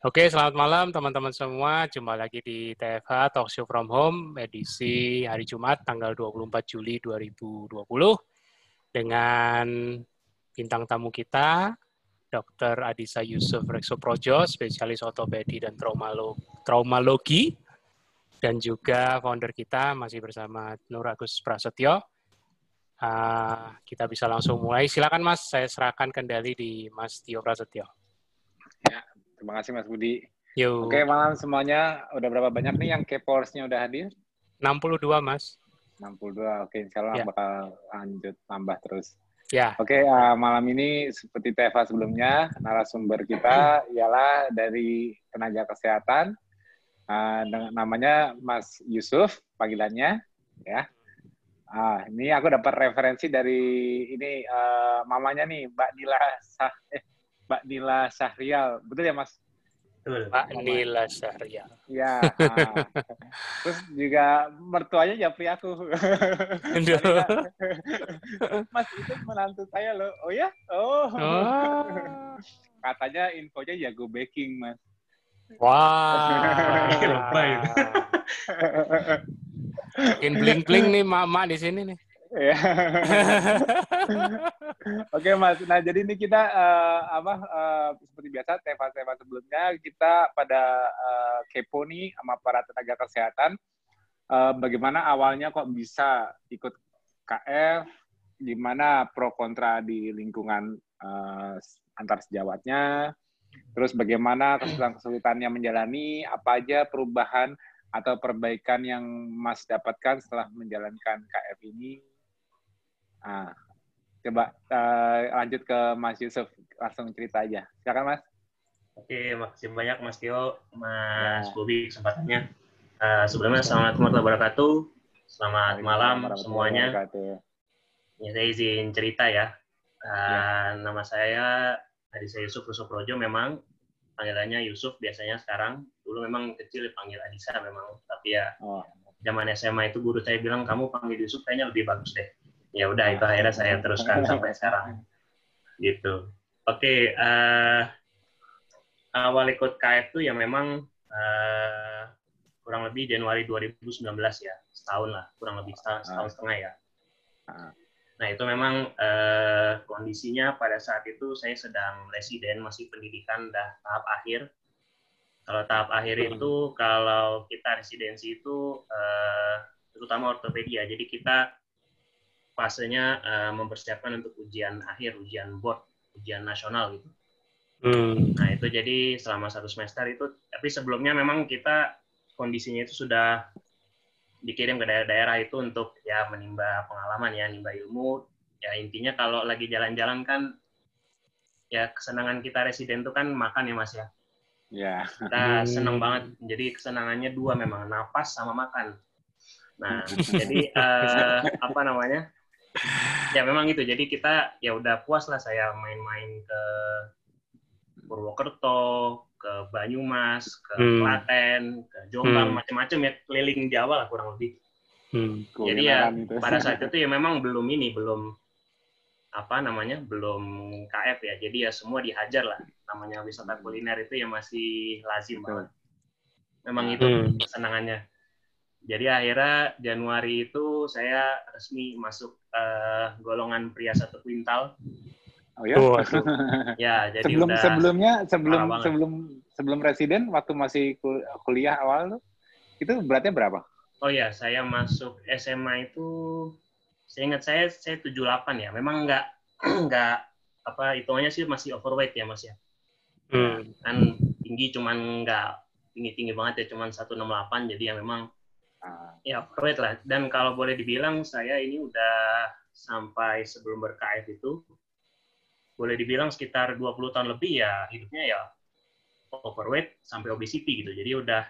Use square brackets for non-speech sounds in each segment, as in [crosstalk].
Oke, selamat malam teman-teman semua. Jumpa lagi di TFH Talk Show From Home edisi hari Jumat tanggal 24 Juli 2020 dengan bintang tamu kita Dr. Adisa Yusuf Reksoprojo, spesialis ortopedi dan traumalogi dan juga founder kita masih bersama Nur Agus Prasetyo. Uh, kita bisa langsung mulai. Silakan Mas, saya serahkan kendali di Mas Tio Prasetyo. Ya, Terima kasih Mas Budi. Yo. Oke, malam semuanya. Udah berapa banyak nih yang K-Powersnya udah hadir? 62, Mas. 62. Oke, insya Allah ya. bakal lanjut tambah terus. Ya. Oke, uh, malam ini seperti TFA sebelumnya, narasumber kita ialah dari tenaga kesehatan. Uh, namanya Mas Yusuf, panggilannya. ya. Ah, ini aku dapat referensi dari ini uh, mamanya nih, Mbak Nila Sah, eh, Mbak Nila Syahrial. Betul ya, Mas? Betul. Mbak Nila Syahrial. Ya. Nah. Terus juga mertuanya japri aku. Mas, itu menantu saya loh. Oh ya? Oh. oh. Katanya infonya jago baking, Mas. Wah. Wow. [laughs] Makin bling-bling nih mama di sini nih. Ya. Oke mas, nah jadi ini kita uh, apa uh, seperti biasa tema-tema sebelumnya kita pada uh, kepo nih sama para tenaga kesehatan uh, bagaimana awalnya kok bisa ikut KF, gimana pro kontra di lingkungan uh, antar sejawatnya, terus bagaimana kesulitan-kesulitannya menjalani, apa aja perubahan atau perbaikan yang Mas dapatkan setelah menjalankan KF ini Ah, coba uh, lanjut ke Mas Yusuf, langsung cerita aja. Silakan Mas. Oke, makasih banyak Mas Tio, Mas ya. Bobi kesempatannya. Uh, sebelumnya Assalamualaikum warahmatullahi wabarakatuh. Selamat malam semuanya. Ya, saya izin cerita ya. Uh, ya. Nama saya Adisa Yusuf Projo memang panggilannya Yusuf biasanya sekarang. Dulu memang kecil dipanggil Adisa memang, tapi ya oh. zaman SMA itu guru saya bilang kamu panggil Yusuf kayaknya lebih bagus deh ya udah itu akhirnya saya teruskan [laughs] sampai sekarang. Gitu. Oke okay, uh, eh, awal ikut KF tuh ya memang uh, kurang lebih Januari 2019 ya setahun lah kurang lebih setahun, setahun setengah ya. Nah itu memang uh, kondisinya pada saat itu saya sedang residen masih pendidikan dah tahap akhir. Kalau tahap akhir hmm. itu kalau kita residensi itu uh, terutama ortopedi ya jadi kita fasenya uh, mempersiapkan untuk ujian akhir, ujian board, ujian nasional gitu. Hmm. Nah itu jadi selama satu semester itu, tapi sebelumnya memang kita kondisinya itu sudah dikirim ke daerah-daerah itu untuk ya menimba pengalaman ya, menimba ilmu. Ya intinya kalau lagi jalan-jalan kan ya kesenangan kita residen itu kan makan ya mas ya. Ya. Kita senang banget. Jadi kesenangannya dua memang napas sama makan. Nah jadi uh, apa namanya? [laughs] ya memang itu jadi kita ya udah puas lah saya main-main ke Purwokerto ke Banyumas ke hmm. Klaten ke Jombang hmm. macam-macam ya keliling Jawa lah kurang lebih hmm. jadi ya itu. pada saat [laughs] itu ya memang belum ini belum apa namanya belum KF ya jadi ya semua dihajar lah namanya wisata kuliner itu ya masih lazim banget memang itu hmm. kesenangannya jadi akhirnya Januari itu saya resmi masuk uh, golongan pria satu kuintal. Oh ya. Oh, [laughs] ya, jadi sebelum udah sebelumnya sebelum sebelum sebelum residen waktu masih kuliah awal tuh itu beratnya berapa? Oh ya, saya masuk SMA itu saya ingat saya saya 78 ya. Memang enggak enggak [clears throat] apa hitungannya sih masih overweight ya, Mas ya. Hmm. Kan tinggi cuman enggak tinggi-tinggi banget ya, cuman 168 jadi ya memang Ya, private lah. Dan kalau boleh dibilang, saya ini udah sampai sebelum berKF itu, boleh dibilang sekitar 20 tahun lebih ya hidupnya ya overweight sampai obesity gitu. Jadi udah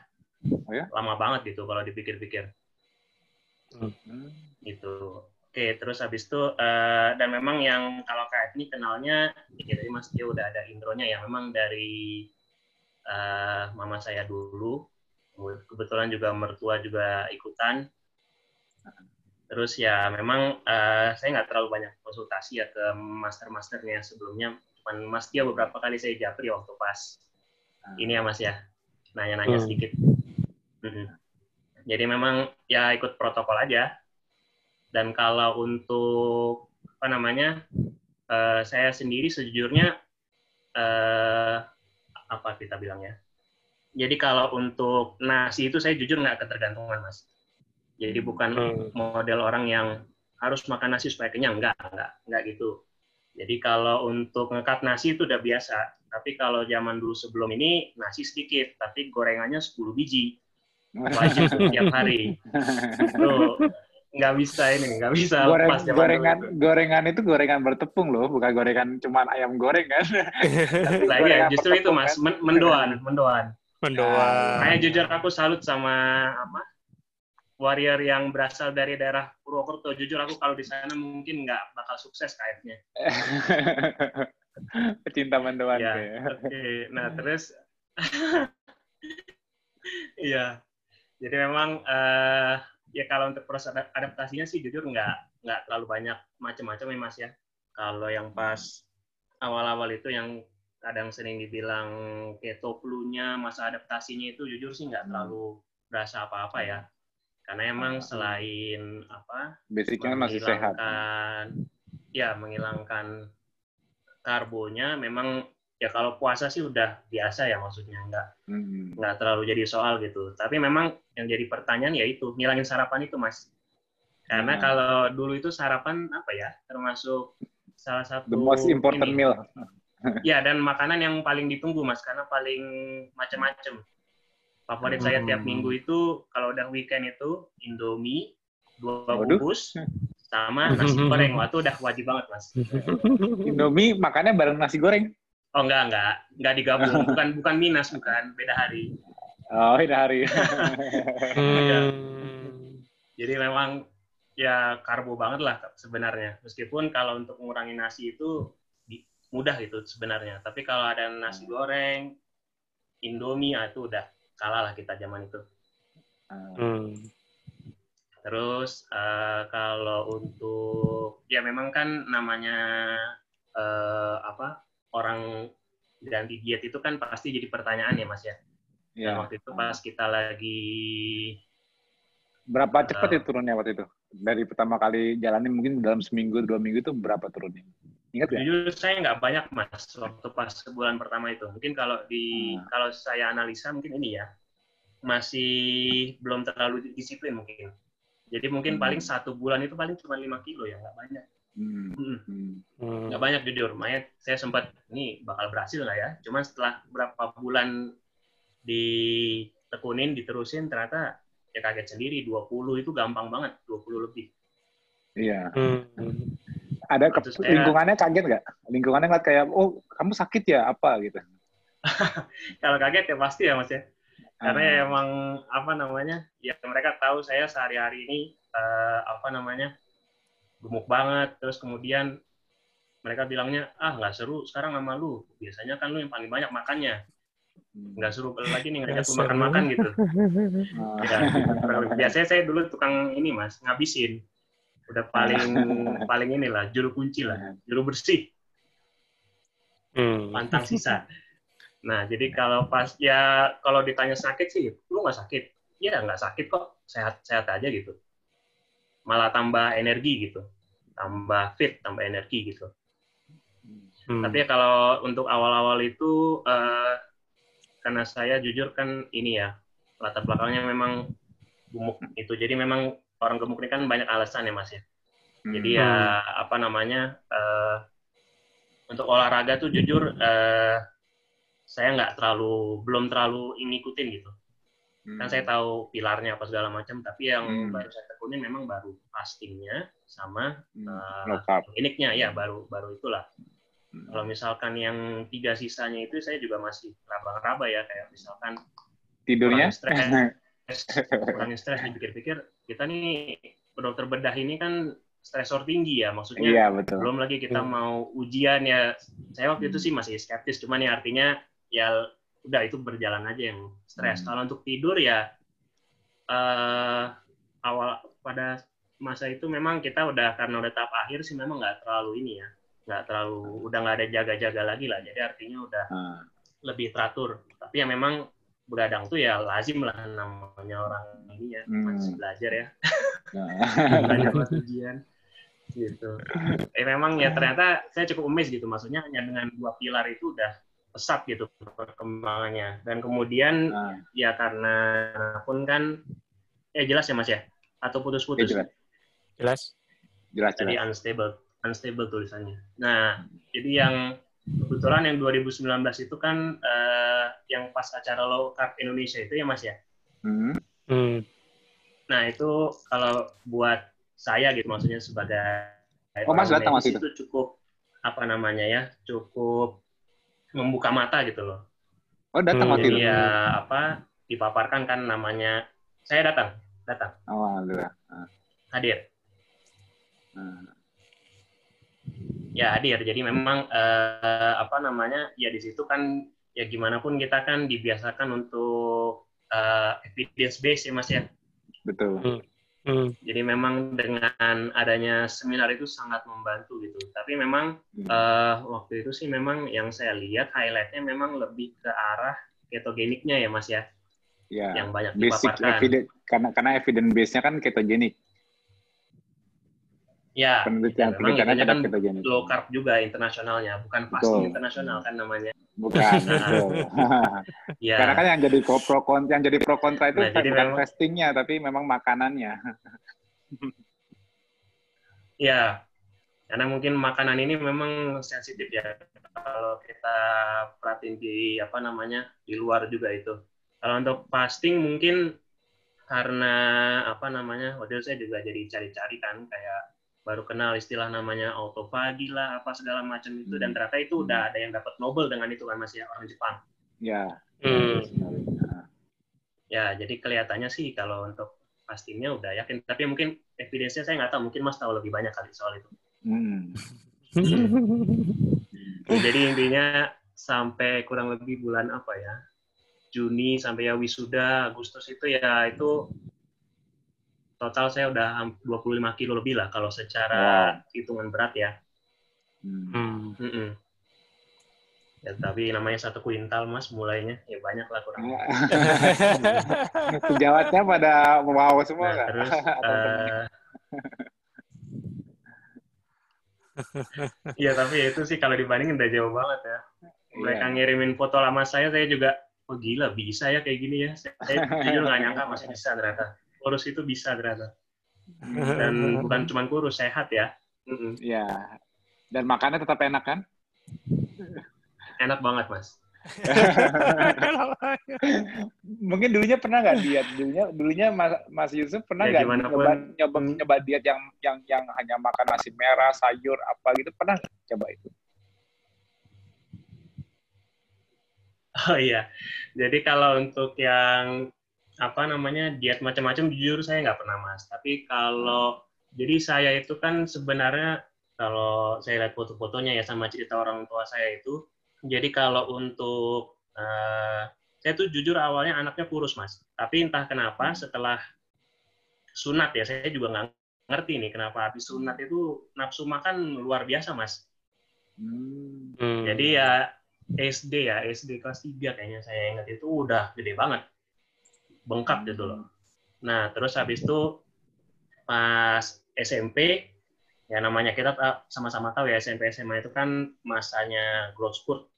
oh, ya? lama banget gitu kalau dipikir-pikir. Hmm. Gitu. Oke, terus habis itu uh, dan memang yang kalau KF ini kenalnya, ya tadi Mas dia udah ada intronya ya, memang dari uh, mama saya dulu kebetulan juga mertua juga ikutan terus ya memang uh, saya nggak terlalu banyak konsultasi ya ke master-masternya sebelumnya cuman Mas Tio beberapa kali saya japri waktu pas ini ya Mas ya, nanya-nanya hmm. sedikit. Hmm. Jadi memang ya ikut protokol aja. Dan kalau untuk apa namanya, uh, saya sendiri sejujurnya uh, apa kita bilang ya. Jadi kalau untuk nasi itu saya jujur nggak ketergantungan mas. Jadi bukan hmm. model orang yang harus makan nasi supaya kenyang, nggak, nggak, nggak gitu. Jadi kalau untuk ngekat nasi itu udah biasa. Tapi kalau zaman dulu sebelum ini nasi sedikit, tapi gorengannya 10 biji. Wajib setiap hari. Tuh, nggak bisa ini, nggak bisa Goreng, pas gorengan, itu. gorengan itu gorengan bertepung loh, bukan gorengan cuman ayam goreng kan. [laughs] nah, iya, justru itu mas, kan? mendoan, mendoan. Mendoan. Saya jujur aku salut sama apa warrior yang berasal dari daerah Purwokerto. Jujur aku kalau di sana mungkin nggak bakal sukses kayaknya. [laughs] Pecinta mendoan. Ya, Oke, okay. nah terus, [laughs] iya. Jadi memang uh, ya kalau untuk proses adaptasinya sih jujur nggak nggak terlalu banyak macam-macam ya mas ya. Kalau yang pas awal-awal itu yang kadang sering dibilang keto flu-nya masa adaptasinya itu jujur sih nggak terlalu berasa apa-apa ya. Karena emang selain apa basicnya masih sehat ya. Menghilangkan karbonya memang ya kalau puasa sih udah biasa ya maksudnya nggak hmm. nggak terlalu jadi soal gitu. Tapi memang yang jadi pertanyaan ya itu ngilangin sarapan itu mas. Karena hmm. kalau dulu itu sarapan apa ya? Termasuk salah satu the most important ini. meal [laughs] ya dan makanan yang paling ditunggu mas karena paling macam-macam Favorit saya tiap hmm. minggu itu kalau udah weekend itu Indomie dua bungkus sama nasi [laughs] goreng. Waktu udah wajib banget mas. [laughs] Indomie makannya bareng nasi goreng? Oh enggak enggak enggak digabung. Bukan bukan minus bukan beda hari. Oh beda hari. hmm. Jadi memang ya karbo banget lah sebenarnya. Meskipun kalau untuk mengurangi nasi itu mudah gitu sebenarnya. Tapi kalau ada nasi goreng, Indomie, ah, itu udah kalah lah kita zaman itu. Hmm. Terus uh, kalau untuk ya memang kan namanya uh, apa orang ganti diet itu kan pasti jadi pertanyaan ya mas ya. Ya. waktu itu pas kita lagi berapa cepat uh, ya turunnya waktu itu dari pertama kali jalanin mungkin dalam seminggu dua minggu itu berapa turunnya? Ingat ya? Jujur saya nggak banyak mas waktu pas sebulan pertama itu. Mungkin kalau di hmm. kalau saya analisa mungkin ini ya masih belum terlalu disiplin mungkin. Jadi mungkin hmm. paling satu bulan itu paling cuma lima kilo ya nggak banyak. Hmm. Hmm. hmm. Nggak banyak jujur. Makanya saya sempat ini bakal berhasil lah ya. Cuman setelah berapa bulan ditekunin, diterusin ternyata ya kaget sendiri 20 itu gampang banget 20 lebih. Iya. Hmm ada ke, saya, lingkungannya kaget nggak? Lingkungannya nggak kayak, oh kamu sakit ya apa gitu? [laughs] Kalau kaget ya pasti ya mas ya. Karena ya emang apa namanya, ya mereka tahu saya sehari-hari ini uh, apa namanya gemuk banget. Terus kemudian mereka bilangnya ah nggak seru sekarang sama lu. Biasanya kan lu yang paling banyak makannya. Nggak seru lagi nih ngajak makan-makan gitu. [laughs] ya, biasanya saya dulu tukang ini mas ngabisin udah paling [laughs] paling inilah juru kunci lah juru bersih. Hmm. pantang sisa. Nah jadi kalau pas ya kalau ditanya sakit sih lu nggak sakit? Ya nggak sakit kok. Sehat sehat aja gitu. Malah tambah energi gitu. Tambah fit tambah energi gitu. Hmm. tapi ya kalau untuk awal-awal itu uh, karena saya jujur kan ini ya latar belakangnya memang gemuk itu jadi memang orang gemuk ini kan banyak alasan ya mas ya. Jadi ya hmm. apa namanya uh, untuk olahraga tuh jujur uh, saya nggak terlalu belum terlalu ngikutin gitu. Hmm. Kan saya tahu pilarnya apa segala macam, tapi yang hmm. baru saya tekunin memang baru fastingnya sama hmm. uh, iniknya ya baru baru itulah. Hmm. Kalau misalkan yang tiga sisanya itu saya juga masih raba-raba ya kayak misalkan tidurnya kurang [laughs] stres dipikir-pikir kita nih dokter bedah ini kan stresor tinggi ya maksudnya iya, betul. belum lagi kita hmm. mau ujian ya saya waktu itu sih masih skeptis cuman ya artinya ya udah itu berjalan aja yang stres hmm. kalau untuk tidur ya uh, awal pada masa itu memang kita udah karena udah tahap akhir sih memang nggak terlalu ini ya nggak terlalu udah nggak ada jaga-jaga lagi lah jadi artinya udah hmm. lebih teratur tapi yang memang begadang tuh ya lazim lah namanya orang ini ya hmm. masih belajar ya. Nah. [laughs] banyak ujian. Gitu. Eh memang ya ternyata saya cukup emis gitu maksudnya hanya dengan dua pilar itu udah pesat gitu perkembangannya. Dan kemudian nah. ya karena pun kan eh jelas ya mas ya? Atau putus-putus? Ya, jelas. Jelas. Jadi jelas. unstable unstable tulisannya. Nah jadi yang kebetulan yang 2019 itu kan uh, yang pas acara low carb Indonesia itu ya mas ya hmm. Hmm. nah itu kalau buat saya gitu maksudnya sebagai oh mas datang mas itu cukup apa namanya ya cukup membuka mata gitu loh. Oh datang waktu itu. ya apa dipaparkan kan namanya saya datang datang. Oh alhamdulillah. Ah. Hadir. Hmm. Ya hadir. Jadi memang eh, apa namanya ya di situ kan ya gimana pun kita kan dibiasakan untuk uh, evidence base ya mas ya. Betul. Hmm. Hmm. Jadi memang dengan adanya seminar itu sangat membantu gitu. Tapi memang hmm. uh, waktu itu sih memang yang saya lihat highlightnya memang lebih ke arah ketogeniknya ya Mas ya. Ya. Yang banyak Basic dipaparkan. Evidence, karena karena evidence base-nya kan ketogenik. Ya, penelitian, ya, memang kan ketogenik. low carb juga internasionalnya, bukan fasting internasional kan namanya. Bukan. [laughs] ya. [laughs] Karena kan yang jadi pro, pro yang jadi pro kontra itu nah, bukan memang, fastingnya, tapi memang makanannya. [laughs] ya, karena mungkin makanan ini memang sensitif ya. Kalau kita perhatiin di apa namanya di luar juga itu. Kalau untuk fasting mungkin karena apa namanya waktu itu saya juga jadi cari-cari kan kayak baru kenal istilah namanya autofagi lah apa segala macam itu dan hmm. ternyata itu udah ada yang dapat Nobel dengan itu kan masih ya orang Jepang. Ya. Hmm. Ya jadi kelihatannya sih kalau untuk pastinya udah yakin tapi mungkin evidence-nya saya nggak tahu mungkin Mas tahu lebih banyak kali soal itu. Hmm. [laughs] jadi intinya sampai kurang lebih bulan apa ya Juni sampai ya wisuda Agustus itu ya itu total saya udah 25 kilo lebih lah kalau secara wow. hitungan berat ya. Hmm. Hmm. Ya, tapi namanya satu kuintal mas mulainya ya banyak lah kurang. [laughs] Sejawatnya pada wow semua nah, Terus [laughs] uh, [laughs] Iya tapi itu sih kalau dibandingin udah jauh banget ya. Mereka yeah. ngirimin foto lama saya, saya juga, oh gila bisa ya kayak gini ya. Saya, saya jujur nggak nyangka masih bisa ternyata kurus itu bisa ternyata. [laughs] Dan bukan cuma kurus, sehat ya. Iya. Dan makannya tetap enak kan? [laughs] Enak banget, Mas. [laughs] Mungkin dulunya pernah nggak diet? Dulunya dulunya Mas, Mas Yusuf pernah ya, nggak ya, nyoba, nyoba, hmm. nyoba diet yang yang yang hanya makan nasi merah, sayur apa gitu? Pernah coba itu? Oh iya. Jadi kalau untuk yang apa namanya diet macam-macam jujur saya nggak pernah mas. Tapi kalau jadi saya itu kan sebenarnya kalau saya lihat foto-fotonya ya sama cerita orang tua saya itu jadi kalau untuk uh, saya tuh jujur awalnya anaknya kurus mas. Tapi entah kenapa setelah sunat ya saya juga nggak ngerti nih kenapa habis sunat itu nafsu makan luar biasa mas. Hmm. jadi ya SD ya SD kelas 3 kayaknya saya ingat itu udah gede banget bengkak gitu loh. Nah, terus habis itu pas SMP ya namanya kita sama-sama tahu ya SMP SMA itu kan masanya growth spurt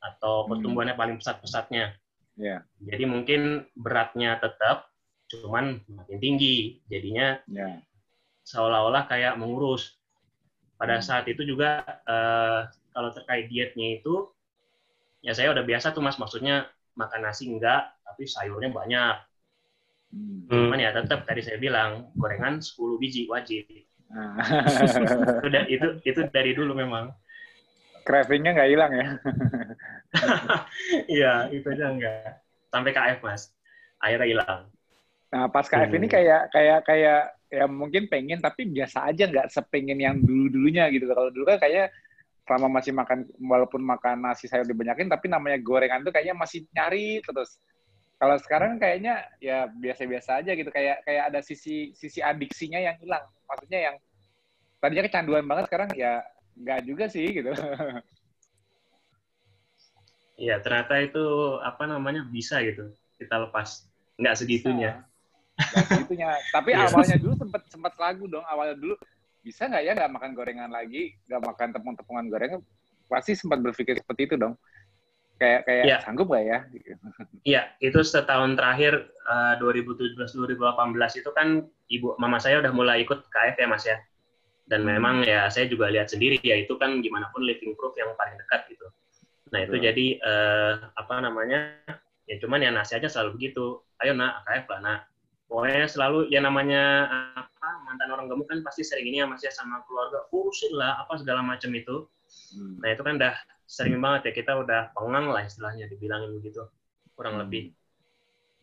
atau hmm. pertumbuhannya paling pesat-pesatnya. Yeah. Jadi mungkin beratnya tetap cuman makin tinggi. Jadinya yeah. seolah-olah kayak mengurus. Pada hmm. saat itu juga uh, kalau terkait dietnya itu ya saya udah biasa tuh Mas maksudnya makan nasi enggak tapi sayurnya banyak. Hmm. Cuman ya tetap tadi saya bilang gorengan 10 biji wajib. Ah. [laughs] itu, itu itu dari dulu memang. Cravingnya nggak hilang ya? [laughs] Iya, itu aja enggak. Sampai KF mas, akhirnya hilang. Nah pas KF hmm. ini kayak kayak kayak ya mungkin pengen tapi biasa aja nggak sepengen yang dulu dulunya gitu. Kalau dulu kan kayak selama masih makan walaupun makan nasi sayur dibanyakin tapi namanya gorengan tuh kayaknya masih nyari terus kalau sekarang kayaknya ya biasa-biasa aja gitu kayak kayak ada sisi sisi adiksinya yang hilang maksudnya yang tadinya kecanduan banget sekarang ya nggak juga sih gitu [laughs] Iya, ternyata itu apa namanya bisa gitu kita lepas. Nggak segitunya. Nggak segitunya. [laughs] Tapi iya. awalnya dulu sempat sempat ragu dong. Awalnya dulu bisa nggak ya nggak makan gorengan lagi, nggak makan tepung-tepungan gorengan. Pasti sempat berpikir seperti itu dong. Kayak kayak ya. sanggup nggak ya? Iya, itu setahun terakhir uh, 2017-2018 itu kan ibu mama saya udah mulai ikut KF ya mas ya. Dan memang ya saya juga lihat sendiri ya itu kan gimana pun living proof yang paling dekat gitu Nah itu hmm. jadi uh, apa namanya ya cuman ya nasihatnya selalu begitu. Ayo nak AKF lah nak. Pokoknya selalu ya namanya apa mantan orang gemuk kan pasti sering ini ya masih ya sama keluarga urusin lah apa segala macam itu. Hmm. Nah itu kan udah sering banget ya kita udah pengang lah istilahnya dibilangin begitu kurang hmm. lebih.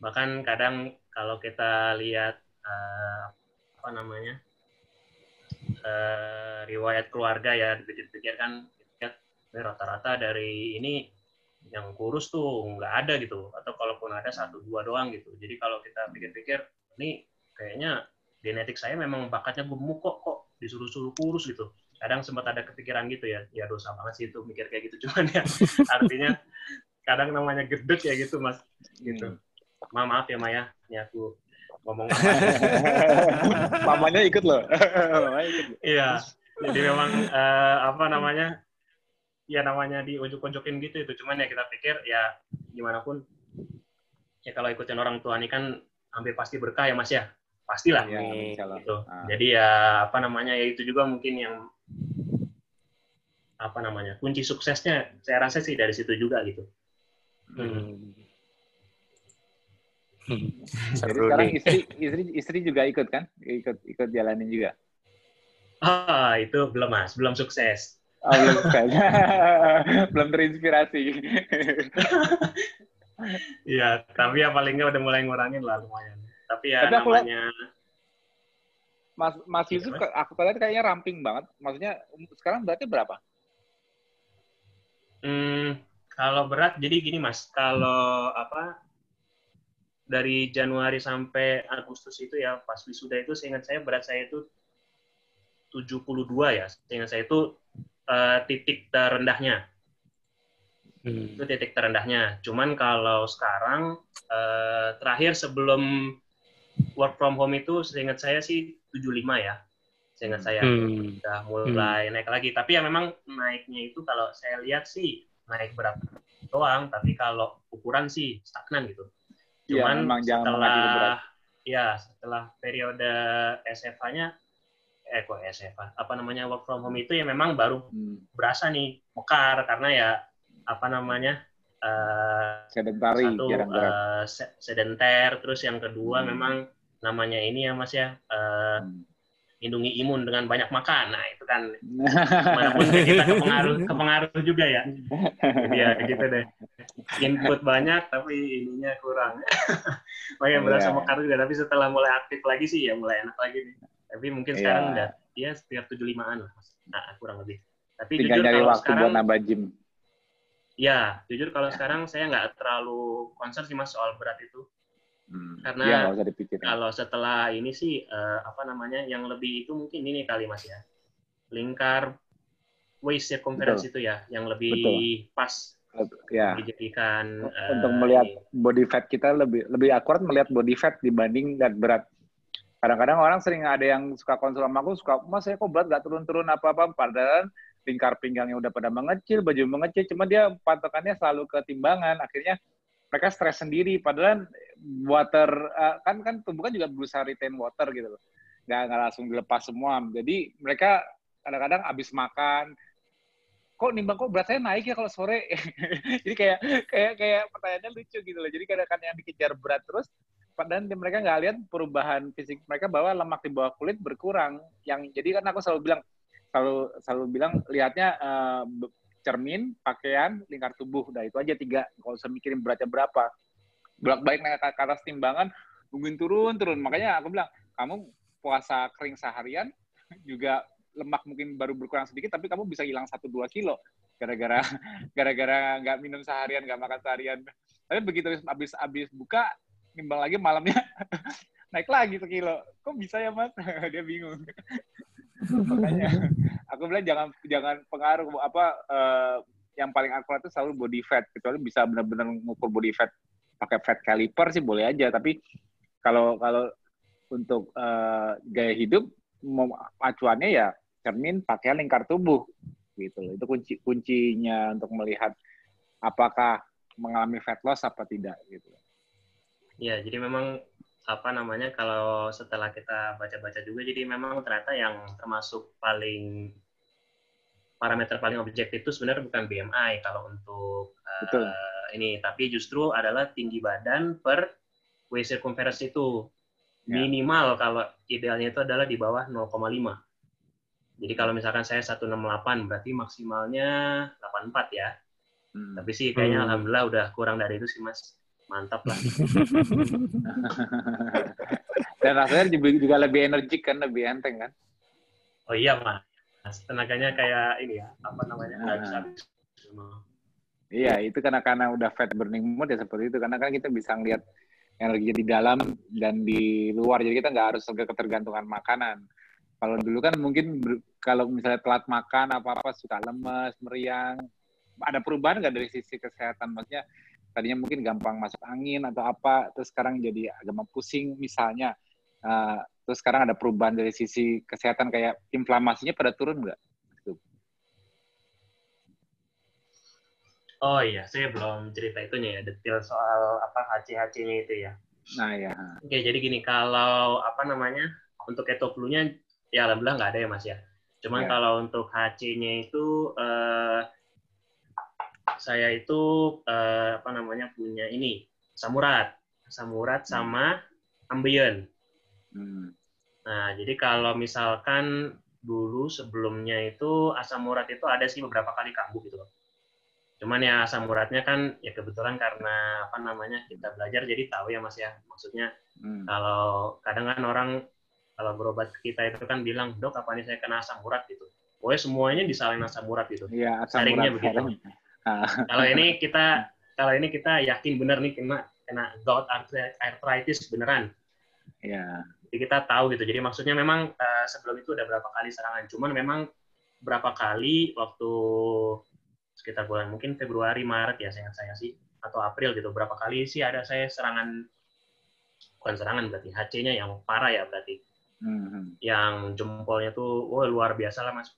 Bahkan kadang kalau kita lihat uh, apa namanya uh, riwayat keluarga ya dipikir-pikir kan rata-rata dari ini yang kurus tuh nggak ada gitu atau kalaupun ada satu dua doang gitu jadi kalau kita pikir-pikir ini kayaknya genetik saya memang bakatnya gemuk kok kok disuruh-suruh kurus gitu kadang sempat ada kepikiran gitu ya ya dosa banget sih itu mikir kayak gitu [laughs] cuman ya [laughs] artinya kadang namanya gedek ya gitu mas gitu. Hmm. Ma, maaf ya Maya ini aku ngomong. [laughs] Mamanya ikut loh. Iya jadi memang uh, apa namanya ya namanya diunjuk-unjukin gitu itu cuman ya kita pikir ya gimana pun ya kalau ikutin orang tua ini kan hampir pasti berkah ya mas ya? Pastilah. Ya, gitu. Ah. jadi ya apa namanya ya itu juga mungkin yang apa namanya kunci suksesnya saya rasa sih dari situ juga gitu hmm. Jadi sekarang istri istri istri juga ikut kan ikut ikut jalanin juga ah itu belum mas belum sukses Oh, belum [laughs] belum terinspirasi. [laughs] Iya, tapi ya paling nggak udah mulai ngurangin lah lumayan. Tapi ya tapi namanya... Mas Mas Yusuf, aku lihat kayaknya ramping banget. Maksudnya sekarang berarti berapa? Hmm, kalau berat, jadi gini Mas, kalau apa dari Januari sampai Agustus itu ya pas wisuda itu seingat saya berat saya itu 72 ya. Seingat saya itu uh, titik terendahnya. Hmm. Itu titik terendahnya. Cuman kalau sekarang uh, terakhir sebelum work from home itu seingat saya sih 75 ya. Seingat saya hmm. udah mulai hmm. naik lagi. Tapi ya memang naiknya itu kalau saya lihat sih naik berat doang, tapi kalau ukuran sih stagnan gitu. Iya, Cuman ya, setelah ya setelah periode SFA-nya eh kok SFA apa namanya work from home itu ya memang baru hmm. berasa nih mekar karena ya apa namanya uh, sedentari satu uh, sedenter terus yang kedua hmm. memang namanya ini ya mas ya uh, hmm. Lindungi imun dengan banyak makan nah itu kan [laughs] mana pun kita kepengaruh kepengaruh juga ya ya gitu deh input banyak tapi ininya kurang [laughs] makanya berasa yeah. mekar juga tapi setelah mulai aktif lagi sih ya mulai enak lagi nih tapi mungkin yeah. sekarang udah ya setiap tujuh limaan lah, nah, kurang lebih. Tapi Tinggal jujur kalau waktu sekarang, buat nambah gym. Ya, jujur kalau sekarang saya nggak terlalu concern sih mas soal berat itu. Hmm. Karena ya, kalau setelah ini sih uh, apa namanya yang lebih itu mungkin ini kali mas ya. Lingkar waist circumference Betul. itu ya yang lebih Betul. pas ya. dijadikan untuk uh, melihat body fat kita lebih lebih akurat melihat body fat dibanding dan berat. Kadang-kadang orang sering ada yang suka konsul sama aku suka mas saya kok berat gak turun-turun apa-apa. Padahal lingkar pinggangnya udah pada mengecil baju mengecil cuma dia patokannya selalu ke timbangan akhirnya mereka stres sendiri. Padahal water uh, kan kan tubuh kan juga berusaha retain water gitu loh. Nggak nggak langsung dilepas semua. Jadi mereka kadang-kadang habis makan kok nimbang kok berat saya naik ya kalau sore? [laughs] Jadi kayak kayak kayak pertanyaannya lucu gitu loh. Jadi kadang-kadang yang dikejar berat terus dan mereka nggak lihat perubahan fisik mereka bahwa lemak di bawah kulit berkurang. Yang jadi kan aku selalu bilang selalu selalu bilang lihatnya uh, cermin, pakaian, lingkar tubuh. Udah itu aja tiga. Kalau usah mikirin beratnya berapa. Bolak-balik naik ke atas timbangan, nungguin turun turun. Makanya aku bilang kamu puasa kering seharian juga lemak mungkin baru berkurang sedikit, tapi kamu bisa hilang satu dua kilo gara-gara [laughs] gara-gara nggak minum seharian, nggak makan seharian. Tapi begitu habis habis buka nimbang lagi malamnya [laughs] naik lagi sekilo. Kok bisa ya mas? [laughs] Dia bingung. [laughs] Makanya aku bilang jangan jangan pengaruh apa uh, yang paling akurat itu selalu body fat. Kecuali bisa benar-benar mengukur body fat pakai fat caliper sih boleh aja. Tapi kalau kalau untuk uh, gaya hidup acuannya ya cermin pakai lingkar tubuh gitu itu kunci kuncinya untuk melihat apakah mengalami fat loss apa tidak gitu. Ya jadi memang apa namanya kalau setelah kita baca-baca juga jadi memang ternyata yang termasuk paling parameter paling objektif itu sebenarnya bukan BMI kalau untuk uh, ini, tapi justru adalah tinggi badan per waist circumference itu ya. minimal kalau idealnya itu adalah di bawah 0,5. Jadi kalau misalkan saya 168 berarti maksimalnya 84 ya. Hmm. Tapi sih kayaknya hmm. alhamdulillah udah kurang dari itu sih Mas. Mantap lah. [laughs] Dan rasanya juga lebih energik kan, lebih enteng kan? Oh iya, Mas. Tenaganya kayak ini ya apa namanya? Nggak bisa iya itu karena karena udah fat burning mode ya seperti itu. Karena kan kita bisa ngeliat energi di dalam dan di luar. Jadi kita nggak harus ke ketergantungan makanan. Kalau dulu kan mungkin kalau misalnya telat makan apa apa suka lemes meriang. Ada perubahan nggak dari sisi kesehatan? Maksudnya tadinya mungkin gampang masuk angin atau apa terus sekarang jadi agak pusing misalnya uh, Terus sekarang ada perubahan dari sisi kesehatan kayak inflamasinya pada turun nggak? Oh iya, saya belum cerita itunya ya, detail soal apa HC-HC-nya itu ya. Nah ya. Oke, jadi gini, kalau apa namanya, untuk keto flu-nya, ya alhamdulillah nggak ada ya mas ya. Cuman ya. kalau untuk HC-nya itu, eh, saya itu eh, apa namanya punya ini, samurat. Samurat hmm. sama ambeien. Hmm. Nah, jadi kalau misalkan dulu sebelumnya itu asam urat itu ada sih beberapa kali kambuh gitu loh. Cuman ya asam uratnya kan ya kebetulan karena apa namanya kita belajar jadi tahu ya Mas ya. Maksudnya hmm. kalau kadang kan orang kalau berobat kita itu kan bilang, "Dok, apa ini saya kena asam urat?" gitu. Pokoknya semuanya disalahin asam urat gitu. Iya, asam Sharingnya urat. begitu. [laughs] kalau ini kita kalau ini kita yakin benar nih kena kena gout arthritis beneran. Iya. Jadi kita tahu gitu. Jadi maksudnya memang uh, sebelum itu udah berapa kali serangan. Cuman memang berapa kali waktu sekitar bulan mungkin Februari Maret ya saya saya sih atau April gitu berapa kali sih ada saya serangan bukan serangan berarti HC-nya yang parah ya berarti hmm. yang jempolnya tuh wah luar biasa lah mas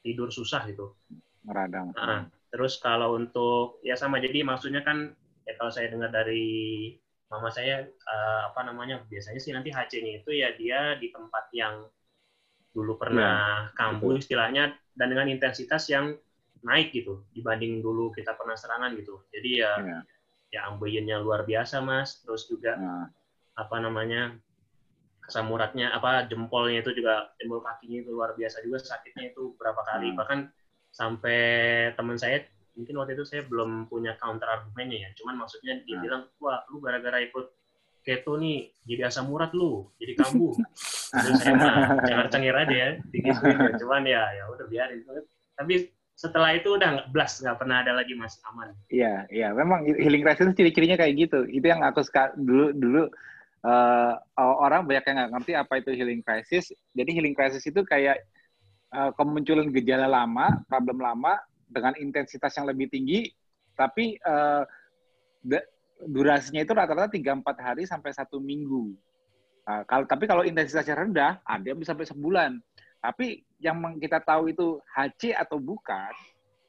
tidur susah gitu meradang nah, terus kalau untuk ya sama jadi maksudnya kan ya kalau saya dengar dari mama saya uh, apa namanya biasanya sih nanti HC-nya itu ya dia di tempat yang dulu pernah ya, kambuh betul. istilahnya dan dengan intensitas yang naik gitu dibanding dulu kita pernah serangan gitu jadi ya ya, ya luar biasa mas terus juga ya. apa namanya asam uratnya apa jempolnya itu juga jempol kakinya itu luar biasa juga sakitnya itu berapa kali ya. bahkan sampai teman saya mungkin waktu itu saya belum punya counter argumennya ya. Cuman maksudnya dia nah. bilang wah lu gara-gara ikut keto nih jadi asam urat lu jadi kambuh. [laughs] Terus saya mah cengar cengir aja ya digituin ya. Cuman ya ya udah biarin. Tapi setelah itu udah nggak blast nggak pernah ada lagi mas aman. Iya iya. Memang healing crisis ciri-cirinya kayak gitu. Itu yang aku suka dulu dulu uh, orang banyak yang nggak ngerti apa itu healing crisis. Jadi healing crisis itu kayak uh, kemunculan gejala lama problem lama dengan intensitas yang lebih tinggi, tapi uh, durasinya itu rata-rata tiga empat hari sampai satu minggu. Uh, kalau tapi kalau intensitasnya rendah, ada yang bisa sampai sebulan. Tapi yang kita tahu itu HC atau bukan,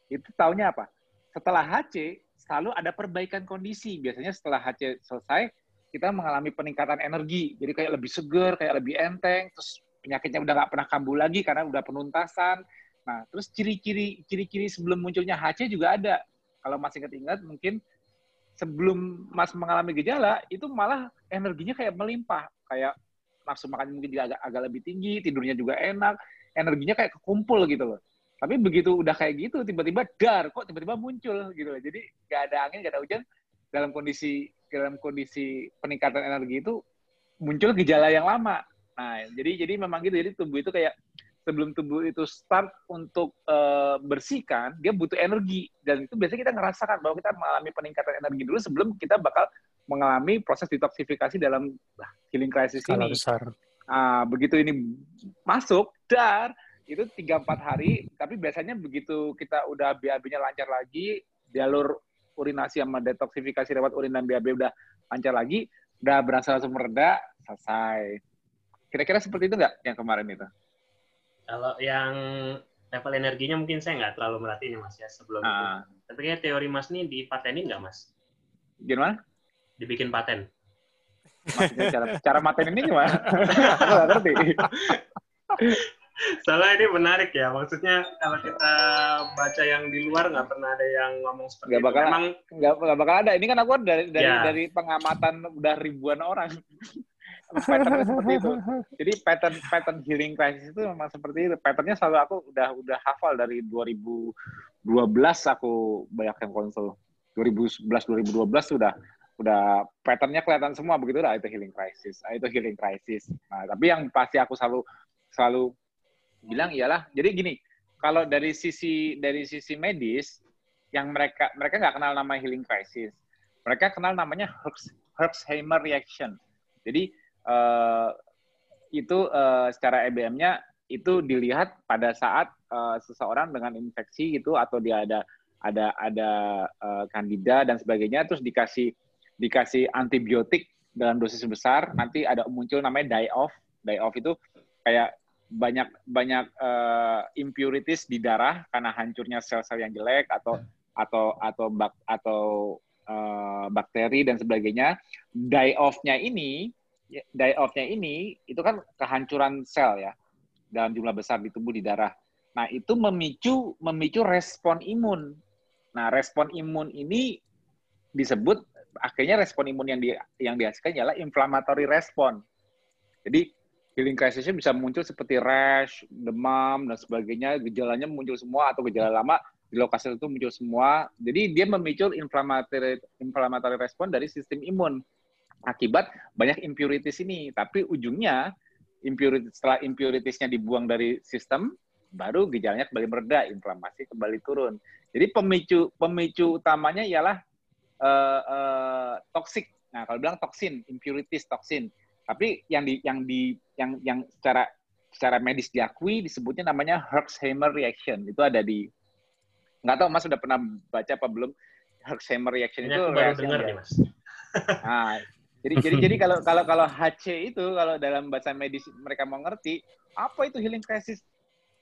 itu tahunya apa? Setelah HC selalu ada perbaikan kondisi. Biasanya setelah HC selesai, kita mengalami peningkatan energi. Jadi kayak lebih seger, kayak lebih enteng, terus penyakitnya udah nggak pernah kambuh lagi karena udah penuntasan, Nah, terus ciri-ciri ciri-ciri sebelum munculnya HC juga ada. Kalau masih ingat-ingat, mungkin sebelum Mas mengalami gejala, itu malah energinya kayak melimpah. Kayak nafsu makan mungkin juga agak, agak lebih tinggi, tidurnya juga enak, energinya kayak kekumpul gitu loh. Tapi begitu udah kayak gitu, tiba-tiba dar, kok tiba-tiba muncul gitu loh. Jadi nggak ada angin, nggak ada hujan, dalam kondisi dalam kondisi peningkatan energi itu muncul gejala yang lama. Nah, jadi jadi memang gitu. Jadi tubuh itu kayak sebelum tubuh itu start untuk uh, bersihkan, dia butuh energi. Dan itu biasanya kita ngerasakan bahwa kita mengalami peningkatan energi dulu sebelum kita bakal mengalami proses detoksifikasi dalam healing crisis Skala ini. besar. Uh, begitu ini masuk, dar, itu tiga empat hari, tapi biasanya begitu kita udah BAB-nya lancar lagi, jalur urinasi sama detoksifikasi lewat urin dan BAB udah lancar lagi, udah berasa langsung mereda, selesai. Kira-kira seperti itu nggak yang kemarin itu? Kalau yang level energinya mungkin saya nggak terlalu merhatiin mas ya sebelum ah. itu. Tapi kayak teori mas ini dipatenin nggak mas? Gimana? Dibikin paten. Maksudnya cara, cara maten ini gimana? [laughs] Aku nggak ngerti. Soalnya ini menarik ya, maksudnya kalau kita baca yang di luar nggak pernah ada yang ngomong seperti gak bakal, itu. Emang nggak bakal ada. Ini kan aku dari dari, ya. dari pengamatan udah ribuan orang. Pattern seperti itu. Jadi pattern pattern healing crisis itu memang seperti itu. Patternnya selalu aku udah udah hafal dari 2012 aku banyak yang konsul. 2011 2012 sudah udah patternnya kelihatan semua begitu lah itu healing crisis, ah, itu healing crisis. Nah, tapi yang pasti aku selalu selalu bilang ialah jadi gini, kalau dari sisi dari sisi medis yang mereka mereka nggak kenal nama healing crisis. Mereka kenal namanya Herxheimer reaction. Jadi uh, itu uh, secara EBM-nya itu dilihat pada saat uh, seseorang dengan infeksi gitu atau dia ada ada ada uh, kandida dan sebagainya terus dikasih dikasih antibiotik dalam dosis besar nanti ada muncul namanya die off. Die off itu kayak banyak banyak uh, impurities di darah karena hancurnya sel-sel yang jelek atau atau atau bak atau uh, bakteri dan sebagainya. Die off-nya ini die off-nya ini itu kan kehancuran sel ya dalam jumlah besar di tubuh di darah. Nah, itu memicu memicu respon imun. Nah, respon imun ini disebut akhirnya respon imun yang di, yang dihasilkan ialah inflammatory respon. Jadi healing crisisnya bisa muncul seperti rash, demam dan sebagainya, gejalanya muncul semua atau gejala lama di lokasi itu muncul semua. Jadi dia memicu inflammatory inflammatory respon dari sistem imun akibat banyak impurities ini. Tapi ujungnya impurities setelah impuritiesnya dibuang dari sistem, baru gejalanya kembali mereda, inflamasi kembali turun. Jadi pemicu pemicu utamanya ialah uh, uh, toksik. Nah, kalau bilang toksin, impurities toksin. Tapi yang di yang di yang yang secara secara medis diakui disebutnya namanya Herxheimer reaction. Itu ada di nggak tahu Mas sudah pernah baca apa belum Herxheimer reaction Ini itu baru dengar nih Mas. Nah, jadi [laughs] jadi jadi kalau kalau kalau HC itu kalau dalam bahasa medis mereka mau ngerti apa itu healing crisis?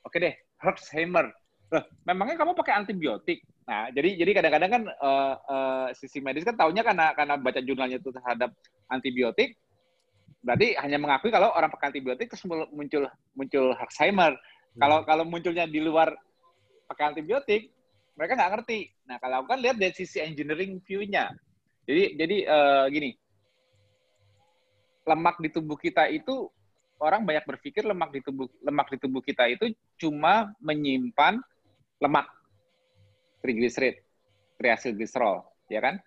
Oke deh, Herxheimer. Loh, memangnya kamu pakai antibiotik? Nah, jadi jadi kadang-kadang kan uh, uh, sisi medis kan taunya karena karena baca jurnalnya itu terhadap antibiotik, berarti hanya mengakui kalau orang pakai antibiotik terus muncul muncul Herxheimer. Hmm. Kalau kalau munculnya di luar pakai antibiotik, mereka nggak ngerti. Nah, kalau kan lihat dari sisi engineering view-nya. Jadi jadi uh, gini, lemak di tubuh kita itu orang banyak berpikir lemak di tubuh lemak di tubuh kita itu cuma menyimpan lemak triglycerid, triacylglycerol, ya kan?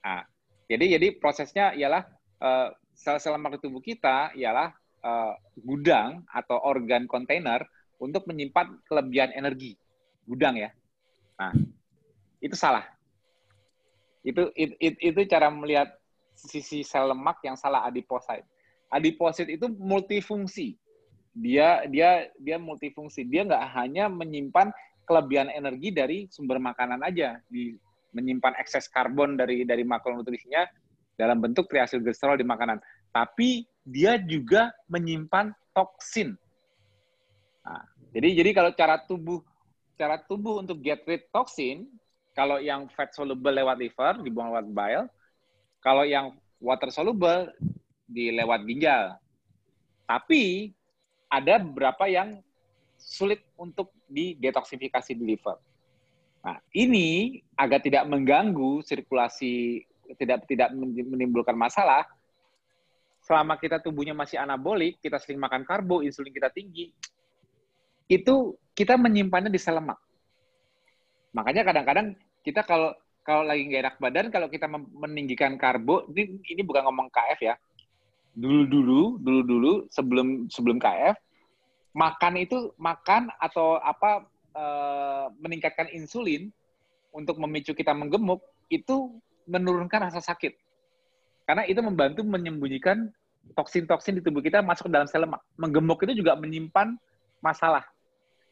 Nah, jadi jadi prosesnya ialah uh, sel-sel lemak di tubuh kita ialah uh, gudang atau organ kontainer untuk menyimpan kelebihan energi. Gudang ya. Nah, itu salah. Itu itu, itu cara melihat sisi sel lemak yang salah adiposit. Adiposit itu multifungsi. Dia dia dia multifungsi. Dia nggak hanya menyimpan kelebihan energi dari sumber makanan aja, di menyimpan ekses karbon dari dari makronutrisinya dalam bentuk triacylglycerol di makanan. Tapi dia juga menyimpan toksin. Nah, jadi jadi kalau cara tubuh cara tubuh untuk get rid toksin, kalau yang fat soluble lewat liver dibuang lewat bile, kalau yang water soluble di lewat ginjal. Tapi ada beberapa yang sulit untuk didetoksifikasi di liver. Nah, ini agar tidak mengganggu sirkulasi, tidak tidak menimbulkan masalah. Selama kita tubuhnya masih anabolik, kita sering makan karbo, insulin kita tinggi, itu kita menyimpannya di sel lemak. Makanya kadang-kadang kita kalau kalau lagi nggak enak badan, kalau kita meninggikan karbo, ini, ini bukan ngomong KF ya. Dulu-dulu, dulu-dulu sebelum sebelum KF, makan itu makan atau apa e, meningkatkan insulin untuk memicu kita menggemuk itu menurunkan rasa sakit. Karena itu membantu menyembunyikan toksin-toksin di tubuh kita masuk ke dalam sel lemak. Menggemuk itu juga menyimpan masalah.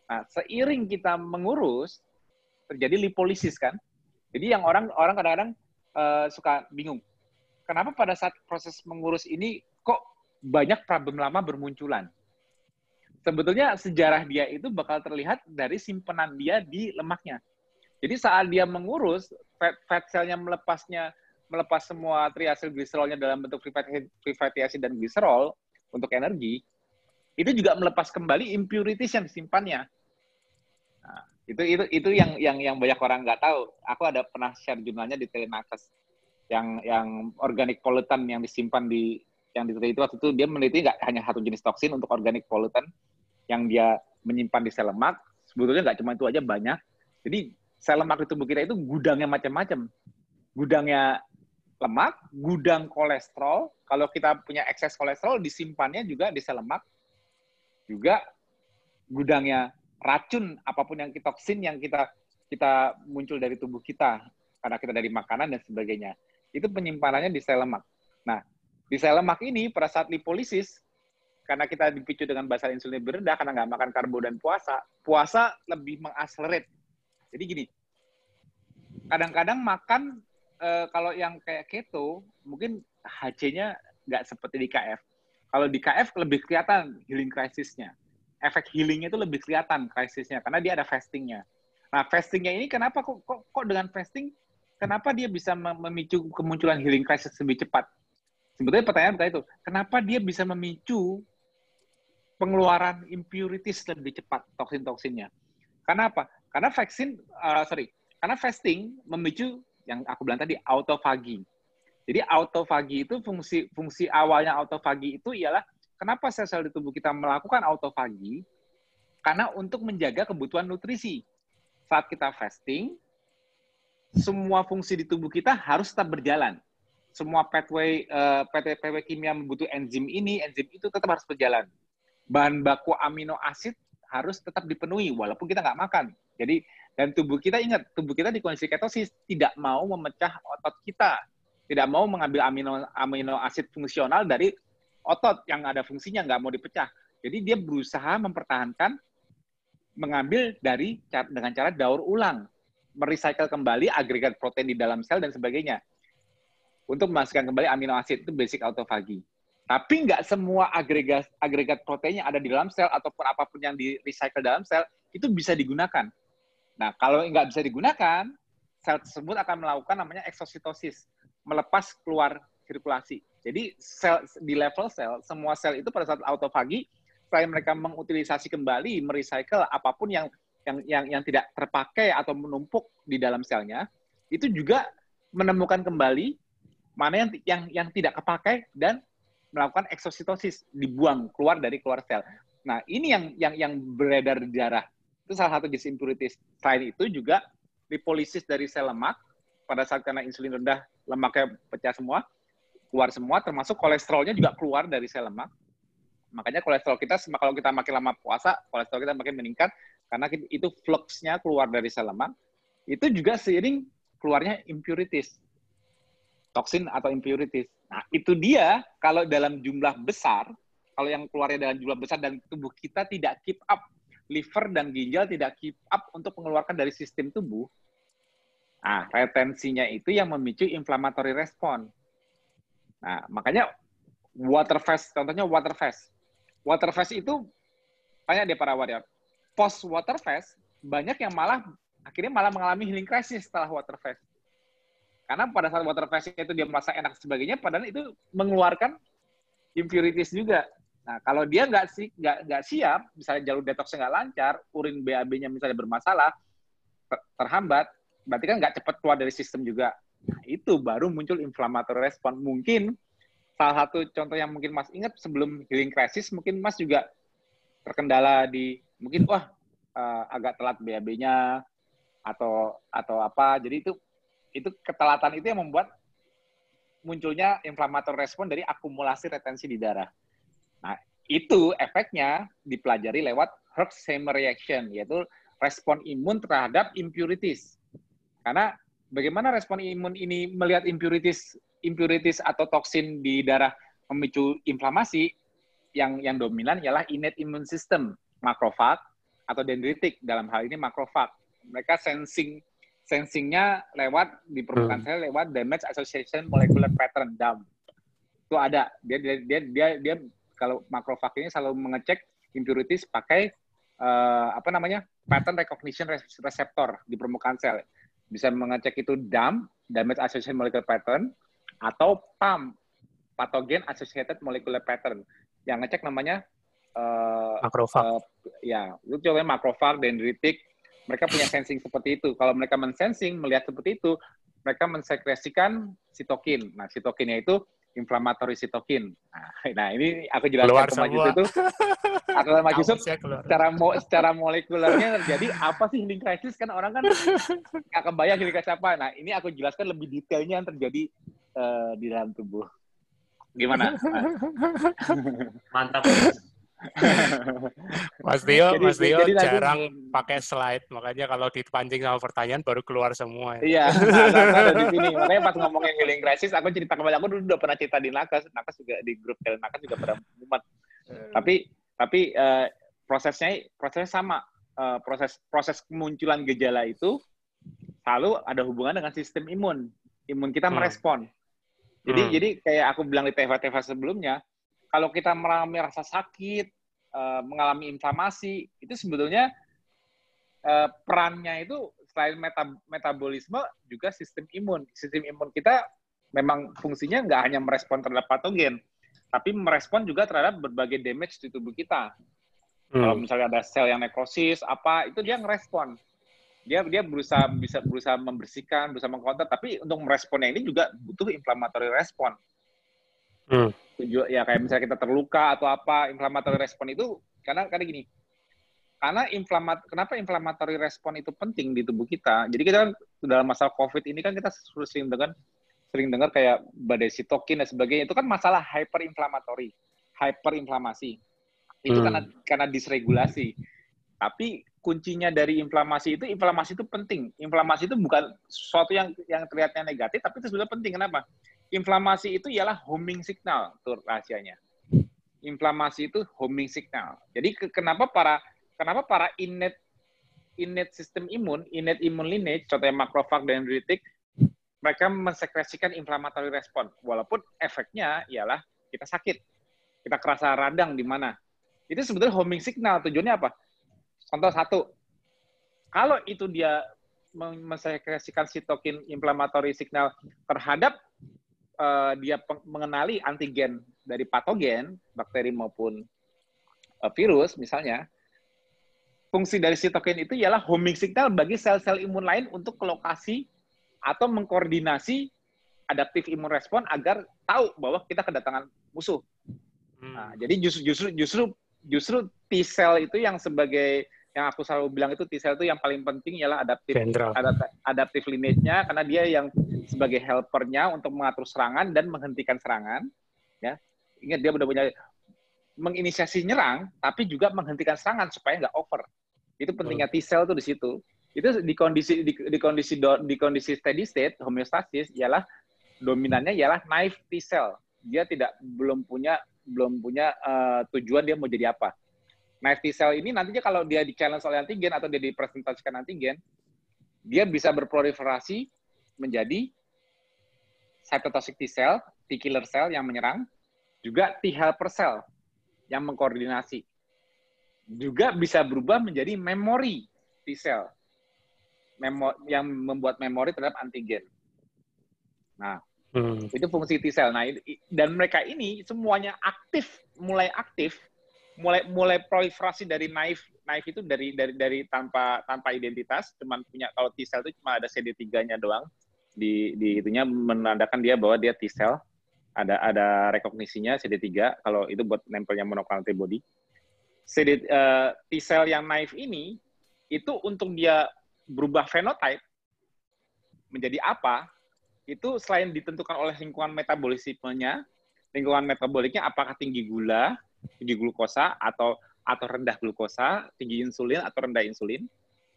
Nah, seiring kita mengurus, terjadi lipolisis kan. Jadi yang orang orang kadang-kadang uh, suka bingung. Kenapa pada saat proses mengurus ini kok banyak problem lama bermunculan? Sebetulnya sejarah dia itu bakal terlihat dari simpenan dia di lemaknya. Jadi saat dia mengurus fat, fat cell-nya melepasnya melepas semua triasil gliserolnya dalam bentuk free fatty acid dan gliserol untuk energi, itu juga melepas kembali impurities yang disimpannya. Itu itu itu yang yang yang banyak orang nggak tahu. Aku ada pernah share jumlahnya di Telenakes yang yang organic pollutant yang disimpan di yang diteliti itu waktu itu dia meneliti nggak hanya satu jenis toksin untuk organic pollutant yang dia menyimpan di sel lemak. Sebetulnya nggak cuma itu aja banyak. Jadi sel lemak di tubuh kita itu gudangnya macam-macam. Gudangnya lemak gudang kolesterol. Kalau kita punya ekses kolesterol disimpannya juga di sel lemak. Juga gudangnya racun apa pun yang toksin yang kita kita muncul dari tubuh kita karena kita dari makanan dan sebagainya itu penyimpanannya di sel lemak. Nah, di sel lemak ini pada saat lipolisis karena kita dipicu dengan basal insulin lebih rendah karena nggak makan karbo dan puasa, puasa lebih mengakselerate. Jadi gini, kadang-kadang makan e, kalau yang kayak keto mungkin HC-nya nggak seperti di KF. Kalau di KF lebih kelihatan healing krisisnya efek healingnya itu lebih kelihatan krisisnya karena dia ada fastingnya. Nah, fastingnya ini kenapa kok, kok, kok dengan fasting kenapa dia bisa memicu kemunculan healing crisis lebih cepat? Sebetulnya pertanyaan pertanyaan itu, kenapa dia bisa memicu pengeluaran impurities lebih cepat toksin-toksinnya? Karena apa? Karena vaksin, uh, sorry, karena fasting memicu yang aku bilang tadi autofagi. Jadi autofagi itu fungsi fungsi awalnya autofagi itu ialah Kenapa sel-sel di tubuh kita melakukan autofagi? Karena untuk menjaga kebutuhan nutrisi. Saat kita fasting, semua fungsi di tubuh kita harus tetap berjalan. Semua pathway uh, pathway kimia membutuh enzim ini, enzim itu tetap harus berjalan. Bahan baku amino asid harus tetap dipenuhi walaupun kita nggak makan. Jadi dan tubuh kita ingat, tubuh kita di kondisi ketosis tidak mau memecah otot kita, tidak mau mengambil amino amino asid fungsional dari otot yang ada fungsinya nggak mau dipecah. Jadi dia berusaha mempertahankan mengambil dari dengan cara daur ulang, merecycle kembali agregat protein di dalam sel dan sebagainya. Untuk memastikan kembali amino asid itu basic autofagi. Tapi nggak semua agregat agregat protein yang ada di dalam sel ataupun apa pun yang di recycle dalam sel itu bisa digunakan. Nah, kalau nggak bisa digunakan, sel tersebut akan melakukan namanya eksositosis, melepas keluar sirkulasi. Jadi sel di level sel, semua sel itu pada saat autofagi, selain mereka mengutilisasi kembali, merecycle apa pun yang yang yang yang tidak terpakai atau menumpuk di dalam selnya, itu juga menemukan kembali mana yang yang yang tidak kepakai dan melakukan eksositosis, dibuang keluar dari keluar sel. Nah, ini yang yang yang beredar di darah. Itu salah satu jenis impurities. Selain itu juga lipolisis dari sel lemak pada saat karena insulin rendah lemaknya pecah semua, keluar semua, termasuk kolesterolnya juga keluar dari sel lemak. Makanya kolesterol kita, kalau kita makin lama puasa, kolesterol kita makin meningkat, karena itu fluxnya keluar dari sel lemak. Itu juga seiring keluarnya impurities, toksin atau impurities. Nah, itu dia kalau dalam jumlah besar, kalau yang keluarnya dalam jumlah besar dan tubuh kita tidak keep up, liver dan ginjal tidak keep up untuk mengeluarkan dari sistem tubuh, nah, retensinya itu yang memicu inflammatory response. Nah, makanya water fast, contohnya water fast. Water fast itu banyak dia para warrior. Post water fast, banyak yang malah akhirnya malah mengalami healing crisis setelah water fast. Karena pada saat water fast itu dia merasa enak sebagainya, padahal itu mengeluarkan impurities juga. Nah, kalau dia nggak si, siap, misalnya jalur detoxnya nggak lancar, urin BAB-nya misalnya bermasalah, terhambat, berarti kan nggak cepat keluar dari sistem juga. Nah, itu baru muncul inflammatory response. Mungkin salah satu contoh yang mungkin Mas ingat sebelum healing crisis, mungkin Mas juga terkendala di mungkin wah uh, agak telat BAB-nya atau atau apa. Jadi itu itu ketelatan itu yang membuat munculnya inflammatory respon dari akumulasi retensi di darah. Nah, itu efeknya dipelajari lewat Herxheimer reaction, yaitu respon imun terhadap impurities. Karena bagaimana respon imun ini melihat impurities impurities atau toksin di darah memicu inflamasi yang yang dominan ialah innate immune system makrofag atau dendritik dalam hal ini makrofag. Mereka sensing sensingnya lewat di permukaan hmm. sel lewat damage association molecular pattern DAM. Itu ada. Dia dia dia dia, dia kalau makrofag ini selalu mengecek impurities pakai uh, apa namanya? pattern recognition receptor di permukaan sel. Bisa mengecek itu DAM, damage association molecular pattern atau PAM, pathogen associated molecular pattern. Yang ngecek namanya uh, makrofag. Uh, ya, itu coba makrofag, dendritik, mereka punya sensing seperti itu. Kalau mereka mensensing, melihat seperti itu, mereka mensekresikan sitokin. Nah, sitokinnya itu inflamatory sitokin. Nah, [laughs] nah ini aku jelaskan keluar ke Mas itu. Aku Mas Yusuf, secara mo secara molekulernya terjadi apa sih healing crisis? Kan orang kan [laughs] nggak kebayang healing crisis apa. Nah, ini aku jelaskan lebih detailnya yang terjadi uh, di dalam tubuh. Gimana? [laughs] Mantap. [laughs] Mas Tio, jadi, Mas Tio jadi jarang nanti, pakai slide, makanya kalau dipancing sama pertanyaan baru keluar semua. Ya. Iya, [laughs] nah, ada di sini. Makanya pas ngomongin healing crisis, aku cerita kembali. Aku dulu udah pernah cerita di Nakas, Nakas juga di grup Kalian Nakas juga pernah mumet. Hmm. Tapi tapi uh, prosesnya prosesnya sama. Uh, proses proses kemunculan gejala itu selalu ada hubungan dengan sistem imun. Imun kita hmm. merespon. Jadi hmm. jadi kayak aku bilang di TV-TV sebelumnya, kalau kita mengalami rasa sakit, uh, mengalami inflamasi, itu sebetulnya uh, perannya itu selain meta metabolisme juga sistem imun. Sistem imun kita memang fungsinya nggak hanya merespon terhadap patogen, tapi merespon juga terhadap berbagai damage di tubuh kita. Hmm. Kalau misalnya ada sel yang nekrosis, apa itu dia ngerespon. Dia dia berusaha bisa berusaha membersihkan, berusaha mengkonter, tapi untuk meresponnya ini juga butuh inflammatory respon. Hmm tujuan ya kayak misalnya kita terluka atau apa inflamatory respon itu karena karena gini karena inflamat kenapa inflamatory respon itu penting di tubuh kita? Jadi kita kan dalam masalah covid ini kan kita sering dengar sering dengar kayak badai sitokin dan sebagainya. Itu kan masalah hyperinflammatory hyperinflamasi. Itu hmm. karena karena disregulasi. Tapi kuncinya dari inflamasi itu inflamasi itu penting. Inflamasi itu bukan sesuatu yang yang terlihatnya negatif tapi itu sudah penting. Kenapa inflamasi itu ialah homing signal, tuh rahasianya. Inflamasi itu homing signal. Jadi ke, kenapa para kenapa para innate innate sistem imun, innate imun lineage, contohnya makrofag dan dendritik, mereka mensekresikan inflammatory respon. Walaupun efeknya ialah kita sakit, kita kerasa radang di mana. Itu sebetulnya homing signal. Tujuannya apa? Contoh satu, kalau itu dia mensekresikan sitokin inflammatory signal terhadap uh, dia mengenali antigen dari patogen, bakteri maupun uh, virus misalnya, fungsi dari sitokin itu ialah homing signal bagi sel-sel imun lain untuk ke lokasi atau mengkoordinasi adaptif imun respon agar tahu bahwa kita kedatangan musuh. Hmm. Nah, jadi justru justru justru justru T cell itu yang sebagai yang aku selalu bilang itu T cell itu yang paling penting ialah adaptif adaptif, adaptif lineage-nya karena dia yang sebagai helpernya untuk mengatur serangan dan menghentikan serangan ya. Ingat dia punya menginisiasi nyerang tapi juga menghentikan serangan supaya nggak over. Itu pentingnya T cell tuh di situ. Itu di kondisi di, di kondisi do, di kondisi steady state homeostasis ialah dominannya ialah naive T cell dia tidak belum punya belum punya uh, tujuan dia mau jadi apa. Naive T cell ini nantinya kalau dia di challenge oleh antigen atau dia dipresentasikan antigen, dia bisa berproliferasi menjadi cytotoxic T cell, T killer cell yang menyerang, juga T helper cell yang mengkoordinasi. Juga bisa berubah menjadi memory T cell memo yang membuat memori terhadap antigen. Nah, hmm. itu fungsi T cell. Nah, dan mereka ini semuanya aktif, mulai aktif mulai mulai proliferasi dari naif naif itu dari dari dari tanpa tanpa identitas cuman punya kalau T cell itu cuma ada CD3-nya doang di di itunya menandakan dia bahwa dia T cell ada ada rekognisinya CD3 kalau itu buat nempelnya monoclonal antibody CD uh, T cell yang naif ini itu untuk dia berubah fenotype menjadi apa itu selain ditentukan oleh lingkungan metabolismenya lingkungan metaboliknya apakah tinggi gula tinggi glukosa atau atau rendah glukosa, tinggi insulin atau rendah insulin.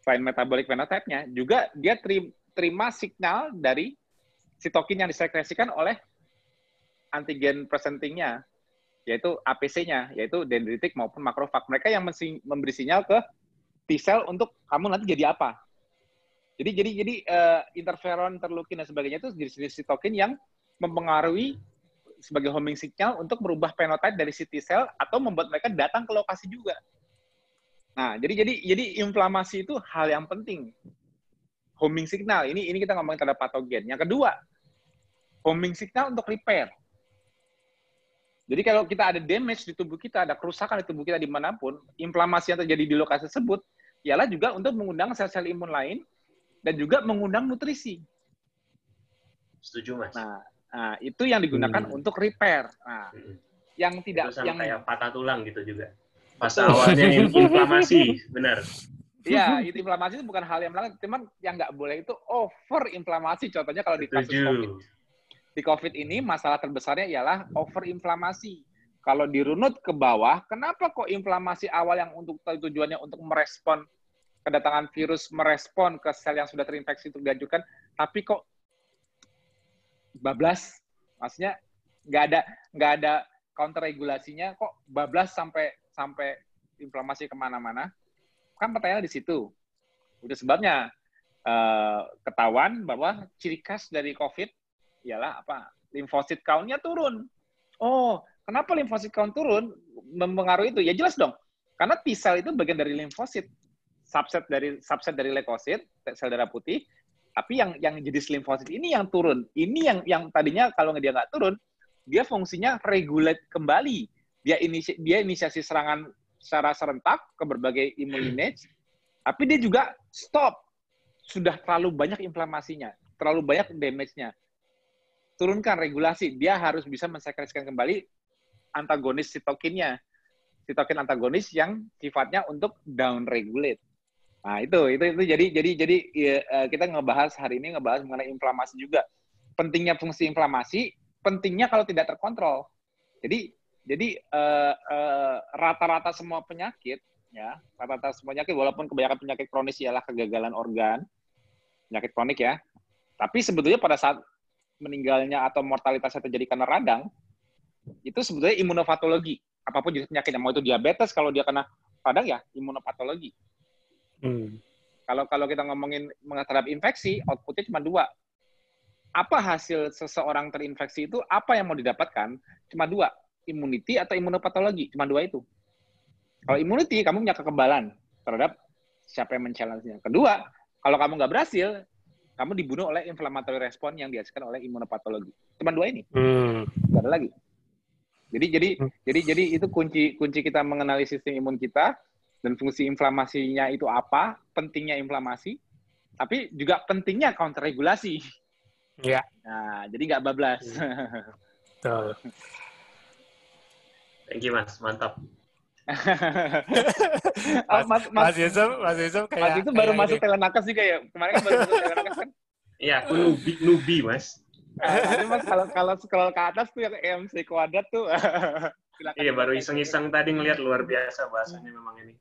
Selain metabolic phenotype-nya, juga dia terima signal dari sitokin yang disekresikan oleh antigen presentingnya. yaitu APC-nya, yaitu dendritik maupun makrofag. Mereka yang memberi sinyal ke T cell untuk kamu nanti jadi apa. Jadi jadi jadi uh, interferon, interleukin dan sebagainya itu jenis-jenis sitokin yang mempengaruhi sebagai homing signal untuk merubah phenotype dari si T cell atau membuat mereka datang ke lokasi juga. Nah, jadi jadi jadi inflamasi itu hal yang penting. Homing signal ini ini kita ngomongin terhadap patogen. Yang kedua, homing signal untuk repair. Jadi kalau kita ada damage di tubuh kita, ada kerusakan di tubuh kita di mana pun, inflamasi yang terjadi di lokasi tersebut, ialah juga untuk mengundang sel-sel imun lain dan juga mengundang nutrisi. Setuju, Mas. Nah, nah itu yang digunakan hmm. untuk repair. Nah, hmm. yang tidak yang kayak patah tulang gitu juga. Pas awalnya [laughs] inflamasi, benar. Iya, itu inflamasi itu bukan hal yang melanggar, cuman yang nggak boleh itu over inflamasi. Contohnya kalau di kasus COVID di COVID ini masalah terbesarnya ialah overinflamasi. Kalau dirunut ke bawah, kenapa kok inflamasi awal yang untuk tujuannya untuk merespon kedatangan virus, merespon ke sel yang sudah terinfeksi untuk diajukan, tapi kok bablas? Maksudnya nggak ada nggak ada counter regulasinya, kok bablas sampai sampai inflamasi ke mana-mana? Kan pertanyaan di situ. Udah sebabnya uh, ketahuan bahwa ciri khas dari COVID ialah apa? Limfosit count-nya turun. Oh, kenapa limfosit count turun? Mempengaruhi itu? Ya jelas dong. Karena T cell itu bagian dari limfosit, subset dari subset dari leukosit, sel darah putih. Tapi yang yang jenis limfosit ini yang turun. Ini yang yang tadinya kalau dia nggak turun, dia fungsinya regulate kembali. Dia inisi, dia inisiasi serangan secara serentak ke berbagai imun lineage, tapi dia juga stop. Sudah terlalu banyak inflamasinya, terlalu banyak damage-nya turunkan regulasi. Dia harus bisa mensekretkan kembali antagonis sitokinnya. Sitokin antagonis yang sifatnya untuk down regulate. Nah, itu itu itu jadi jadi jadi ya, eh, kita ngebahas hari ini ngebahas mengenai inflamasi juga. Pentingnya fungsi inflamasi, pentingnya kalau tidak terkontrol. Jadi jadi uh, uh, rata-rata semua penyakit ya, rata-rata semua penyakit walaupun kebanyakan penyakit kronis ialah kegagalan organ, penyakit kronik ya. Tapi sebetulnya pada saat meninggalnya atau mortalitasnya terjadi karena radang, itu sebetulnya imunopatologi. Apa pun jenis penyakitnya, mau itu diabetes, kalau dia kena radang ya imunopatologi. Hmm. Kalau kalau kita ngomongin terhadap infeksi, outputnya cuma dua. Apa hasil seseorang terinfeksi itu, apa yang mau didapatkan? Cuma dua, immunity atau imunopatologi. Cuma dua itu. Kalau immunity, kamu punya kekebalan terhadap siapa yang men-challenge-nya. Kedua, kalau kamu nggak berhasil, kamu dibunuh oleh inflammatory respon yang dihasilkan oleh imunopatologi. Cuma dua ini. Hmm. Gak ada lagi. Jadi jadi hmm. jadi jadi itu kunci kunci kita mengenali sistem imun kita dan fungsi inflamasinya itu apa, pentingnya inflamasi, tapi juga pentingnya counter regulasi. Ya. Nah, jadi nggak bablas. Betul. [laughs] Thank you mas, mantap. [laughs] Oh, mas, mas, mas Yusuf, Mas Yusuf kayak Mas itu baru kayak masuk telenakes juga ya. Kemarin kan baru masuk telenakes kan? [laughs] Iya, aku nubi, nubi mas. Nah, mas kalau kalau scroll ke atas tuh yang MC kuadrat tuh. [laughs] iya, baru iseng-iseng tadi ngelihat luar biasa bahasanya memang ini.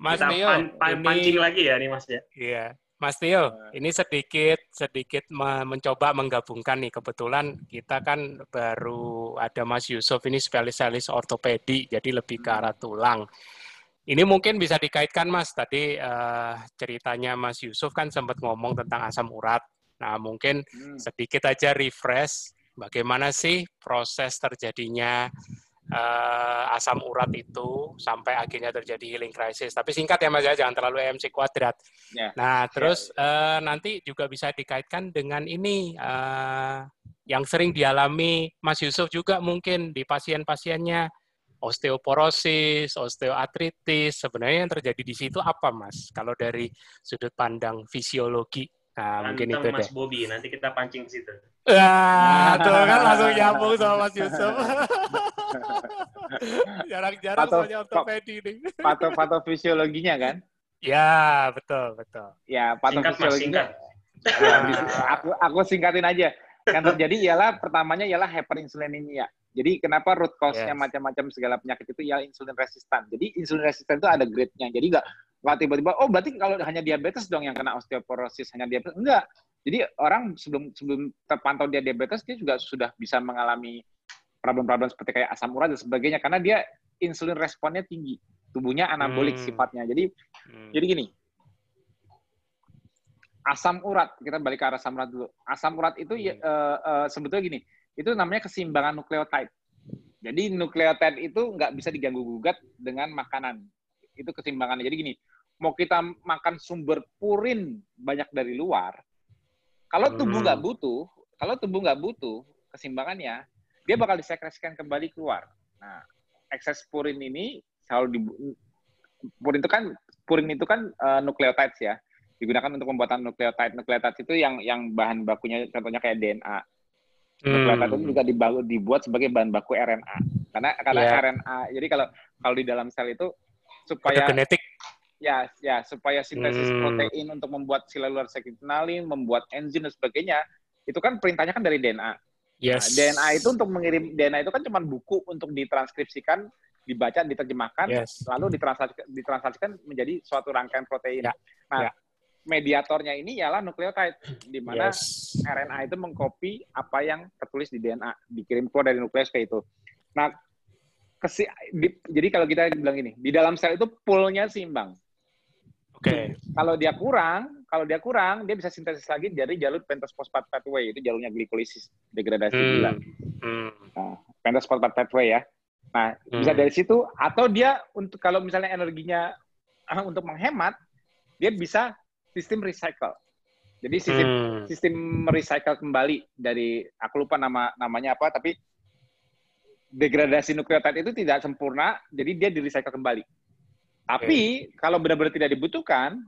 Mas Kita pan, pan, ini... pancing lagi ya nih Mas ya. Iya. Mas Tio, ini sedikit sedikit mencoba menggabungkan nih kebetulan kita kan baru ada Mas Yusuf ini spesialis ortopedi jadi lebih ke arah tulang. Ini mungkin bisa dikaitkan Mas tadi uh, ceritanya Mas Yusuf kan sempat ngomong tentang asam urat. Nah mungkin hmm. sedikit aja refresh bagaimana sih proses terjadinya uh, asam urat itu sampai akhirnya terjadi healing crisis. Tapi singkat ya Mas ya, jangan terlalu EMC kuadrat. Yeah. Nah, terus yeah. Uh, nanti juga bisa dikaitkan dengan ini uh, yang sering dialami Mas Yusuf juga mungkin di pasien-pasiennya osteoporosis, osteoartritis. Sebenarnya yang terjadi di situ apa, Mas? Kalau dari sudut pandang fisiologi Nah, mungkin itu Mas deh. Bobby, nanti kita pancing ke situ. Nah, tuh kan langsung nyambung sama Mas Yusuf. [laughs] Jarang-jarang soalnya ortopedi nih. Pato fisiologinya kan? Ya, betul, betul. Ya, patofisiologinya. Ya, aku aku singkatin aja. Yang terjadi ialah pertamanya ialah hyperinsulinemia. Jadi kenapa root cause-nya yes. macam-macam segala penyakit itu ialah insulin resistan. Jadi insulin resistan itu ada grade-nya. Jadi nggak nggak tiba-tiba oh berarti kalau hanya diabetes dong yang kena osteoporosis hanya diabetes enggak. Jadi orang sebelum sebelum terpantau dia diabetes dia juga sudah bisa mengalami problem-problem seperti kayak asam urat dan sebagainya karena dia insulin responnya tinggi tubuhnya anabolik hmm. sifatnya jadi hmm. jadi gini asam urat kita balik ke arah asam urat dulu asam urat itu hmm. uh, uh, sebetulnya gini itu namanya keseimbangan nukleotide jadi nukleotide itu nggak bisa diganggu gugat dengan makanan itu keseimbangannya jadi gini mau kita makan sumber purin banyak dari luar kalau tubuh nggak hmm. butuh kalau tubuh nggak butuh keseimbangannya dia bakal disekresikan kembali keluar nah ekses purin ini selalu di purin itu kan purin itu kan uh, nukleotides ya digunakan untuk pembuatan nukleotide. Nukleotide itu yang yang bahan bakunya contohnya kayak DNA. Hmm. Nukleotide itu juga dibuat sebagai bahan baku RNA. Karena karena yeah. RNA. Jadi kalau kalau di dalam sel itu supaya genetik ya ya supaya sintesis hmm. protein untuk membuat cellular cytokinin, membuat enzim dan sebagainya, itu kan perintahnya kan dari DNA. Yes. Nah, DNA itu untuk mengirim DNA itu kan cuma buku untuk ditranskripsikan, dibaca, diterjemahkan, yes. lalu ditranslasikan, ditranslasikan menjadi suatu rangkaian protein. Yeah. Nah, yeah mediatornya ini ialah nukleotide, di mana yes. RNA itu mengcopy apa yang tertulis di DNA, dikirim keluar dari nukleus kayak itu. Nah, kesi, di, jadi kalau kita bilang ini, di dalam sel itu poolnya seimbang. Oke. Okay. Kalau dia kurang, kalau dia kurang, dia bisa sintesis lagi dari jalur pentose phosphate pathway, itu jalurnya glikolisis, degradasi hmm. gula. Hmm. Nah, pentose phosphate pathway ya. Nah, hmm. bisa dari situ, atau dia untuk kalau misalnya energinya untuk menghemat, dia bisa sistem recycle. Jadi sistem hmm. sistem recycle kembali dari aku lupa nama namanya apa tapi degradasi nukleotida itu tidak sempurna jadi dia di recycle kembali. Tapi okay. kalau benar-benar tidak dibutuhkan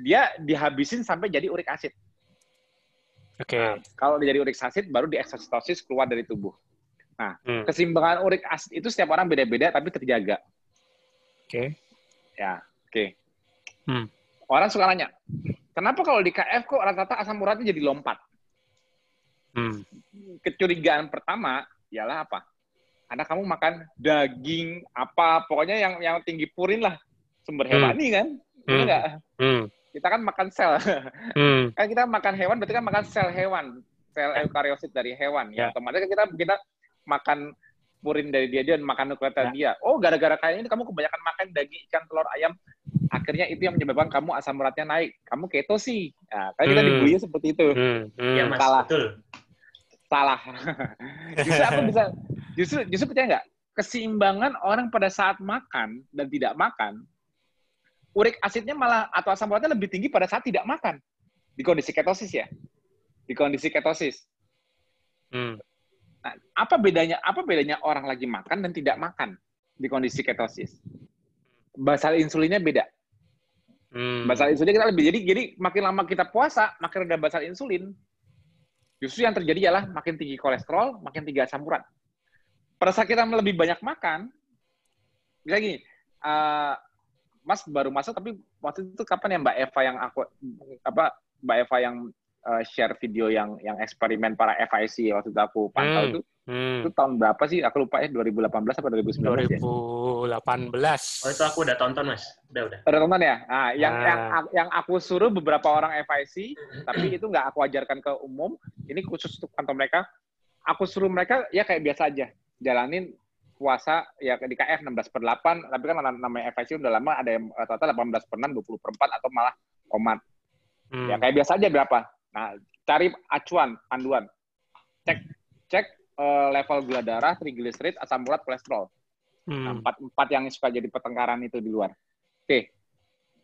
dia dihabisin sampai jadi urik asid. Oke. Okay. Nah, kalau jadi urik asid baru dieksositosis keluar dari tubuh. Nah, hmm. keseimbangan urik asid itu setiap orang beda-beda tapi terjaga. Oke. Okay. Ya, oke. Okay. Hmm. Orang suka nanya, kenapa kalau di KF kok rata-rata asam uratnya jadi lompat? Hmm. Kecurigaan pertama ialah apa? Karena kamu makan daging apa, pokoknya yang yang tinggi purin lah, sumber hewani hmm. kan? Hmm. Enggak. Hmm. Kita kan makan sel. [laughs] Hmm. kan kita makan hewan, berarti kan makan sel hewan, sel eukariosit dari hewan. Ya, ya otomatis kan kita kita makan purin dari dia dan makan nukleotida ya. dia. Oh, gara-gara kayaknya kamu kebanyakan makan daging, ikan, telur, ayam, akhirnya itu yang menyebabkan kamu asam uratnya naik. Kamu keto sih. Nah, kan kita hmm. dibully seperti itu. Hmm. Hmm. Ya, mas, Salah. Betul. Salah. [laughs] justru aku bisa, justru, justru percaya nggak? Keseimbangan orang pada saat makan dan tidak makan, urik asidnya malah atau asam uratnya lebih tinggi pada saat tidak makan. Di kondisi ketosis ya. Di kondisi ketosis. Hmm. Nah, apa bedanya? Apa bedanya orang lagi makan dan tidak makan di kondisi ketosis? Basal insulinnya beda. Hmm. Basal insulinnya kita lebih jadi jadi makin lama kita puasa, makin rendah basal insulin. Justru yang terjadi adalah makin tinggi kolesterol, makin tinggi asam urat. Pada saat kita lebih banyak makan, bisa gini, uh, Mas baru masuk tapi waktu itu kapan ya Mbak Eva yang aku apa Mbak Eva yang uh, share video yang yang eksperimen para FIC waktu itu aku pantau hmm. itu hmm. itu tahun berapa sih? Aku lupa ya 2018 atau 2019 2018. ya? 2018. Oh itu aku udah tonton mas, udah udah. Udah tonton ya? Nah, yang nah. yang yang aku suruh beberapa orang FIC, tapi itu nggak aku ajarkan ke umum. Ini khusus untuk kantor mereka. Aku suruh mereka ya kayak biasa aja, jalanin puasa ya di KF 16 per 8, tapi kan namanya FIC udah lama ada yang rata-rata 18 per 6, 20 per 4, atau malah komat. Hmm. Ya kayak biasa aja berapa. Nah, cari acuan, panduan. Cek cek uh, level gula darah, trigliserid, asam urat, kolesterol. Hmm. Nah, empat, empat yang suka jadi pertengkaran itu di luar. Oke.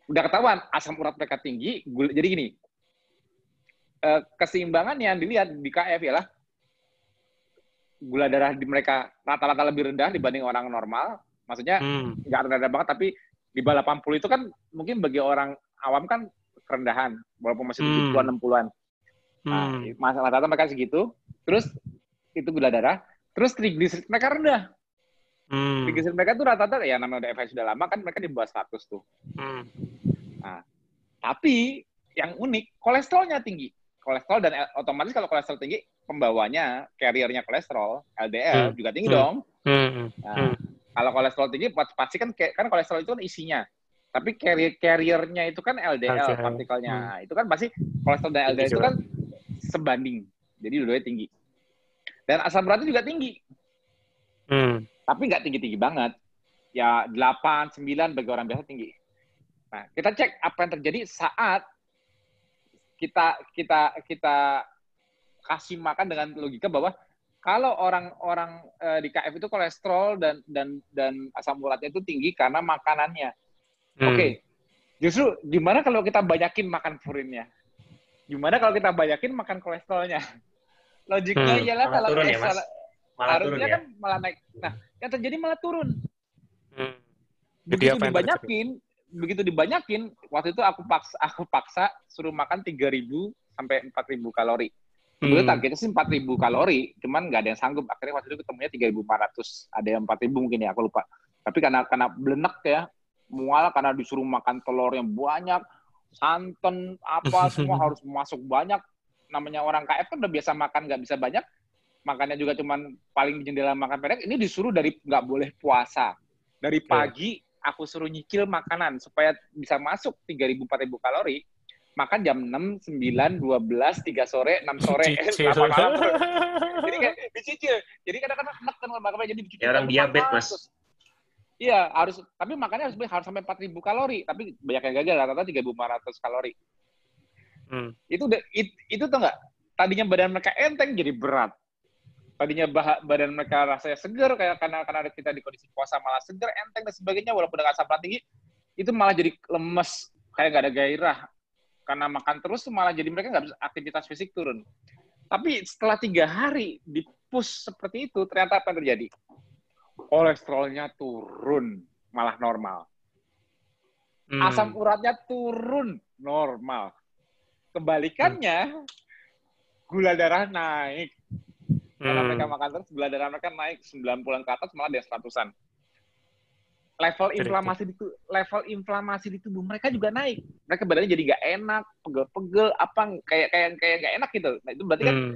Udah ketahuan asam urat mereka tinggi, gula, jadi gini. Uh, keseimbangan yang dilihat di KF ialah gula darah di mereka rata-rata lebih rendah dibanding orang normal. Maksudnya hmm. nggak rendah banget, tapi di bawah 80 itu kan mungkin bagi orang awam kan kerendahan, walaupun masih 70-an, hmm. 60-an. Nah, hmm. masalah rata mereka segitu. Terus itu gula darah. Terus trigliserid mereka rendah. Hmm. Trigliserid mereka tuh rata-rata ya namanya udah FI sudah lama kan mereka di bawah 100 tuh. Hmm. Nah, tapi yang unik kolesterolnya tinggi. Kolesterol dan otomatis kalau kolesterol tinggi pembawanya carriernya kolesterol LDL hmm. juga tinggi hmm. dong. Hmm. Nah, hmm. kalau kolesterol tinggi pasti kan kan kolesterol itu kan isinya. Tapi carrier carriernya itu kan LDL, LDL. partikelnya. Hmm. Itu kan pasti kolesterol dan LDL itu kan sebanding. Jadi dua-duanya tinggi. Dan asam uratnya juga tinggi. Hmm. Tapi nggak tinggi-tinggi banget. Ya 8, 9 bagi orang biasa tinggi. Nah, kita cek apa yang terjadi saat kita kita kita kasih makan dengan logika bahwa kalau orang-orang uh, di KF itu kolesterol dan dan dan asam uratnya itu tinggi karena makanannya. Hmm. Oke. Okay. Justru gimana kalau kita banyakin makan purinnya? Gimana kalau kita banyakin makan kolesterolnya? [laughs] Logiknya hmm. ialah kalau turun ya, Mas? Malah harusnya turun, ya? kan malah naik. Nah, yang terjadi malah turun. Hmm. Begitu dibanyakin, begitu dibanyakin, waktu itu aku paksa aku paksa suruh makan 3000 sampai 4000 kalori. Sebetulnya hmm. targetnya sih 4000 kalori, cuman nggak ada yang sanggup. Akhirnya waktu itu ketemunya 3400, ada yang 4000 mungkin ya, aku lupa. Tapi karena karena belenek ya, mual karena disuruh makan telur yang banyak, santan apa [laughs] semua harus masuk banyak. Namanya orang KF kan udah biasa makan nggak bisa banyak, makannya juga cuman paling jendela makan pendek. Ini disuruh dari nggak boleh puasa. Dari pagi aku suruh nyicil makanan supaya bisa masuk 3.000 4.000 kalori makan jam 6, 9, 12, 3 sore, 6 sore, 8 malam. [laughs] jadi kayak dicicil. Jadi kadang-kadang enak kan makannya jadi dicicil. Ya orang diabetes, Mas. Iya, harus tapi makannya harus harus sampai 4000 kalori, tapi banyak yang gagal rata-rata 3500 kalori. Hmm. Itu it, itu tuh enggak? Tadinya badan mereka enteng jadi berat tadinya bah, badan mereka rasanya segar kayak karena karena kita di kondisi puasa malah segar enteng dan sebagainya walaupun dengan asam tinggi itu malah jadi lemes kayak gak ada gairah karena makan terus malah jadi mereka nggak bisa aktivitas fisik turun tapi setelah tiga hari di push seperti itu ternyata apa yang terjadi kolesterolnya turun malah normal hmm. asam uratnya turun normal kebalikannya gula darah naik karena mereka hmm. makan terus gula darah mereka naik 90-an ke atas malah dia seratusan. Level inflamasi di level inflamasi di tubuh mereka juga naik. Mereka badannya jadi gak enak, pegel-pegel, apa kayak kayak kayak gak enak gitu. Nah itu berarti kan hmm.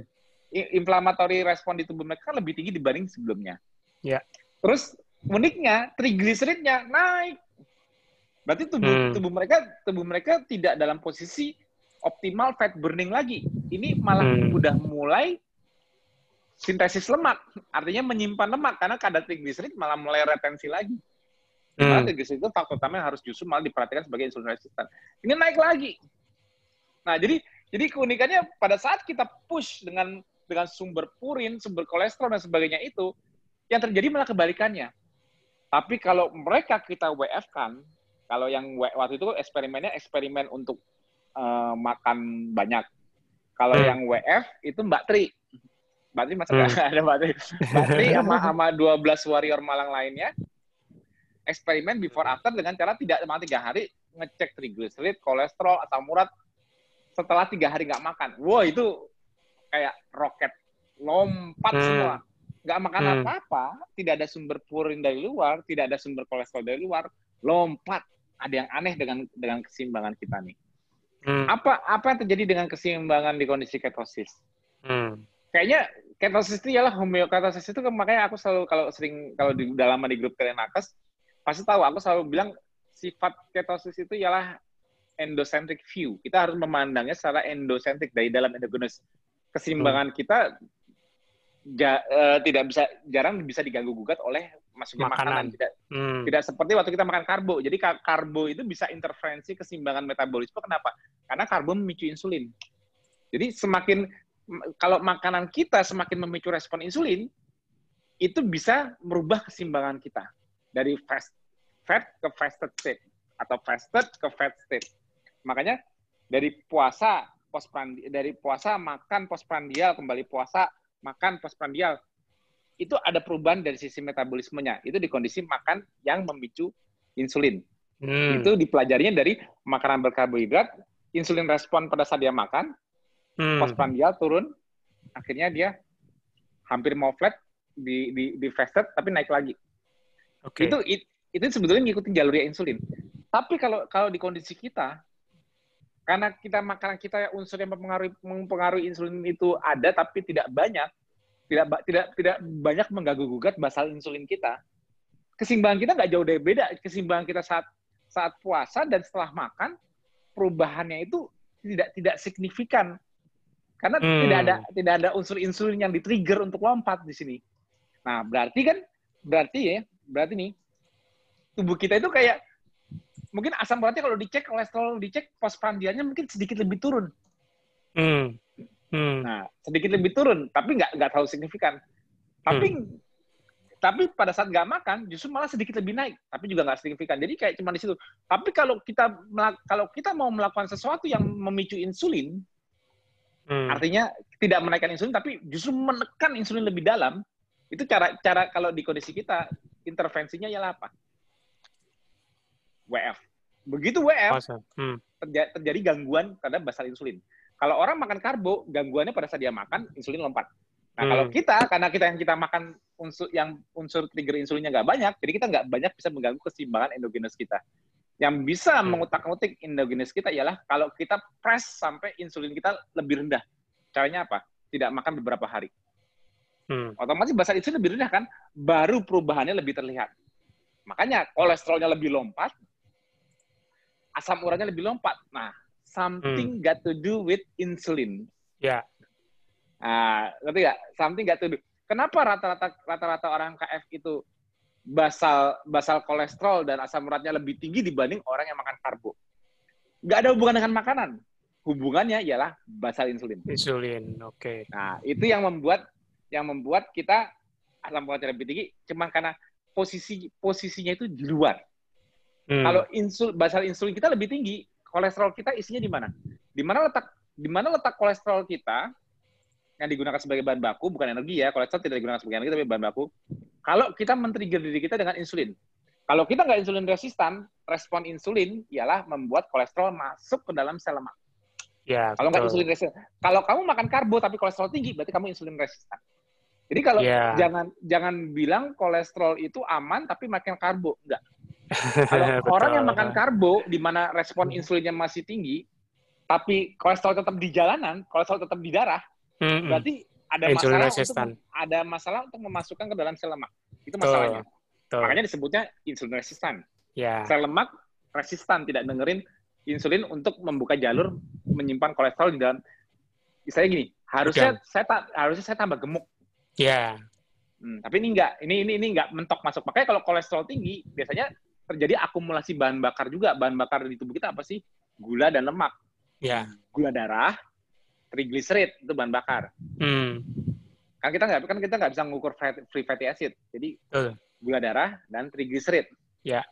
inflamatory respon di tubuh mereka lebih tinggi dibanding sebelumnya. Ya. Yeah. Terus uniknya trigliseridnya naik. Berarti tubuh hmm. tubuh mereka tubuh mereka tidak dalam posisi optimal fat burning lagi. Ini malah hmm. udah mulai sintesis lemak, artinya menyimpan lemak karena kadar trigliserid malah mulai retensi lagi. Hmm. triglycerid itu faktor utama yang harus justru malah diperhatikan sebagai insulin resistan. Ini naik lagi. Nah, jadi jadi keunikannya pada saat kita push dengan dengan sumber purin, sumber kolesterol dan sebagainya itu, yang terjadi malah kebalikannya. Tapi kalau mereka kita WF kan, kalau yang waktu itu eksperimennya eksperimen untuk uh, makan banyak. Kalau hmm. yang WF itu Mbak Tri, Batri masa hmm. ada Batri. Batri sama sama 12 warrior Malang lainnya eksperimen before after dengan cara tidak cuma tiga hari ngecek triglycerid, kolesterol, asam urat setelah tiga hari nggak makan. Wow itu kayak roket lompat hmm. semua. Nggak makan hmm. apa-apa, tidak ada sumber purin dari luar, tidak ada sumber kolesterol dari luar, lompat. Ada yang aneh dengan dengan keseimbangan kita nih. Hmm. Apa apa yang terjadi dengan keseimbangan di kondisi ketosis? Hmm. Kayaknya ketosis itu ialah homeoketosis itu makanya aku selalu kalau sering kalau di dalam di grup nakes pasti tahu aku selalu bilang sifat ketosis itu ialah endocentric view. Kita harus memandangnya secara endocentric dari dalam endogenous. Keseimbangan hmm. kita ja, uh, tidak bisa jarang bisa diganggu gugat oleh masuknya makanan. makanan. Tidak hmm. tidak seperti waktu kita makan karbo. Jadi karbo itu bisa intervensi keseimbangan metabolisme. Kenapa? Karena karbo memicu insulin. Jadi semakin kalau makanan kita semakin memicu respon insulin, itu bisa merubah keseimbangan kita dari fast fat ke fasted state atau fasted ke fat state. Makanya dari puasa postprandial dari puasa makan postprandial kembali puasa makan postprandial itu ada perubahan dari sisi metabolismenya. Itu di kondisi makan yang memicu insulin. Hmm. Itu dipelajarinya dari makanan berkarbohidrat, insulin respon pada saat dia makan, hmm. postprandial turun, akhirnya dia hampir mau flat di di di fasted tapi naik lagi. Okay. Itu it, itu sebetulnya ngikutin jalurnya insulin. Tapi kalau kalau di kondisi kita karena kita makanan kita unsur yang mempengaruhi mempengaruhi insulin itu ada tapi tidak banyak, tidak tidak tidak banyak mengganggu gugat basal insulin kita. Keseimbangan kita nggak jauh dari beda. Keseimbangan kita saat saat puasa dan setelah makan perubahannya itu tidak tidak signifikan karena hmm. tidak ada tidak ada unsur insulin yang di-trigger untuk lompat di sini. Nah, berarti kan berarti ya, berarti nih tubuh kita itu kayak mungkin asam uratnya kalau dicek kolesterol dicek posprandialnya mungkin sedikit lebih turun. Hmm. Hmm. Nah, sedikit lebih turun, tapi nggak nggak terlalu signifikan. Tapi hmm. tapi pada saat nggak makan justru malah sedikit lebih naik, tapi juga nggak signifikan. Jadi kayak cuma di situ. Tapi kalau kita kalau kita mau melakukan sesuatu yang memicu insulin, hmm. artinya tidak menaikkan insulin, tapi justru menekan insulin lebih dalam, itu cara cara kalau di kondisi kita intervensinya ialah apa? WF. Begitu WF, hmm. terjadi, terjadi gangguan terhadap basal insulin. Kalau orang makan karbo, gangguannya pada saat dia makan, insulin lompat. Nah, hmm. kalau kita, karena kita yang kita makan unsur yang unsur trigger insulinnya nggak banyak, jadi kita nggak banyak bisa mengganggu keseimbangan endogenus kita. Yang bisa hmm. mengutak-ngutik endogenus kita ialah kalau kita press sampai insulin kita lebih rendah. Caranya apa? Tidak makan beberapa hari. Hmm. Otomatis basal insulin lebih rendah kan, baru perubahannya lebih terlihat. Makanya kolesterolnya lebih lompat, asam uratnya lebih lompat. Nah, something hmm. got to do with insulin. Ya. Yeah. Nah, ngerti nggak? Something got to do. Kenapa rata-rata rata-rata orang KF itu basal basal kolesterol dan asam uratnya lebih tinggi dibanding orang yang makan karbo? Nggak ada hubungan dengan makanan. Hubungannya ialah basal insulin. Insulin, oke. Okay. Nah, itu yang membuat yang membuat kita asam uratnya lebih tinggi cuma karena posisi posisinya itu di luar. Hmm. Kalau insul basal insulin kita lebih tinggi, kolesterol kita isinya di mana? Di mana letak di mana letak kolesterol kita yang digunakan sebagai bahan baku, bukan energi ya, kolesterol tidak digunakan sebagai energi tapi bahan baku. Kalau kita men-trigger diri kita dengan insulin. Kalau kita nggak insulin resistan, respon insulin ialah membuat kolesterol masuk ke dalam sel lemak. Ya, kalau nggak insulin resistan, kalau kamu makan karbo tapi kolesterol tinggi, berarti kamu insulin resistan. Jadi kalau ya. jangan jangan bilang kolesterol itu aman tapi makan karbo, enggak. [laughs] Kalau orang yang makan karbo, di mana respon insulinnya masih tinggi, tapi kolesterol tetap di jalanan, kolesterol tetap di darah, hmm, berarti ada masalah untuk ada masalah untuk memasukkan ke dalam sel lemak. Itu masalahnya. Tuh. Makanya disebutnya insulin resistan. Yeah. Sel lemak resistan tidak dengerin insulin untuk membuka jalur menyimpan kolesterol di dalam. Saya gini, harusnya Udah. saya harusnya saya tambah gemuk. Ya. Yeah. Hmm, tapi ini enggak, ini ini ini enggak mentok masuk. Makanya kalau kolesterol tinggi, biasanya terjadi akumulasi bahan bakar juga. Bahan bakar di tubuh kita apa sih? Gula dan lemak. Ya. Gula darah, triglycerid itu bahan bakar. Hmm. Kan kita nggak kan kita nggak bisa mengukur free fatty acid. Jadi uh. gula darah dan triglycerid. Ya.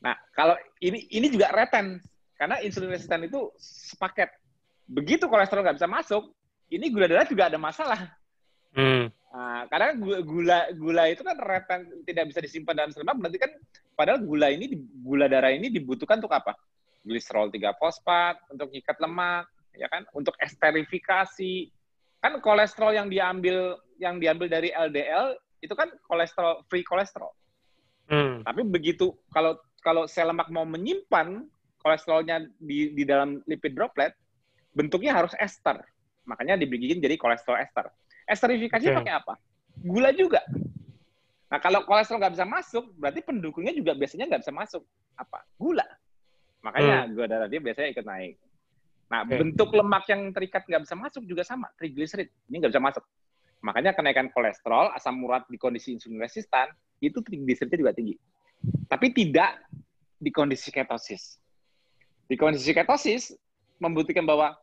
Nah kalau ini ini juga reten karena insulin resisten itu sepaket. Begitu kolesterol nggak bisa masuk, ini gula darah juga ada masalah. Hmm. Nah, karena gula gula itu kan reten tidak bisa disimpan dalam sel lemak, berarti kan padahal gula ini gula darah ini dibutuhkan untuk apa? Gliserol 3 fosfat untuk ikat lemak, ya kan? Untuk esterifikasi. Kan kolesterol yang diambil yang diambil dari LDL itu kan kolesterol free kolesterol. Hmm. Tapi begitu kalau kalau sel lemak mau menyimpan kolesterolnya di di dalam lipid droplet, bentuknya harus ester. Makanya dibikin jadi kolesterol ester. Esterifikasi okay. pakai apa? Gula juga. Nah, kalau kolesterol nggak bisa masuk, berarti pendukungnya juga biasanya nggak bisa masuk. Apa? Gula. Makanya hmm. gula darah dia biasanya ikut naik. Nah, okay. bentuk lemak yang terikat nggak bisa masuk juga sama, triglycerid. Ini nggak bisa masuk. Makanya kenaikan kolesterol, asam urat di kondisi insulin resistan, itu triglyceridnya juga tinggi. Tapi tidak di kondisi ketosis. Di kondisi ketosis, membuktikan bahwa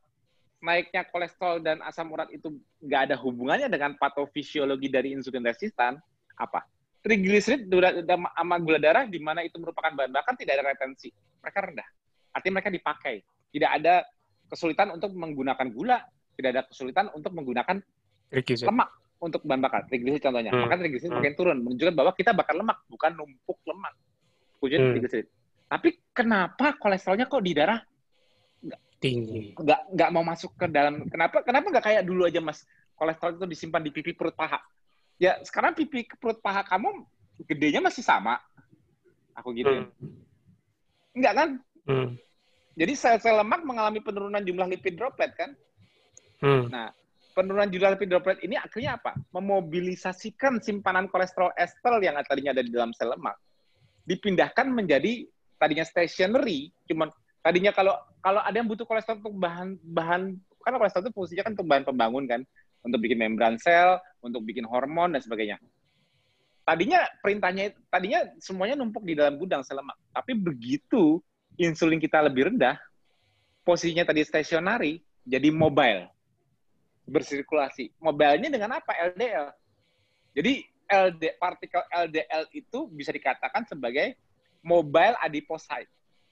naiknya kolesterol dan asam urat itu nggak ada hubungannya dengan patofisiologi dari insulin resistan, apa? Trigliserid sama gula darah di mana itu merupakan bahan bakar tidak ada retensi. Mereka rendah. Artinya mereka dipakai. Tidak ada kesulitan untuk menggunakan gula, tidak ada kesulitan untuk menggunakan lemak untuk bahan bakar. Trigliserid contohnya. Hmm. Maka trigliserid hmm. makin turun, menunjukkan bahwa kita bakar lemak, bukan numpuk lemak. Hmm. trigliserid. Tapi kenapa kolesterolnya kok di darah tinggi. Nggak nggak mau masuk ke dalam. Kenapa kenapa nggak kayak dulu aja mas? Kolesterol itu disimpan di pipi perut paha. Ya sekarang pipi perut paha kamu gedenya masih sama. Aku gitu. Hmm. Enggak kan? Hmm. Jadi sel-sel lemak mengalami penurunan jumlah lipid droplet kan? Hmm. Nah, penurunan jumlah lipid droplet ini akhirnya apa? Memobilisasikan simpanan kolesterol ester yang tadinya ada di dalam sel lemak dipindahkan menjadi tadinya stationary, cuman tadinya kalau kalau ada yang butuh kolesterol untuk bahan bahan kan kolesterol itu fungsinya kan untuk bahan pembangun kan untuk bikin membran sel untuk bikin hormon dan sebagainya tadinya perintahnya tadinya semuanya numpuk di dalam gudang selemak. Tapi begitu insulin kita lebih rendah, posisinya tadi stasionari jadi mobile bersirkulasi. Mobilenya dengan apa? LDL. Jadi LD, partikel LDL itu bisa dikatakan sebagai mobile adipocyte.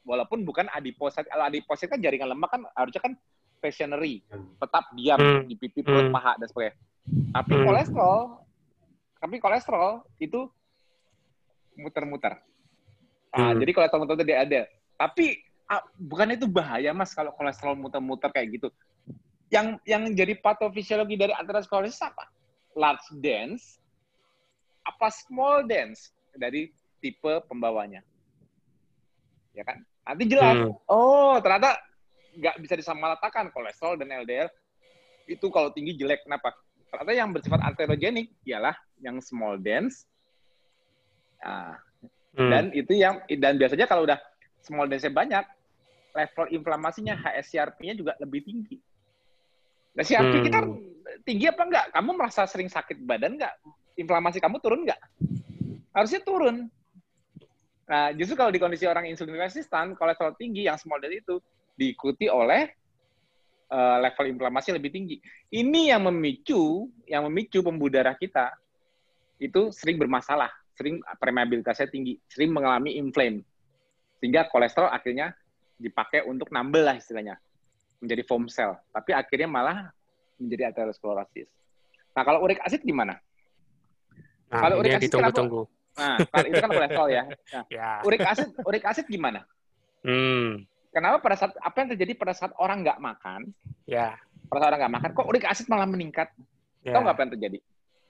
Walaupun bukan adipocyte. Kalau adipocyte kan jaringan lemak kan harusnya kan stationary, tetap diam hmm. di pipi, perut, hmm. paha dan sebagainya. Tapi hmm. kolesterol, tapi kolesterol itu muter-muter. Nah, hmm. Jadi kolesterol muter itu ada. Tapi ah, bukan itu bahaya mas kalau kolesterol muter-muter kayak gitu. Yang yang jadi patofisiologi dari aterosklerosis apa? Large dense apa small dance dari tipe pembawanya. Ya kan? Nanti jelas, hmm. oh ternyata nggak bisa disamaratakan kolesterol dan LDL itu kalau tinggi jelek. Kenapa? Ternyata yang bersifat aterogenik ialah yang small dance. Nah, hmm. Dan itu yang dan biasanya kalau udah small dance banyak, level inflamasinya HSCRP-nya juga lebih tinggi. Nah, CRP hmm. kita tinggi apa enggak? Kamu merasa sering sakit badan enggak? inflamasi kamu turun nggak? Harusnya turun. Nah, justru kalau di kondisi orang insulin resistan, kolesterol tinggi yang small dari itu diikuti oleh uh, level inflamasi lebih tinggi. Ini yang memicu, yang memicu pembuluh darah kita itu sering bermasalah, sering permeabilitasnya tinggi, sering mengalami inflame. Sehingga kolesterol akhirnya dipakai untuk nambel lah istilahnya, menjadi foam cell. Tapi akhirnya malah menjadi aterosklerosis. Nah, kalau uric acid gimana? Nah, kalau urik asid ditunggu-tunggu. Nah, itu kan kolesterol ya. Nah, ya. Urik asid, urik asid gimana? Hmm. Kenapa pada saat apa yang terjadi pada saat orang nggak makan? Ya. Pada saat orang nggak makan, kok urik asid malah meningkat? Ya. Tahu nggak apa yang terjadi?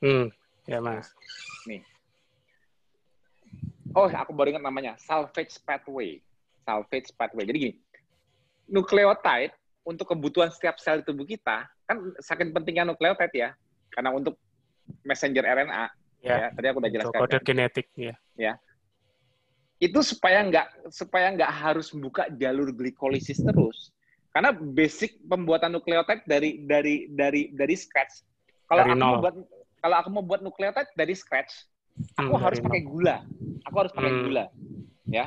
Hmm. Ya mas. Nih. Oh, aku baru ingat namanya salvage pathway. Salvage pathway. Jadi gini, nukleotide untuk kebutuhan setiap sel tubuh kita kan saking pentingnya nukleotide ya, karena untuk messenger RNA Ya, ya tadi aku udah jelaskan. Kode kan. genetik, ya. Ya. Itu supaya nggak supaya nggak harus buka jalur glikolisis terus. Karena basic pembuatan nukleotide dari dari dari dari scratch. Kalau aku mau buat kalau aku mau buat nukleotide dari scratch, aku hmm, harus pakai gula. Aku harus pakai hmm. gula. Ya.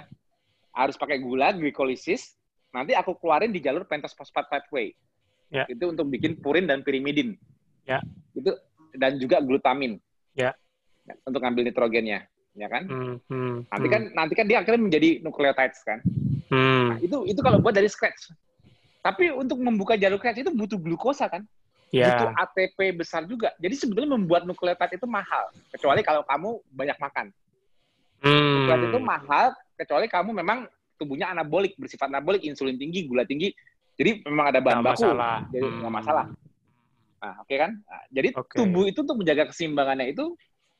Harus pakai gula glikolisis. Nanti aku keluarin di jalur pentose phosphate pathway. Ya. Itu untuk bikin purin dan pirimidin. Ya. Itu dan juga glutamin. Ya untuk ngambil nitrogennya, ya kan? Hmm, hmm, nanti kan hmm. nanti kan dia akhirnya menjadi nucleotides kan? Hmm. Nah, itu itu kalau buat dari scratch. Tapi untuk membuka jalur scratch itu butuh glukosa kan? Yeah. Butuh ATP besar juga. Jadi sebetulnya membuat nukleotide itu mahal, kecuali kalau kamu banyak makan. Hmm. Nukleotide itu mahal kecuali kamu memang tubuhnya anabolik, bersifat anabolik, insulin tinggi, gula tinggi. Jadi memang ada bahan baku, masalah. jadi nggak hmm. masalah. Nah, oke okay kan? Nah, jadi okay. tubuh itu untuk menjaga keseimbangannya itu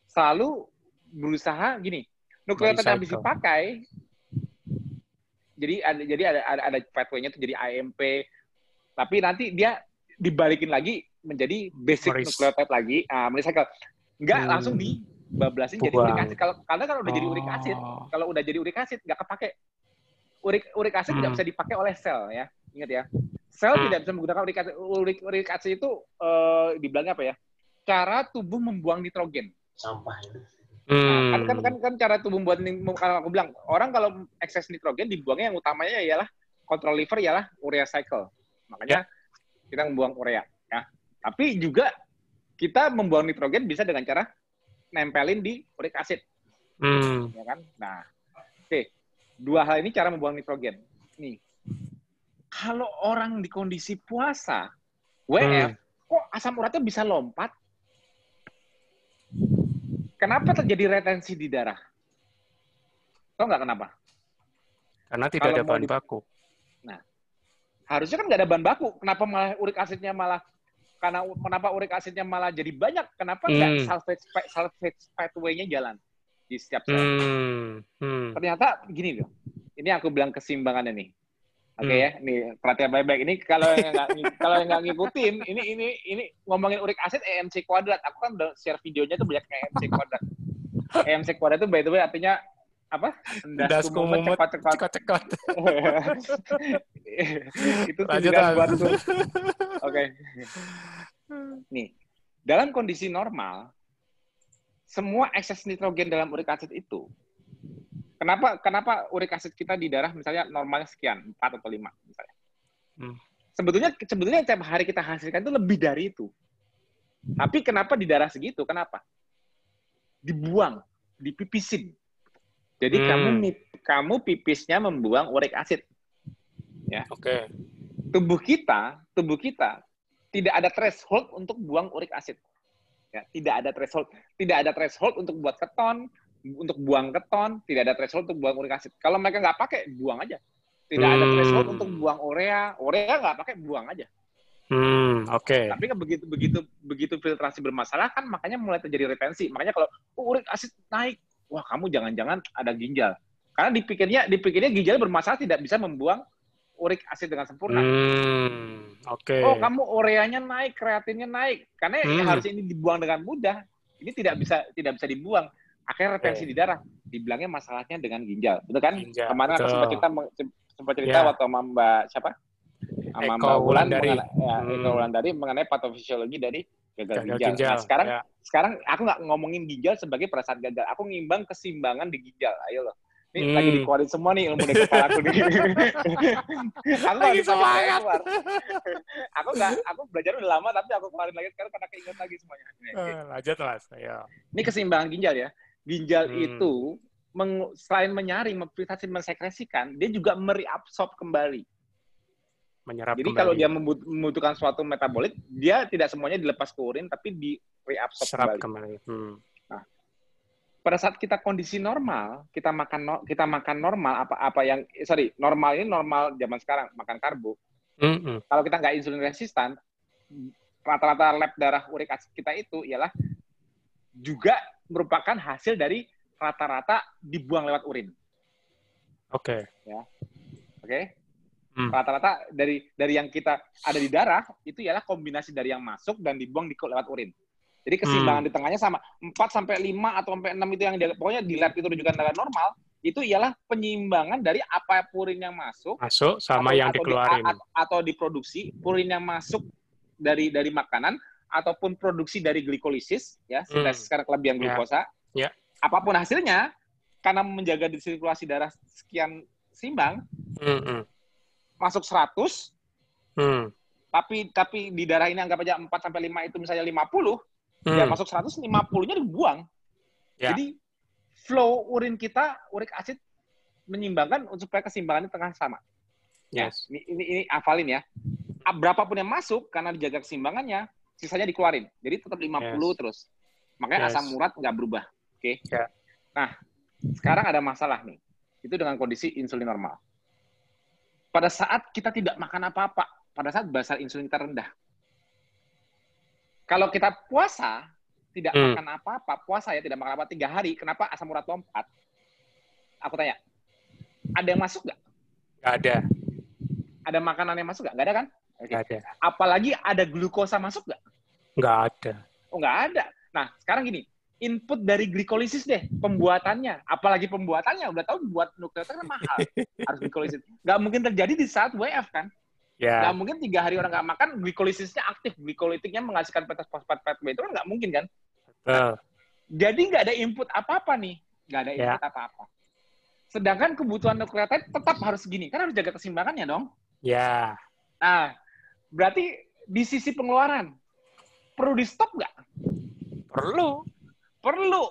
selalu berusaha gini. Nukleotida yang habis dipakai. Jadi ada jadi ada ada, ada pathway-nya tuh jadi AMP tapi nanti dia dibalikin lagi menjadi basic Maris. nucleotide lagi. Ah merecycle nggak hmm. langsung dibablasin jadi urik acid. Kalau karena kalau udah oh. jadi urik acid kalau udah jadi urik acid nggak kepake. Urik urik acid hmm. tidak bisa dipakai oleh sel ya. Ingat ya. Sel hmm. tidak bisa menggunakan urik acid urik urik acid itu uh, dibilangnya apa ya? Cara tubuh membuang nitrogen sampah itu. Hmm. Nah, kan, kan, kan, kan cara tubuh buat kalau aku bilang orang kalau ekses nitrogen dibuangnya yang utamanya ialah kontrol liver ialah urea cycle. Makanya yeah. kita membuang urea. Ya. Tapi juga kita membuang nitrogen bisa dengan cara nempelin di uric acid. Hmm. Ya kan? Nah, oke. Okay. Dua hal ini cara membuang nitrogen. Nih, kalau orang di kondisi puasa, WF, hmm. kok asam uratnya bisa lompat? Kenapa terjadi retensi di darah? Tahu nggak kenapa? Karena tidak Kalau ada bahan di... baku. Nah, harusnya kan nggak ada bahan baku. Kenapa malah urik asidnya malah karena kenapa urik asidnya malah jadi banyak? Kenapa nggak hmm. salvage salvage pathway-nya jalan di setiap sel? Hmm. Hmm. Ternyata gini loh. Ini aku bilang kesimbangannya nih. Oke okay, hmm. ya, nih perhatian baik-baik. Ini kalau yang nggak [laughs] kalau yang nggak ngikutin, ini ini ini ngomongin urik asid EMC kuadrat. Aku kan udah share videonya tuh banyak EMC kuadrat. [laughs] EMC kuadrat itu by the way artinya apa? Das kumumut cepat-cepat. Cepat-cepat. itu tuh. [laughs] Oke. Nih, dalam kondisi normal, semua ekses nitrogen dalam urik asid itu kenapa kenapa urik asid kita di darah misalnya normalnya sekian 4 atau 5 misalnya. Hmm. Sebetulnya sebetulnya tiap hari kita hasilkan itu lebih dari itu. Tapi kenapa di darah segitu? Kenapa? Dibuang, dipipisin. Jadi hmm. kamu kamu pipisnya membuang urik asid. Ya. Oke. Okay. Tubuh kita, tubuh kita tidak ada threshold untuk buang urik asid. Ya, tidak ada threshold, tidak ada threshold untuk buat keton, untuk buang keton, tidak ada threshold untuk buang urik asid. Kalau mereka nggak pakai, buang aja. Tidak hmm. ada threshold untuk buang urea, urea nggak pakai, buang aja. Hmm, oke. Okay. Tapi kan begitu begitu begitu filtrasi bermasalah kan makanya mulai terjadi retensi. Makanya kalau oh, urik asid naik, wah kamu jangan-jangan ada ginjal. Karena dipikirnya dipikirnya ginjal bermasalah tidak bisa membuang urik asid dengan sempurna. Hmm, Oke. Okay. Oh, kamu ureanya naik, kreatinnya naik. Karena hmm. harusnya ini dibuang dengan mudah. Ini tidak bisa tidak bisa dibuang. Akhirnya retensi di darah. Dibilangnya masalahnya dengan ginjal. Betul kan? Ginjal, Kemarin aku sempat cerita sempat cerita yeah. waktu sama Mbak siapa? Sama Eko Mbak Wulan dari ya, hmm. Eko dari mengenai patofisiologi dari gagal, gagal ginjal. ginjal. Nah, sekarang yeah. sekarang aku nggak ngomongin ginjal sebagai perasaan gagal. Aku ngimbang kesimbangan di ginjal. Ayo loh ini hmm. lagi dikeluarin semua nih ilmu dari kepala aku nih. [laughs] aku lagi semangat. aku nggak, aku belajar udah lama tapi aku keluarin lagi sekarang karena keinget lagi semuanya. Uh, lanjut mas, ya. Ini keseimbangan ginjal ya. Ginjal hmm. itu meng, selain menyaring, memfiltrasi, mensekresikan, dia juga mereabsorb kembali. Menyerap Jadi kembali. kalau dia membutuhkan suatu metabolit, dia tidak semuanya dilepas ke urin, tapi di reabsorb kembali. kembali. Hmm pada saat kita kondisi normal, kita makan kita makan normal apa apa yang sorry normal ini normal zaman sekarang makan karbo. Mm-hmm. Kalau kita nggak insulin resistan, rata-rata lab darah urik asid kita itu ialah juga merupakan hasil dari rata-rata dibuang lewat urin. Oke. Okay. Ya. Oke. Okay? Hmm. Rata-rata dari dari yang kita ada di darah itu ialah kombinasi dari yang masuk dan dibuang di lewat urin. Jadi keseimbangan hmm. di tengahnya sama 4 sampai 5 atau sampai 6 itu yang pokoknya di lab itu rujukan darah normal itu ialah penyiimbangan dari apa purin yang masuk masuk sama atau, yang atau dikeluarin di, atau diproduksi purin yang masuk dari dari makanan ataupun produksi dari glikolisis ya hmm. sekarang kelebihan ya. glukosa yeah. yeah. apa pun hasilnya karena menjaga sirkulasi darah sekian seimbang hmm. hmm. masuk 100 hmm. tapi tapi di darah ini anggap aja 4 sampai 5 itu misalnya 50 Ya, hmm. ya masuk 150-nya dibuang. Ya. Jadi flow urin kita, urik asid menyimbangkan supaya keseimbangannya tengah sama. Ya, yes. Ya, ini, ini, ini hafalin ya. Berapapun yang masuk karena dijaga keseimbangannya, sisanya dikeluarin. Jadi tetap 50 yes. terus. Makanya yes. asam urat nggak berubah. Oke. Okay? Ya. Nah, sekarang ada masalah nih. Itu dengan kondisi insulin normal. Pada saat kita tidak makan apa-apa, pada saat basal insulin kita rendah, kalau kita puasa, tidak hmm. makan apa-apa, puasa ya tidak makan apa tiga hari, kenapa asam urat lompat? Aku tanya, ada yang masuk nggak? Nggak ada. Ada makanan yang masuk nggak? Nggak ada kan? Okay. Ada. Apalagi ada glukosa masuk nggak? Nggak ada. Oh nggak ada. Nah sekarang gini, input dari glikolisis deh, pembuatannya. Apalagi pembuatannya, udah tahu buat nukleotit kan mahal, [laughs] harus glikolisis. Nggak mungkin terjadi di saat WF kan? Yeah. Nggak mungkin tiga hari orang nggak makan, glikolisisnya aktif, glikolitiknya menghasilkan fosfat PTB itu kan nggak mungkin kan? Nah, jadi nggak ada input apa-apa nih, nggak ada input yeah. apa-apa. Sedangkan kebutuhan nukleotid tetap harus segini, kan harus jaga keseimbangannya dong. Ya. Yeah. Nah, berarti di sisi pengeluaran perlu di stop nggak? Perlu. Perlu.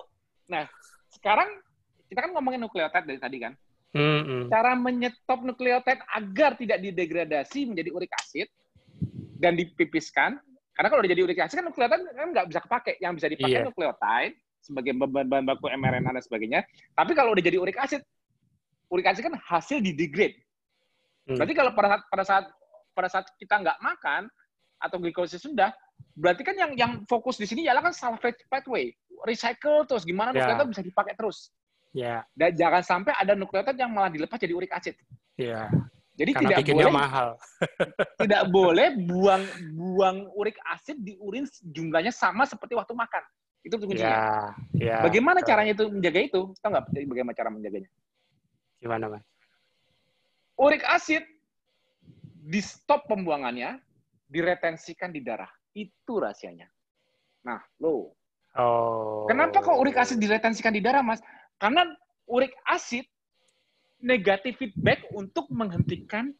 Nah, sekarang kita kan ngomongin nukleotid dari tadi kan. Mm-hmm. Cara menyetop nukleotid agar tidak didegradasi menjadi urik asid dan dipipiskan. Karena kalau udah jadi urik asid kan nukleotid kan nggak bisa kepake. Yang bisa dipakai yeah. nukleotide sebagai bahan baku mRNA dan sebagainya. Tapi kalau udah jadi urik asid, urik asid kan hasil di degrade. Mm. Berarti kalau pada saat pada saat pada saat kita nggak makan atau glikolisis sudah, berarti kan yang yang fokus di sini ialah kan salvage pathway, recycle terus gimana yeah. nukleotide bisa dipakai terus. Ya. Dan jangan sampai ada nukleotid yang malah dilepas jadi urik asid. Ya. Jadi Karena tidak boleh mahal. [laughs] tidak boleh buang buang urik asid di urin jumlahnya sama seperti waktu makan. Itu kuncinya. Ya, ya, bagaimana betul. caranya itu menjaga itu? Tahu nggak bagaimana cara menjaganya? Gimana, Mas? Urik asid di stop pembuangannya, diretensikan di darah. Itu rahasianya. Nah, lo Oh. Kenapa kok urik asid diretensikan di darah, Mas? Karena urik asid negatif feedback untuk menghentikan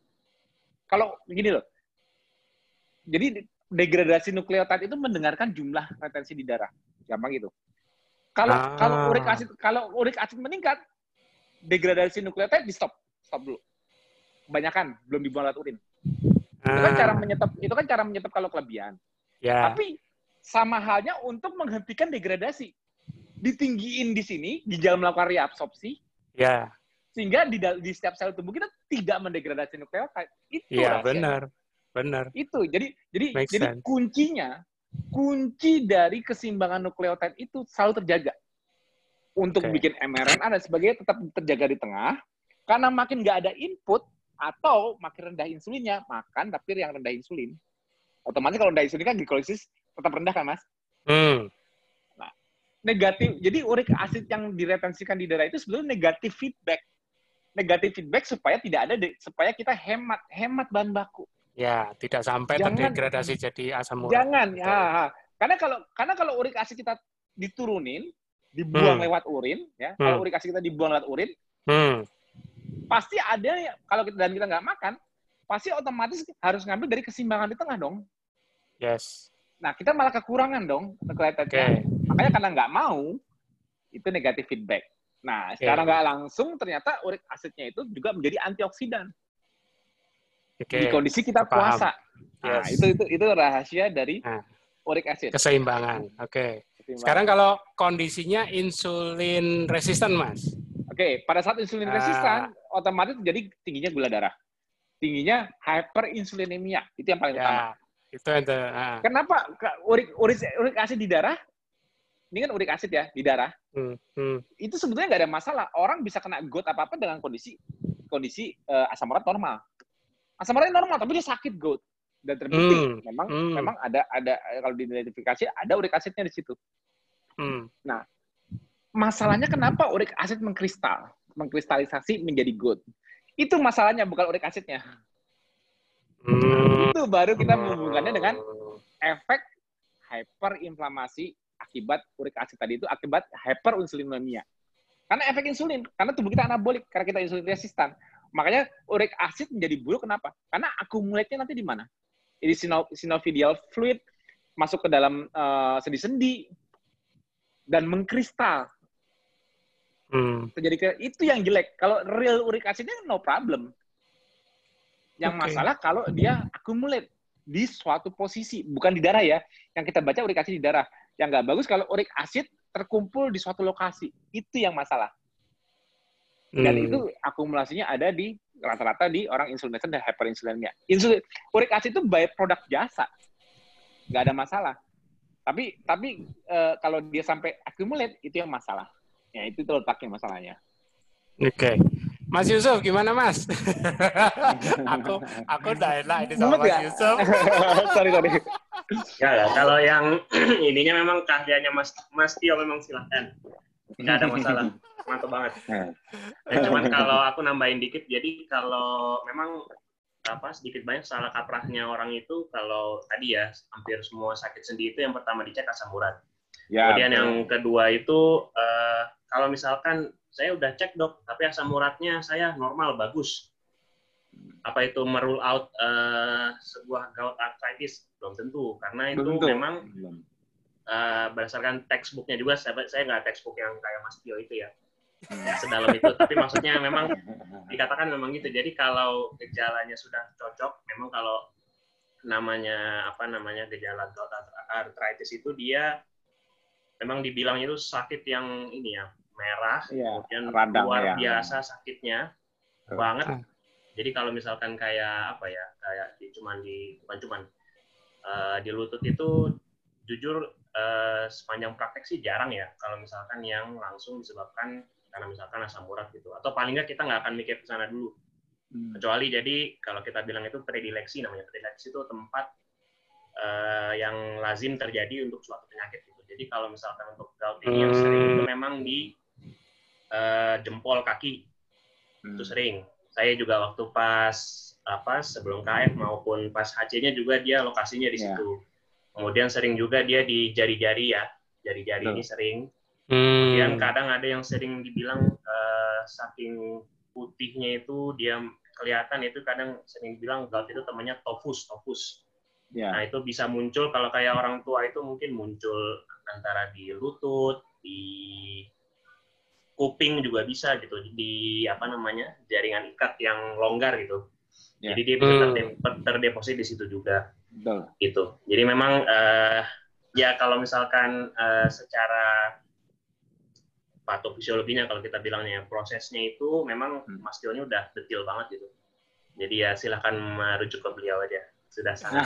kalau begini loh. Jadi degradasi nukleotida itu mendengarkan jumlah retensi di darah. Gampang gitu. Kalau ah. kalau urik asid kalau urik asid meningkat, degradasi nukleotida di stop, stop dulu. Kebanyakan belum dibuang lewat urin. Ah. Itu kan cara ah. menyetop itu kan cara menyetop kalau kelebihan. Ya. Tapi sama halnya untuk menghentikan degradasi. Ditinggiin di sini, ginjal melakukan reabsorpsi. Ya. Sehingga di, di setiap sel tubuh kita tidak mendegradasi nukleotida. Itu Iya, benar. Benar. Itu. Jadi jadi Make jadi sense. kuncinya kunci dari keseimbangan nukleotida itu selalu terjaga. Untuk okay. bikin mRNA dan sebagainya tetap terjaga di tengah. Karena makin nggak ada input atau makin rendah insulinnya, makan tapi yang rendah insulin. Otomatis kalau rendah insulin kan glikolisis tetap rendah kan, Mas? Hmm. Nah, negatif. Jadi urik asid yang diretensikan di darah itu sebetulnya negatif feedback. Negatif feedback supaya tidak ada supaya kita hemat hemat bahan baku. Ya, tidak sampai jangan, terdegradasi jadi asam urat. Jangan, ya, ya. Karena kalau karena kalau urik asid kita diturunin, dibuang hmm. lewat urin, ya. Hmm. Kalau urik asid kita dibuang lewat urin, hmm. pasti ada kalau kita dan kita nggak makan, pasti otomatis harus ngambil dari keseimbangan di tengah dong. Yes. Nah, kita malah kekurangan dong nukleotidnya. Okay. Makanya karena nggak mau, itu negatif feedback. Nah, okay. secara nggak langsung ternyata urik asidnya itu juga menjadi antioksidan. Okay. Di kondisi kita Paham. puasa. Nah, yes. itu itu itu rahasia dari nah. urik asid. Keseimbangan. Oke. Okay. Sekarang kalau kondisinya insulin resisten, Mas. Oke, okay. pada saat insulin uh, resisten, otomatis jadi tingginya gula darah. Tingginya hyperinsulinemia. Itu yang paling ya. utama itu ada. Nah. Kenapa urik urik urik asid di darah? Ini kan urik asid ya di darah. Hmm, hmm. Itu sebetulnya nggak ada masalah. Orang bisa kena GOT apa apa dengan kondisi kondisi uh, asam urat normal. Asam uratnya normal tapi dia sakit GOT dan terbukti hmm, memang hmm. memang ada ada kalau diidentifikasi ada urik asidnya di situ. Hmm. Nah, masalahnya kenapa urik asid mengkristal, mengkristalisasi menjadi GOT? Itu masalahnya bukan urik asidnya. Hmm. Itu baru kita menghubungkannya dengan efek hyperinflamasi akibat urik asid tadi itu akibat hyperinsulinemia. Karena efek insulin, karena tubuh kita anabolik, karena kita insulin resistan. Makanya urik asid menjadi buruk kenapa? Karena akumulasinya nanti di mana? Ini sinovial fluid masuk ke dalam uh, sendi-sendi dan mengkristal. Hmm. Terjadi ke itu yang jelek. Kalau real urik asidnya no problem. Yang okay. masalah kalau dia accumulate di suatu posisi, bukan di darah ya. Yang kita baca urik asid di darah. Yang nggak bagus kalau urik asid terkumpul di suatu lokasi. Itu yang masalah. Dan hmm. itu akumulasinya ada di rata-rata di orang insulin dan hyperinsulinemia. Insulin, urik asid itu by produk jasa. Nggak ada masalah. Tapi tapi e, kalau dia sampai accumulate, itu yang masalah. Ya, itu letaknya masalahnya. Oke. Okay. Mas Yusuf, gimana Mas? [laughs] aku aku udah enak ini sama Mas Yusuf. [laughs] sorry, sorry. Ya, kalau yang [clears throat] ininya memang keahliannya Mas Mas Tio memang silahkan. Tidak ada masalah. Mantap banget. [laughs] Ya, cuman kalau aku nambahin dikit, jadi kalau memang apa sedikit banyak salah kaprahnya orang itu kalau tadi ya hampir semua sakit sendi itu yang pertama dicek asam urat. Ya, Kemudian betul. yang kedua itu uh, kalau misalkan saya udah cek dok, tapi asam uratnya saya normal bagus. Apa itu merule out uh, sebuah gout arthritis? Belum tentu, karena itu tentu. memang uh, berdasarkan textbooknya juga. Saya saya nggak textbook yang kayak Mas Tio itu ya, hmm. sedalam itu. Tapi maksudnya memang [laughs] dikatakan memang gitu. Jadi kalau gejalanya sudah cocok, memang kalau namanya apa namanya gejala gout arthritis itu dia memang dibilang itu sakit yang ini ya merah, ya, kemudian radang, luar ya. biasa sakitnya Tuh. banget. Ah. Jadi kalau misalkan kayak apa ya, kayak di cuman di bukan cuman uh, di lutut itu jujur uh, sepanjang praktek sih jarang ya kalau misalkan yang langsung disebabkan karena misalkan asam urat gitu atau paling nggak kita nggak akan mikir ke sana dulu hmm. kecuali jadi kalau kita bilang itu predileksi namanya predileksi itu tempat uh, yang lazim terjadi untuk suatu penyakit gitu jadi kalau misalkan untuk gout ini yang sering itu hmm. memang di uh, jempol kaki hmm. itu sering saya juga waktu pas apa sebelum KF maupun pas HC-nya juga dia lokasinya di yeah. situ kemudian sering juga dia di jari-jari ya jari-jari ini sering. Hmm. Kemudian kadang ada yang sering dibilang uh, saking putihnya itu dia kelihatan itu kadang sering bilang gout itu temannya tofus, tofus. Yeah. Nah itu bisa muncul kalau kayak orang tua itu mungkin muncul antara di lutut, di kuping juga bisa gitu, di apa namanya jaringan ikat yang longgar gitu. Yeah. Jadi dia bisa hmm. terdeposit di situ juga. Betul. Gitu. Jadi memang uh, ya kalau misalkan uh, secara patofisiologinya kalau kita bilangnya prosesnya itu memang hmm. Mas Tio udah detail banget gitu. Jadi ya silahkan merujuk ke beliau aja. Sudah [laughs] sangat.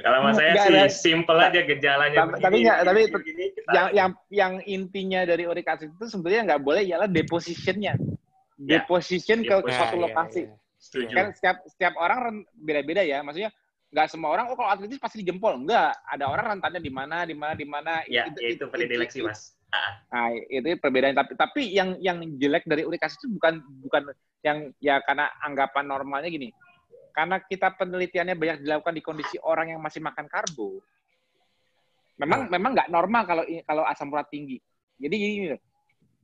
kalau mas saya sih ada. simple aja gejalanya. Tapi begini, tapi, tapi begini, yang yang yang intinya dari uric acid itu sebenarnya nggak boleh ialah depositionnya. Ya. Deposition ya, ke suatu ya, lokasi. Ya, ya. Setuju. Kan setiap setiap orang beda-beda ya. Maksudnya nggak semua orang oh kalau atletis pasti di jempol enggak ada orang rentannya di mana di mana di mana ya itu, ya, itu, itu predileksi mas nah itu perbedaan tapi tapi yang yang jelek dari uric acid itu bukan bukan yang ya karena anggapan normalnya gini karena kita penelitiannya banyak dilakukan di kondisi orang yang masih makan karbo. Memang nah. memang nggak normal kalau kalau asam urat tinggi. Jadi gini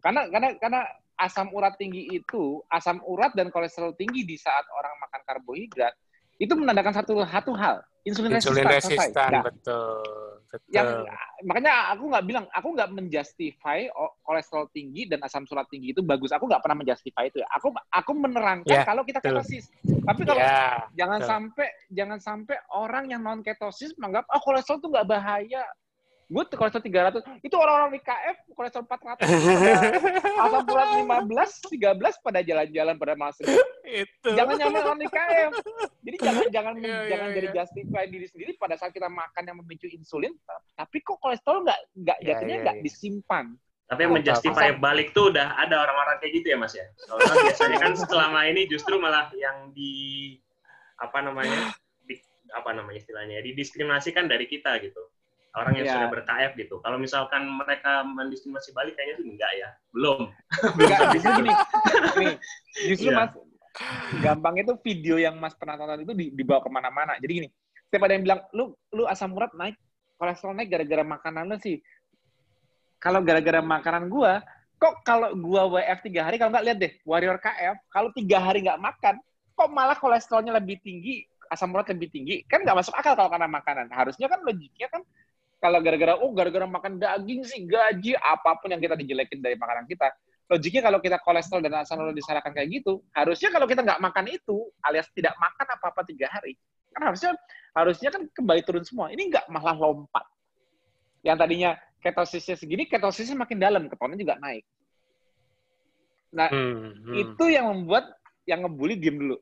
karena karena karena asam urat tinggi itu asam urat dan kolesterol tinggi di saat orang makan karbohidrat itu menandakan satu satu hal insulin, insulin resistan, resistan nah, betul betul yang makanya aku nggak bilang aku nggak menjustify kolesterol tinggi dan asam surat tinggi itu bagus. Aku nggak pernah menjustify itu ya. Aku aku menerangkan yeah, kalau kita ketosis. Tapi kalau yeah, jangan betul. sampai jangan sampai orang yang non ketosis menganggap oh kolesterol itu nggak bahaya gue kolesterol 300 itu orang-orang di KF kolesterol 400 asam urat 15 13 pada jalan-jalan pada masa itu. Jangan nyamain orang di KF jadi jangan jangan yeah, iya, jangan yeah, jadi yeah. justify diri sendiri pada saat kita makan yang memicu insulin. Tapi kok kolesterol nggak nggak yeah, jatuhnya nggak yeah, yeah. disimpan? Tapi yang menjustify balik tuh udah ada orang-orang kayak gitu ya mas ya? Soalnya biasanya kan selama ini justru malah yang di apa namanya di, apa namanya istilahnya didiskriminasikan dari kita gitu orang yang yeah. sudah ber-KF gitu. Kalau misalkan mereka mendiskriminasi balik kayaknya sih enggak ya. Belum. [laughs] Enggak, justru gini. Nih, justru yeah. Mas gampang itu video yang Mas pernah tonton itu dibawa ke mana-mana. Jadi gini, setiap ada yang bilang, lu lu asam urat naik, kolesterol naik gara-gara makanan lu sih. Kalau gara-gara makanan gua, kok kalau gua WF tiga hari, kalau nggak lihat deh, Warrior KF, kalau tiga hari nggak makan, kok malah kolesterolnya lebih tinggi, asam urat lebih tinggi, kan nggak masuk akal kalau karena makanan. Harusnya kan logiknya kan kalau gara-gara oh gara-gara makan daging sih gaji apa pun yang kita dijelekin dari makanan kita. Logiknya kalau kita kolesterol dan asam urat disalahkan kayak gitu harusnya kalau kita nggak makan itu alias tidak makan apa-apa tiga hari kan harusnya harusnya kan kembali turun semua. Ini nggak malah lompat. Yang tadinya ketosisnya segini ketosisnya makin dalam ketonnya juga naik. Nah hmm, hmm. itu yang membuat yang ngebully diem dulu.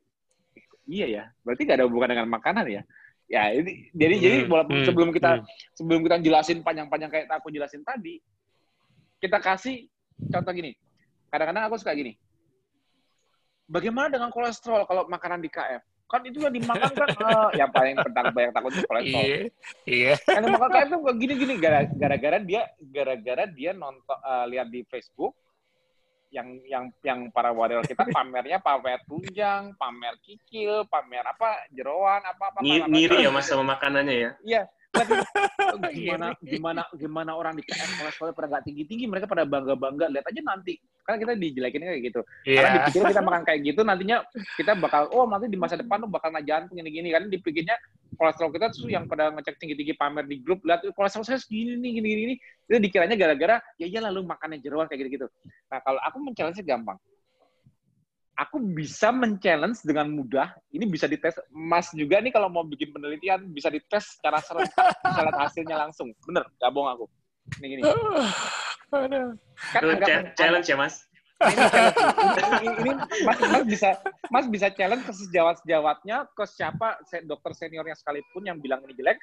Iya ya berarti nggak ada hubungan dengan makanan ya Ya, ini, jadi hmm, jadi walaupun hmm, sebelum kita hmm. sebelum kita jelasin panjang-panjang kayak aku jelasin tadi, kita kasih contoh gini. Kadang-kadang aku suka gini. Bagaimana dengan kolesterol kalau makanan di KF? Kan itu yang dimakan kan uh, [laughs] yang paling penting banyak takut itu kolesterol. Iya. Iya. Yang makan KF tuh gini-gini gara-gara dia gara-gara dia nonton uh, lihat di Facebook yang yang yang para warrior kita [laughs] pamernya pamer tunjang, pamer kikil, pamer apa jeroan apa apa. Ngiri ya mas sama makanannya ya? Iya. [laughs] gimana gimana gimana orang di KM kolesterol pada nggak tinggi tinggi mereka pada bangga bangga lihat aja nanti. Karena kita dijelekin kayak gitu. Yeah. karena dipikir kita [laughs] makan kayak gitu nantinya kita bakal oh nanti di masa depan tuh bakal naik jantung gini gini kan dipikirnya kolesterol kita tuh yang pada ngecek tinggi tinggi pamer di grup. Lihat kolesterol saya segini nih gini gini. Itu dikiranya gara-gara ya iya lalu makannya jeruan kayak gitu gitu nah kalau aku mencari gampang aku bisa men-challenge dengan mudah. Ini bisa dites. Mas juga nih kalau mau bikin penelitian bisa dites secara serentak, bisa lihat [laughs] hasilnya langsung. Bener, gak bohong aku. Ini gini. [sighs] Kan challenge ya, Mas. Ini, ini, ini, mas, mas bisa mas bisa challenge ke sejawat sejawatnya ke siapa dokter seniornya sekalipun yang bilang ini jelek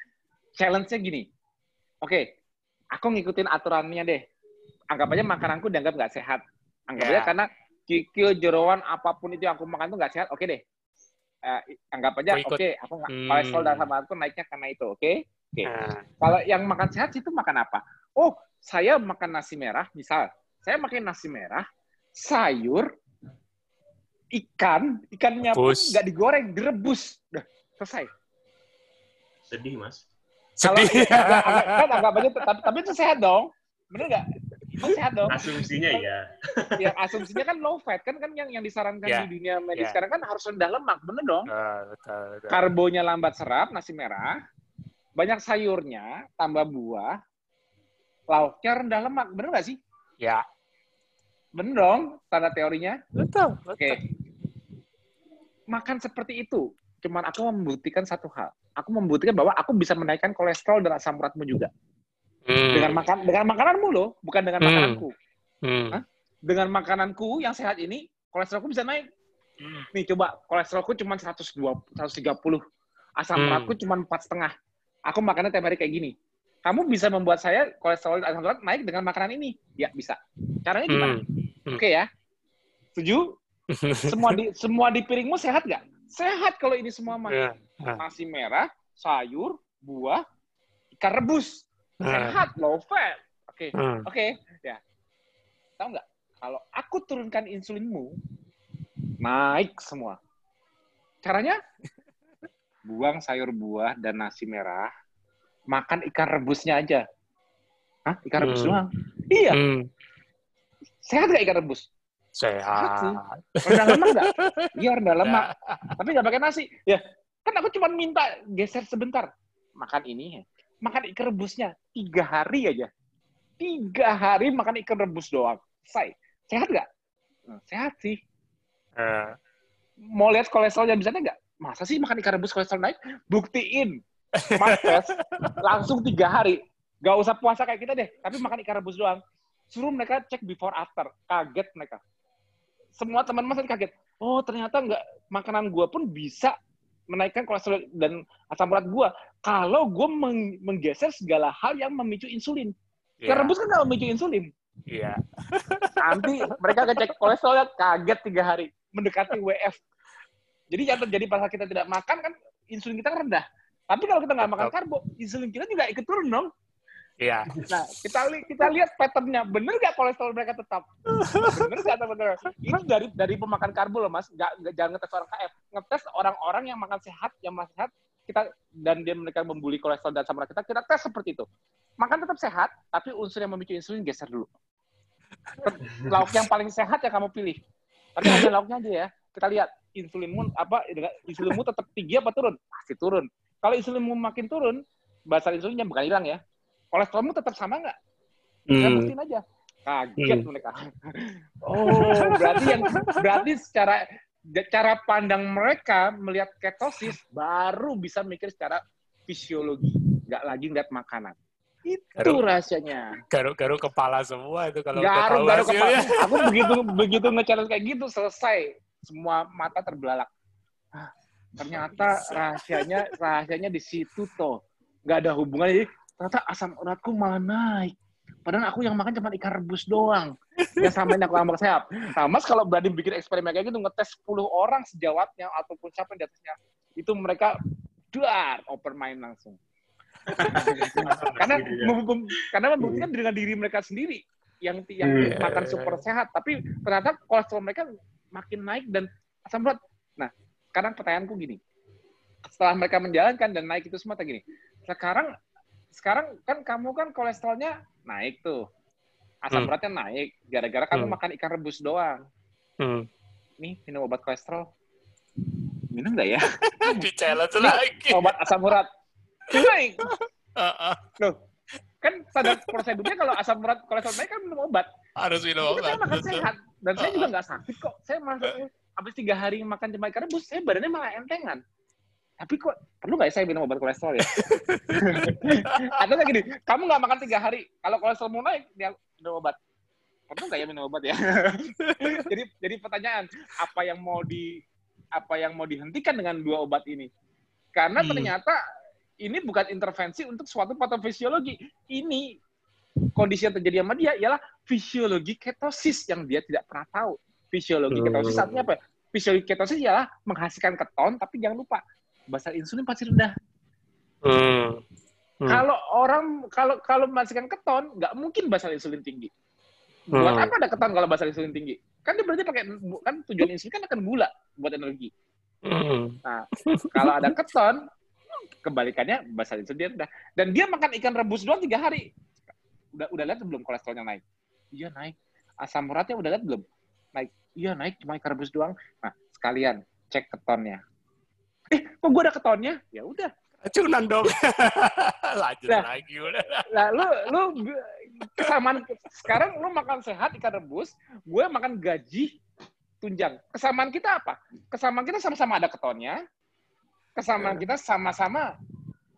challenge-nya gini oke okay, aku ngikutin aturannya deh anggap aja makananku dianggap nggak sehat anggap yeah. aja karena kikil, jeroan, apa pun itu yang aku makan tuh nggak sehat, oke okay deh. Uh, anggap aja, oke, okay, aku nggak hmm. kolesterol dan sama aku naiknya karena itu, oke? Okay? Oke. Okay. Nah. Kalau yang makan sehat itu makan apa? Oh, saya makan nasi merah, misal, saya makan nasi merah, sayur, ikan, ikannya pun nggak digoreng, direbus, udah selesai. Sedih mas. Kalau kan anggapannya tapi, tapi itu sehat dong. Bener nggak? Itu sehat dong. Asumsinya ya. [laughs] ya asumsinya kan low fat kan kan yang yang disarankan yeah. di dunia medis yeah. sekarang kan harus rendah lemak, bener dong? Uh, betul, betul. Karbonya lambat serap, nasi merah, banyak sayurnya, tambah buah, lauknya rendah lemak, bener nggak sih? Ya. Bener dong, tanda teorinya? Betul. Oke. Okay. Makan seperti itu, cuman aku membuktikan satu hal. Aku membuktikan bahwa aku bisa menaikkan kolesterol dan asam uratmu juga. Hmm. Dengan makan dengan makananmu loh, bukan dengan hmm. makananku. Hmm. Dengan makananku yang sehat ini, kolesterolku bisa naik. Hmm. Nih coba, kolesterolku cuma 120, 130. Asam hmm. uratku cuma empat setengah. Aku makannya tiap hari kayak gini. Kamu bisa membuat saya kolesterol dan asam urat naik dengan makanan ini? Ya, bisa. Caranya gimana? Hmm. Hmm. Oke okay, ya. Setuju? [laughs] semua di semua di piringmu sehat nggak? Sehat kalau ini semua mah. Yeah. Yeah. Nasi merah, sayur, buah, ikan rebus. Sehat, low fat. Oke, okay. Hmm. oke, okay. ya. Tahu nggak? Kalau aku turunkan insulinmu, naik semua. Caranya? [laughs] Buang sayur buah dan nasi merah, makan ikan rebusnya aja. Hah? Ikan rebus hmm. doang? Iya. Hmm. Sehat gak ikan rebus? Sehat. Rendah lemak nggak? [laughs] Iya rendah lemak. Tapi nggak pakai nasi. Ya, kan aku cuma minta geser sebentar. Makan ini, makan ikan rebusnya tiga hari aja. Tiga hari makan ikan rebus doang. Say, sehat nggak? Nah, sehat sih. Uh. Mau lihat kolesterolnya bisa nggak? Masa sih makan ikan rebus kolesterol naik? Buktiin. Mas [laughs] tes, langsung tiga hari. Gak usah puasa kayak kita deh, tapi makan ikan rebus doang. Suruh mereka cek before after. Kaget mereka semua teman mas kaget. Oh ternyata nggak makanan gue pun bisa menaikkan kolesterol dan asam urat gue kalau gue meng menggeser segala hal yang memicu insulin. Yeah. rebus kan nggak memicu insulin. Iya. Yeah. Nanti mereka ngecek kolesterolnya kaget tiga hari mendekati WF. Jadi yang terjadi pas kita tidak makan kan insulin kita rendah. Tapi kalau kita nggak makan karbo, insulin kita juga ikut turun dong. Iya. Nah, kita li kita lihat patternnya, bener nggak kolesterol mereka tetap? Bener atau bener? Ini dari dari pemakan karbo loh, mas. Nggak, nggak jangan ngetes orang KF, ngetes orang-orang yang makan sehat, yang makan sehat, kita dan dia mereka membuli kolesterol dan sama kita, kita tes seperti itu. Makan tetap sehat, tapi unsur yang memicu insulin geser dulu. Lauk yang paling sehat yang kamu pilih. Tapi ambil lauknya aja ya. Kita lihat insulinmu apa insulinmu tetap tinggi apa turun? Pasti turun. Kalau insulinmu makin turun, basal insulinnya bukan hilang ya, kolesterolmu tetap sama nggak? Hmm. Saya aja. Kaget hmm. mereka. [laughs] Oh, berarti yang berarti secara cara pandang mereka melihat ketosis baru bisa mikir secara fisiologi, nggak lagi ngeliat makanan. Itu garu, rahasianya. Garuk-garuk kepala semua itu kalau garuk, garuk kepala. Aku [laughs] begitu begitu nge kayak gitu selesai semua mata terbelalak. Ah, ternyata rahasianya rahasianya di situ toh. Nggak ada hubungannya ternyata asam uratku malah naik. Padahal aku yang makan cuma ikan rebus doang. Yang sama ini aku ambak sehat. Nah, Mas kalau berani bikin eksperimen kayak gitu, ngetes 10 orang sejawatnya, ataupun siapa yang di atasnya, itu mereka duar, open mind langsung. [laughs] karena karena membuktikan dengan diri mereka sendiri yang yang yeah. makan super sehat, tapi ternyata kolesterol mereka makin naik dan asam urat. Nah, sekarang pertanyaanku gini, setelah mereka menjalankan dan naik itu semua gini, sekarang sekarang kan kamu kan kolesterolnya naik tuh. Asam hmm. uratnya naik gara-gara kamu hmm. makan ikan rebus doang. Hmm. Nih, minum obat kolesterol. Minum nggak ya? [laughs] Di challenge lagi. Obat asam urat. Naik. Loh, kan pada prosedurnya kalau asam urat kolesterol naik kan minum obat. Harus minum obat. Saya makan sehat. Dan saya juga nggak sakit kok. Saya merasa habis tiga hari makan cuma ikan rebus, saya badannya malah entengan tapi kok perlu nggak ya saya minum obat kolesterol ya? [laughs] Atau kayak gini, kamu nggak makan tiga hari, kalau kolesterol mau naik, dia minum obat. Perlu nggak ya minum obat ya? [laughs] jadi jadi pertanyaan, apa yang mau di apa yang mau dihentikan dengan dua obat ini? Karena hmm. ternyata ini bukan intervensi untuk suatu patofisiologi. Ini kondisi yang terjadi sama dia ialah fisiologi ketosis yang dia tidak pernah tahu. Fisiologi ketosis artinya apa? Fisiologi ketosis ialah menghasilkan keton, tapi jangan lupa basal insulin pasti rendah. Hmm. Hmm. Kalau orang kalau kalau menghasilkan keton, nggak mungkin basal insulin tinggi. Buat hmm. apa ada keton kalau basal insulin tinggi? Kan dia berarti pakai kan tujuan insulin kan akan gula buat energi. Hmm. Nah, kalau ada keton, kebalikannya bahasa dia udah dan dia makan ikan rebus doang tiga hari udah udah lihat belum kolesterolnya naik iya naik asam uratnya udah lihat belum naik iya naik cuma ikan rebus doang nah sekalian cek ketonnya eh kok gue ada ketonnya ya udah Cunan dong. [laughs] Lanjut nah, lagi udah. Nah, lu lu kesamaan sekarang lu makan sehat ikan rebus, gue makan gaji tunjang. Kesamaan kita apa? Kesamaan kita sama-sama ada ketonnya. Kesamaan kita sama-sama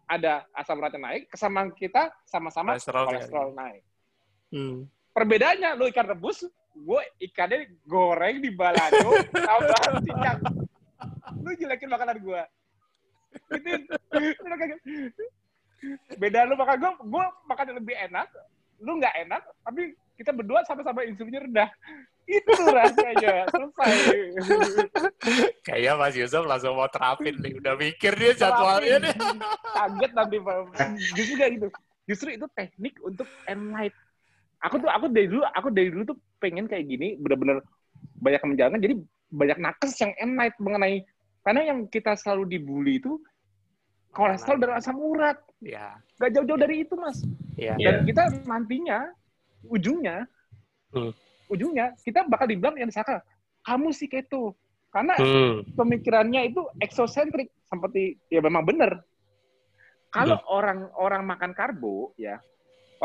ada asam uratnya naik. Kesamaan kita sama-sama kolesterol, kolesterol naik. Hmm. Perbedaannya lu ikan rebus, gue ikannya goreng di balado, [laughs] tambah cincang. [laughs] Lu jelekin makanan gue itu, beda lu makan gue gue makan lebih enak. Lu nggak enak tapi kita berdua sama-sama insulinnya rendah. Itu rasanya selesai. Kayak Mas Yusuf langsung mau terapin nih. Udah mikir dia jadwalnya nih. Kaget nanti justru kayak gitu. Justru itu teknik untuk enlight. Aku tuh aku dari dulu aku dari dulu tuh pengen kayak gini bener-bener banyak menjalankan jadi banyak nakes yang enlight mengenai karena yang kita selalu dibully itu kolesterol dan asam urat. Ya. Gak jauh-jauh dari itu, Mas. Ya. Dan ya. kita nantinya, ujungnya, hmm. ujungnya, kita bakal dibilang yang disangka, kamu sih keto. Karena hmm. pemikirannya itu eksosentrik. Seperti, ya memang benar. Kalau hmm. orang orang makan karbo, ya,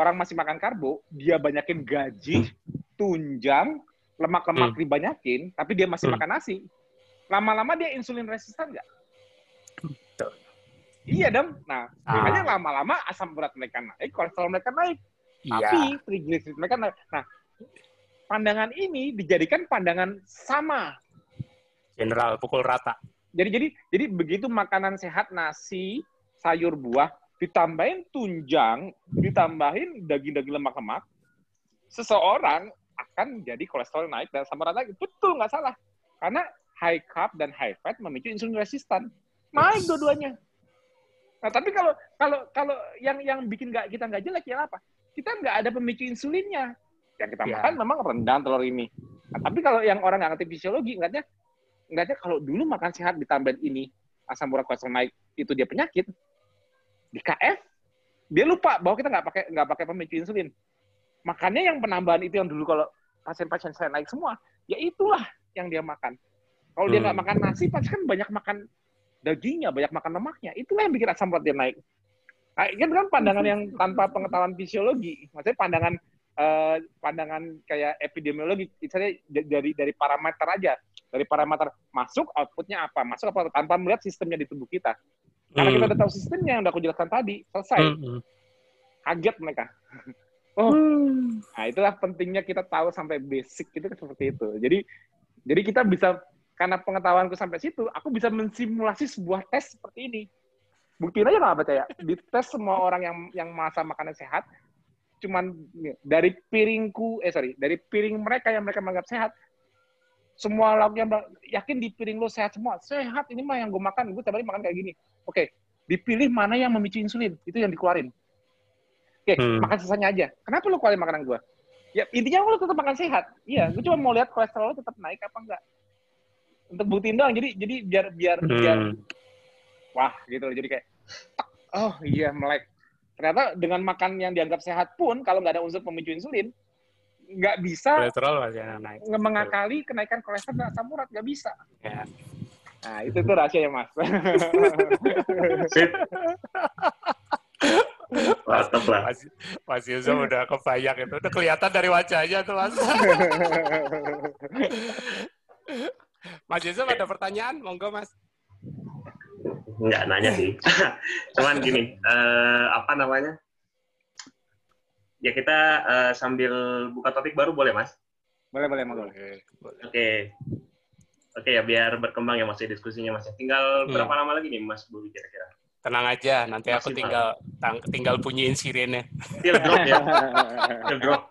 orang masih makan karbo, dia banyakin gaji, tunjang, lemak-lemak hmm. dibanyakin, tapi dia masih hmm. makan nasi lama-lama dia insulin resistan nggak? Iya dong. Nah, ah. makanya lama-lama asam urat mereka naik, kolesterol mereka naik. Iya. Tapi triglycerid mereka naik. Nah, pandangan ini dijadikan pandangan sama. General pukul rata. Jadi jadi jadi begitu makanan sehat nasi, sayur buah ditambahin tunjang, ditambahin daging-daging lemak-lemak, seseorang akan jadi kolesterol naik dan asam urat naik. Betul nggak salah. Karena high carb dan high fat memicu insulin resistan. Naik dua-duanya. Nah, tapi kalau kalau kalau yang yang bikin nggak kita nggak jelek ya apa? Kita nggak ada pemicu insulinnya. Yang kita yeah. makan memang rendang telur ini. Nah, tapi kalau yang orang nggak ngerti fisiologi, nggaknya nggaknya kalau dulu makan sehat ditambah ini asam urat kolesterol naik itu dia penyakit. Di KF dia lupa bahwa kita nggak pakai nggak pakai pemicu insulin. Makanya yang penambahan itu yang dulu kalau pasien-pasien saya naik semua, ya itulah yang dia makan. Kalau dia nggak hmm. makan nasi, pasti kan banyak makan dagingnya, banyak makan lemaknya. Itulah yang bikin asam urat dia naik. Nah, itu kan pandangan yang tanpa pengetahuan fisiologi. Maksudnya pandangan uh, pandangan kayak epidemiologi, misalnya dari dari parameter aja. Dari parameter masuk, outputnya apa? Masuk apa? Tanpa melihat sistemnya di tubuh kita. Karena hmm. kita udah tahu sistemnya yang udah aku jelaskan tadi, selesai. Hmm. Kaget mereka. [laughs] Oh, hmm. nah itulah pentingnya kita tahu sampai basic itu seperti itu. Jadi, jadi kita bisa karena pengetahuanku sampai situ, aku bisa mensimulasi sebuah tes seperti ini. Buktiin aja nggak percaya. Di tes semua orang yang yang masa makanan sehat, cuman dari piringku, eh sorry, dari piring mereka yang mereka menganggap sehat, semua lauknya yakin di piring lo sehat semua. Sehat ini mah yang gue makan, gue tadi makan kayak gini. Oke, dipilih mana yang memicu insulin, itu yang dikeluarin. Oke, hmm. makan sisanya aja. Kenapa lo keluarin makanan gue? Ya intinya lo tetap makan sehat. Iya, gue cuma mau lihat kolesterol lo tetap naik apa enggak untuk buktiin doang jadi jadi biar biar hmm. biar wah gitu loh jadi kayak oh iya melek ternyata dengan makan yang dianggap sehat pun kalau nggak ada unsur pemicu insulin nggak bisa kolesterol naik. mengakali kenaikan kolesterol dan asam urat nggak bisa ya. nah itu tuh rahasia ya mas [laughs] Mantap lah. Mas, Mas Yusuf udah kebayang itu. Udah kelihatan dari wajahnya tuh, Mas. [laughs] Mas Yusuf ada pertanyaan? Monggo, Mas. Enggak nanya sih. [laughs] Cuman gini, uh, apa namanya? Ya kita uh, sambil buka topik baru boleh, Mas? Boleh, boleh. Oke. Oke. Oke ya, biar berkembang ya Mas ya diskusinya Mas. Tinggal hmm. berapa lama lagi nih Mas Bobi kira-kira? Tenang aja, nanti Masih aku tinggal tang, tinggal bunyiin sirene. Still drop ya. [laughs] Still drop.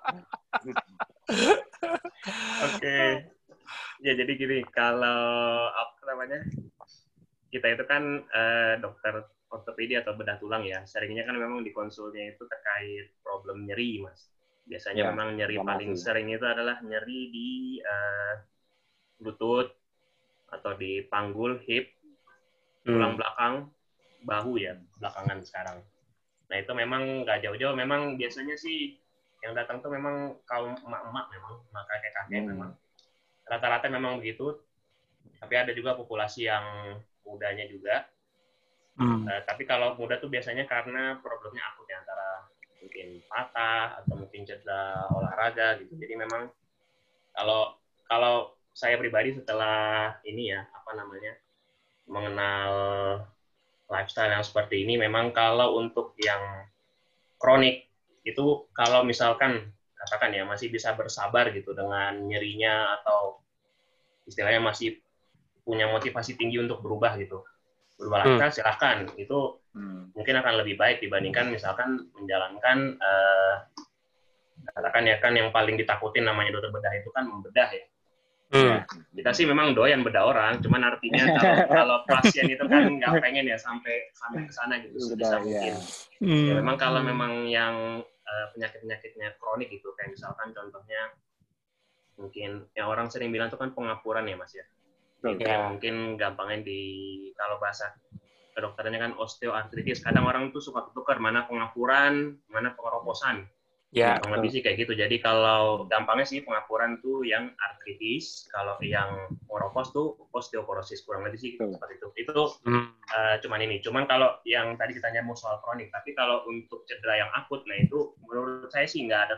[laughs] Oke ya jadi gini kalau apa namanya kita itu kan uh, dokter ortopedi atau bedah tulang ya seringnya kan memang di konsulnya itu terkait problem nyeri mas biasanya ya, memang nyeri paling masih. sering itu adalah nyeri di uh, lutut atau di panggul hip tulang hmm. belakang bahu ya belakangan sekarang. Nah itu memang nggak jauh-jauh. Memang biasanya sih yang datang tuh memang kaum emak-emak memang, emak kakek-kakek hmm. memang. Rata-rata memang begitu. Tapi ada juga populasi yang mudanya juga. Hmm. Uh, tapi kalau muda tuh biasanya karena problemnya akut ya antara mungkin patah atau mungkin cedera olahraga gitu. Jadi memang kalau kalau saya pribadi setelah ini ya apa namanya mengenal lifestyle yang seperti ini memang kalau untuk yang kronik itu kalau misalkan katakan ya masih bisa bersabar gitu dengan nyerinya atau istilahnya masih punya motivasi tinggi untuk berubah gitu berubah hmm. silahkan itu hmm. mungkin akan lebih baik dibandingkan misalkan menjalankan uh, katakan ya kan yang paling ditakutin namanya dokter bedah itu kan membedah ya Hmm. Ya, kita sih memang doyan bedah orang, cuman artinya kalau, [laughs] kalau pasien itu kan nggak pengen ya sampai sampai ke sana gitu sebisa mungkin. Ya. Hmm. Ya, memang kalau memang yang penyakit-penyakitnya kronik gitu, kayak misalkan contohnya mungkin yang orang sering bilang itu kan pengapuran ya mas ya. Ya. mungkin gampangnya di kalau bahasa kedokterannya kan osteoartritis. Kadang orang tuh suka tukar mana pengapuran, mana pengeroposan. Ya. Kurang lebih sih kayak gitu. Jadi kalau gampangnya sih pengapuran tuh yang artritis, kalau yang moropos tuh osteoporosis kurang lebih sih Betul. seperti itu. Itu hmm. uh, cuman ini. Cuman kalau yang tadi kita mau soal kronik, tapi kalau untuk cedera yang akut, nah itu menurut saya sih nggak ada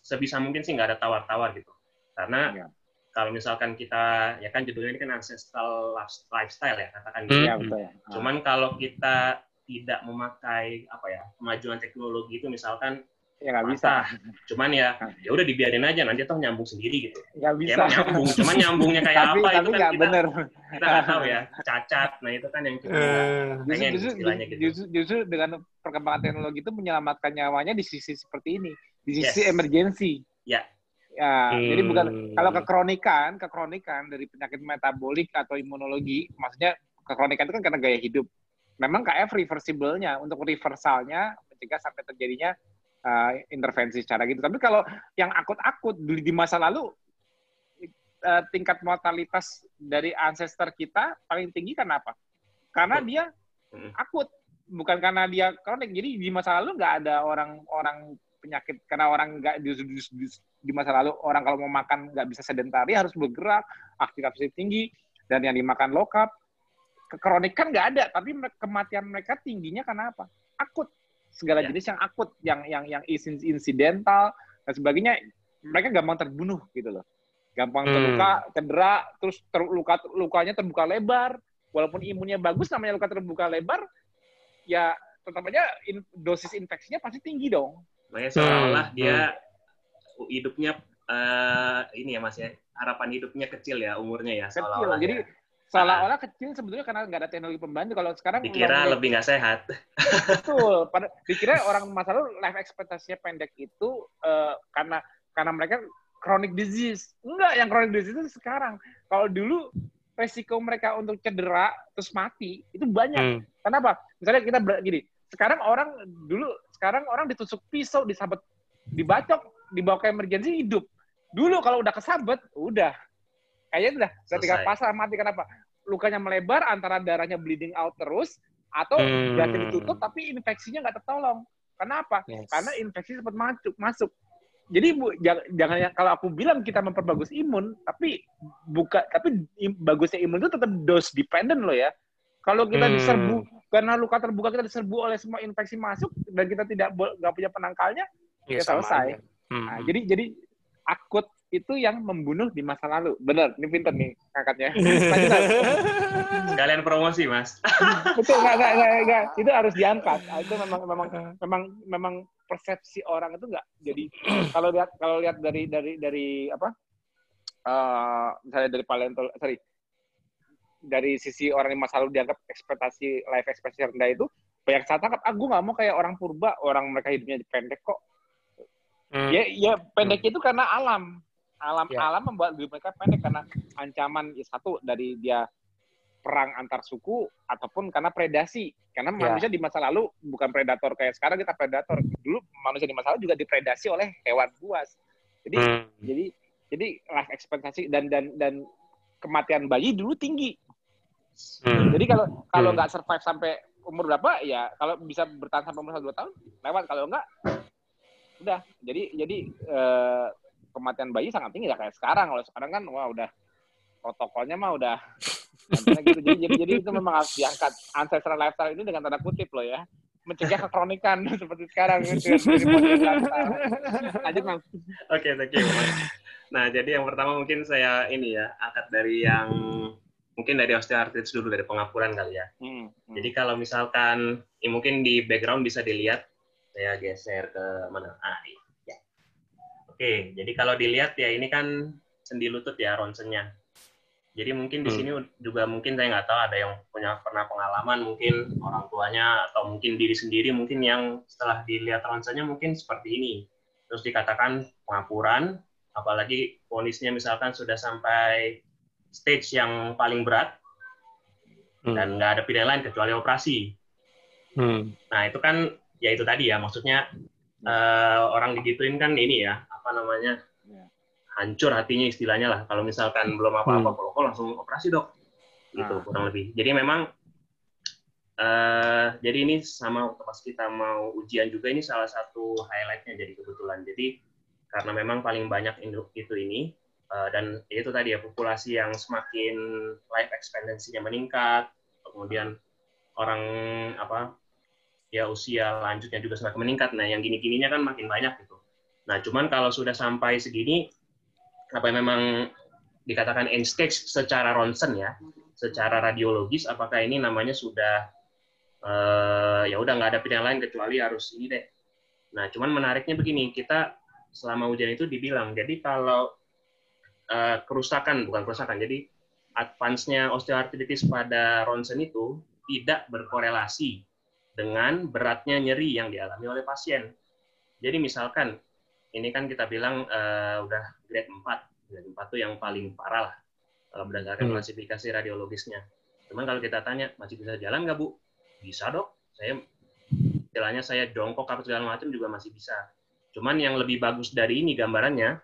sebisa mungkin sih nggak ada tawar-tawar gitu. Karena ya. kalau misalkan kita ya kan judulnya ini kan ancestral lifestyle ya katakan gitu. Ya, betul. Cuman kalau kita tidak memakai apa ya kemajuan teknologi itu misalkan ya nggak bisa. Cuman ya ya udah dibiarin aja nanti toh nyambung sendiri gitu. Nggak bisa. ya, nyambung cuman nyambungnya kayak tapi, apa tapi itu kan kita bener. kita nggak tahu ya cacat. Nah itu kan yang kita uh, pengen justru, istilahnya gitu. justru, justru dengan perkembangan teknologi itu menyelamatkan nyawanya di sisi seperti ini di sisi yes. emergency. Ya. Ya, hmm. jadi bukan kalau kekronikan, kekronikan dari penyakit metabolik atau imunologi, maksudnya kekronikan itu kan karena gaya hidup. Memang KF reversible-nya untuk reversalnya mencegah sampai terjadinya uh, intervensi secara gitu. Tapi kalau yang akut-akut di, di masa lalu uh, tingkat mortalitas dari ancestor kita paling tinggi karena apa? Karena dia akut, bukan karena dia kronik. Jadi di masa lalu nggak ada orang-orang penyakit karena orang nggak di, di, di, di masa lalu orang kalau mau makan nggak bisa sedentari harus bergerak aktivitas tinggi dan yang dimakan low carb kekronikan nggak ada tapi kematian mereka tingginya karena apa akut segala yeah. jenis yang akut, yang yang yang insidental dan sebagainya, mereka gampang terbunuh gitu loh. Gampang hmm. terluka, cedera, terus terluka lukanya terbuka lebar. Walaupun imunnya bagus, namanya luka terbuka lebar, ya tetap aja in, dosis infeksinya pasti tinggi dong. Makanya seolah-olah hmm. dia hidupnya uh, ini ya mas ya harapan hidupnya kecil ya umurnya ya. Kecil. Jadi ya seolah-olah kecil sebetulnya karena nggak ada teknologi pembantu. Kalau sekarang dikira lebih nggak sehat. Betul. [laughs] Pada, dikira orang masa lalu life ekspektasinya pendek itu uh, karena karena mereka chronic disease. Enggak, yang chronic disease itu sekarang. Kalau dulu resiko mereka untuk cedera terus mati itu banyak. Hmm. Kenapa? Misalnya kita gini, sekarang orang dulu sekarang orang ditusuk pisau, disabet, dibacok, dibawa ke emergency hidup. Dulu kalau udah kesabet, udah kayaknya udah ketika pasar mati kenapa lukanya melebar antara darahnya bleeding out terus atau hmm. berarti ditutup tapi infeksinya nggak tertolong kenapa yes. karena infeksi sempat masuk masuk jadi bu jangan, jangan kalau aku bilang kita memperbagus imun tapi buka tapi bagusnya imun itu tetap dose dependent loh ya kalau kita hmm. diserbu karena luka terbuka kita diserbu oleh semua infeksi masuk dan kita tidak nggak punya penangkalnya ya, ya selesai hmm. nah, jadi jadi akut itu yang membunuh di masa lalu. Bener, ini pinter nih kakaknya. [laughs] Kalian promosi, Mas. Betul, enggak, enggak, enggak, enggak. Itu harus diangkat. Nah, itu memang memang memang memang persepsi orang itu enggak. Jadi [clears throat] kalau lihat kalau lihat dari dari dari apa? Uh, misalnya dari paleontol, sorry, dari sisi orang yang masa lalu dianggap ekspektasi life ekspektasi rendah itu banyak saat tangkap, ah gue nggak mau kayak orang purba, orang mereka hidupnya pendek kok. Hmm. Ya, ya pendek hmm. itu karena alam alam ya. alam membuat hidup mereka pendek karena ancaman ya, satu dari dia perang antar suku ataupun karena predasi karena ya. manusia di masa lalu bukan predator kayak sekarang kita predator dulu manusia di masa lalu juga dipredasi oleh hewan buas jadi hmm. jadi jadi life expectancy dan dan dan kematian bayi dulu tinggi hmm. jadi kalau kalau hmm. nggak hmm. survive sampai umur berapa ya kalau bisa bertahan sampai umur dua tahun lewat kalau enggak udah jadi jadi eh, kematian bayi sangat tinggi ya kayak sekarang kalau sekarang kan wah udah protokolnya mah udah gitu. jadi, jadi jadi itu memang harus diangkat ancestral lifestyle ini dengan tanda kutip loh ya mencegah kekronikan [laughs] seperti sekarang gitu [laughs] Lanjut Oke, okay, thank you. Nah, jadi yang pertama mungkin saya ini ya, angkat dari yang mungkin dari osteoartritis dulu dari pengapuran kali ya. Hmm, hmm. Jadi kalau misalkan ya mungkin di background bisa dilihat saya geser ke mana? Ah. Oke, jadi kalau dilihat ya ini kan sendi lutut ya ronsennya. Jadi mungkin di hmm. sini juga mungkin saya nggak tahu ada yang punya pernah pengalaman mungkin orang tuanya atau mungkin diri sendiri mungkin yang setelah dilihat ronsennya mungkin seperti ini. Terus dikatakan pengapuran, apalagi ponisnya misalkan sudah sampai stage yang paling berat hmm. dan nggak ada pilihan lain kecuali operasi. Hmm. Nah itu kan ya itu tadi ya maksudnya uh, orang digituin kan ini ya apa namanya hancur hatinya istilahnya lah. Kalau misalkan belum apa-apa, hmm. kok langsung operasi dok, gitu nah. kurang lebih. Jadi memang uh, jadi ini sama pas kita mau ujian juga ini salah satu highlightnya jadi kebetulan. Jadi karena memang paling banyak itu ini uh, dan itu tadi ya populasi yang semakin life expectancy-nya meningkat, kemudian orang apa ya usia lanjutnya juga semakin meningkat. Nah, yang gini-gininya kan makin banyak gitu. Nah, cuman kalau sudah sampai segini apa yang memang dikatakan end stage secara ronsen ya, secara radiologis, apakah ini namanya sudah uh, ya udah nggak ada pilihan lain kecuali harus ini deh. Nah, cuman menariknya begini, kita selama ujian itu dibilang, jadi kalau uh, kerusakan bukan kerusakan, jadi advance-nya osteoartritis pada ronsen itu tidak berkorelasi dengan beratnya nyeri yang dialami oleh pasien. Jadi misalkan ini kan kita bilang uh, udah grade 4. Grade 4 itu yang paling parah lah kalau berdasarkan hmm. klasifikasi radiologisnya. Cuman kalau kita tanya, masih bisa jalan nggak Bu? Bisa dok. Saya jalannya saya jongkok apa segala macam juga masih bisa. Cuman yang lebih bagus dari ini gambarannya,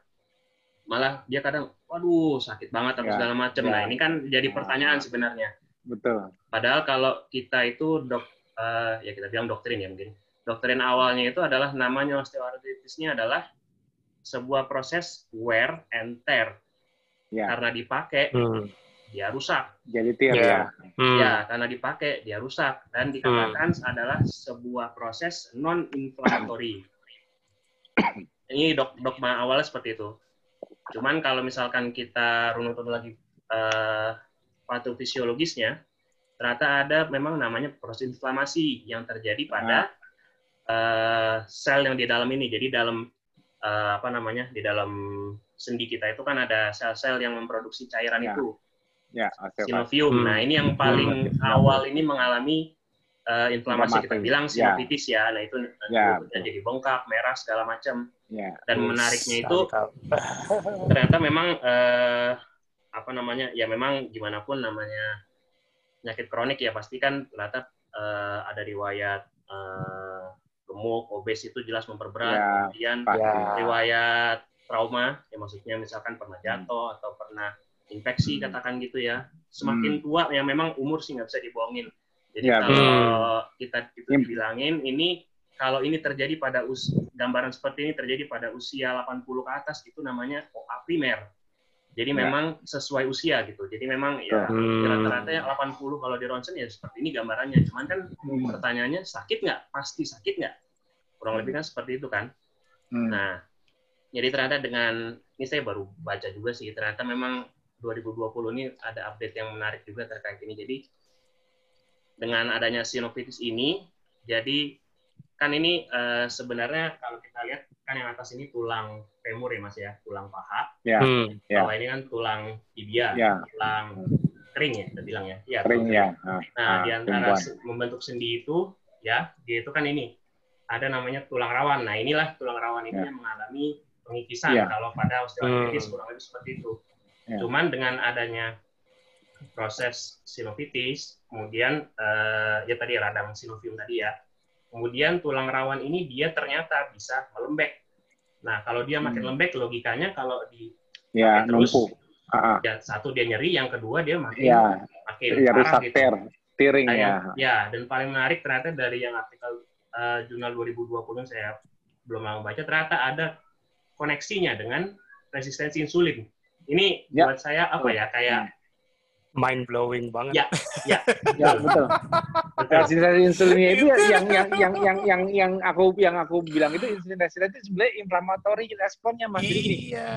malah dia kadang, waduh sakit banget apa ya, segala macam. Ya. Nah ini kan jadi pertanyaan sebenarnya. Betul. Padahal kalau kita itu dok, uh, ya kita bilang doktrin ya mungkin. Doktrin awalnya itu adalah namanya osteoartritisnya adalah sebuah proses wear and tear. Ya. Karena dipakai, hmm. dia rusak. Jadi tear ya. Ya, hmm. ya karena dipakai, dia rusak. Dan dikatakan hmm. adalah sebuah proses non-inflammatory. [coughs] Ini dok dogma awalnya seperti itu. Cuman kalau misalkan kita runut lagi uh, patofisiologisnya, ternyata ada memang namanya proses inflamasi yang terjadi pada uh, sel yang di dalam ini. Jadi dalam uh, apa namanya di dalam sendi kita itu kan ada sel-sel yang memproduksi cairan ya. itu, ya, sinovium. Hmm. Nah ini yang paling hmm. awal ini mengalami uh, inflamasi kita bilang ya. sinovitis ya. ya. Nah itu ya, jadi bengkak, merah segala macam. Ya. Dan menariknya itu [laughs] ternyata memang uh, apa namanya ya memang gimana pun namanya penyakit kronik ya pasti kan ternyata uh, ada riwayat uh, gemuk, obes itu jelas memperberat. Ya, Kemudian ya. riwayat trauma, ya maksudnya misalkan pernah hmm. jatuh hmm. atau pernah infeksi, hmm. katakan gitu ya. Semakin hmm. tua, ya memang umur sih nggak bisa dibohongin. Jadi ya, kalau hmm. kita itu dibilangin, ini kalau ini terjadi pada us gambaran seperti ini terjadi pada usia 80 ke atas, itu namanya OA primer. Jadi ya. memang sesuai usia gitu. Jadi memang ya hmm. rata-rata ya 80 kalau di ronsen ya seperti ini gambarannya. Cuman kan hmm. pertanyaannya sakit nggak? Pasti sakit nggak? Kurang lebih kan seperti itu kan. Hmm. Nah, jadi ternyata dengan ini saya baru baca juga sih ternyata memang 2020 ini ada update yang menarik juga terkait ini. Jadi dengan adanya sinovitis ini, jadi kan ini uh, sebenarnya kalau kita lihat kan yang atas ini tulang femur ya mas ya, tulang paha. Ya. Hmm. Bawah ya. ini kan tulang tibia, ya. tulang kering ya, kita bilang ya. ya kering ya. Nah, nah di antara membentuk sendi itu ya, dia itu kan ini ada namanya tulang rawan. Nah inilah tulang rawan ini ya. yang mengalami pengikisan. Ya. Kalau pada osteoartritis hmm. kurang lebih seperti itu. Ya. Cuman dengan adanya proses sinovitis, kemudian uh, ya tadi radang sinovium tadi ya, Kemudian tulang rawan ini dia ternyata bisa melembek. Nah, kalau dia makin hmm. lembek, logikanya kalau di ya, terus, uh-huh. ya, satu dia nyeri, yang kedua dia makin ya, makin ya, parah gitu. Tiring nah, ya. Ya, dan paling menarik ternyata dari yang artikel uh, jurnal 2020 saya belum mau baca ternyata ada koneksinya dengan resistensi insulin. Ini ya. buat saya apa ya kayak mind blowing banget. Ya, ya, [laughs] ya betul. Resistensi insulinnya itu yang yang yang yang yang yang aku yang aku bilang itu insulin resisten itu sebenarnya inflamatory responnya mas. Iya.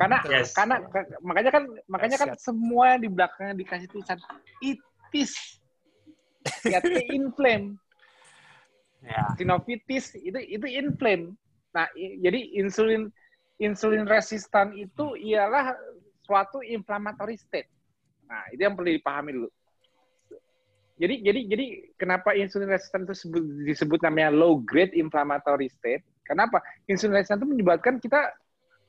Karena yes. karena makanya kan makanya kan semua di belakangnya dikasih tulisan itis, ya inflame. Ya. Sinovitis itu itu inflame. Nah, jadi insulin insulin resistan itu ialah suatu inflammatory state Nah, itu yang perlu dipahami dulu. Jadi jadi jadi kenapa insulin resistan itu disebut, disebut namanya low grade inflammatory state? Kenapa? Insulin resistan itu menyebabkan kita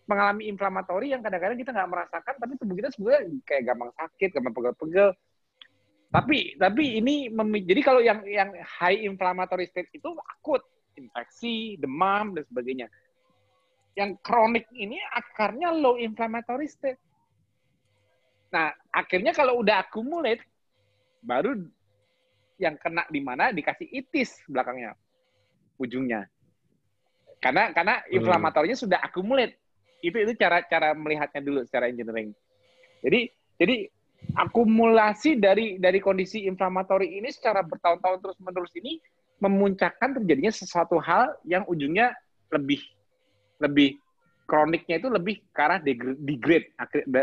mengalami inflamatori yang kadang-kadang kita nggak merasakan, tapi tubuh kita sebenarnya kayak gampang sakit, gampang pegel-pegel. Tapi tapi ini jadi kalau yang yang high inflammatory state itu akut, infeksi, demam dan sebagainya. Yang kronik ini akarnya low inflammatory state. Nah, akhirnya kalau udah accumulate, baru yang kena di mana dikasih itis belakangnya, ujungnya. Karena karena hmm. inflamatorinya sudah accumulate. Itu itu cara cara melihatnya dulu secara engineering. Jadi jadi akumulasi dari dari kondisi inflamatori ini secara bertahun-tahun terus menerus ini memuncakkan terjadinya sesuatu hal yang ujungnya lebih lebih kroniknya itu lebih arah degrade.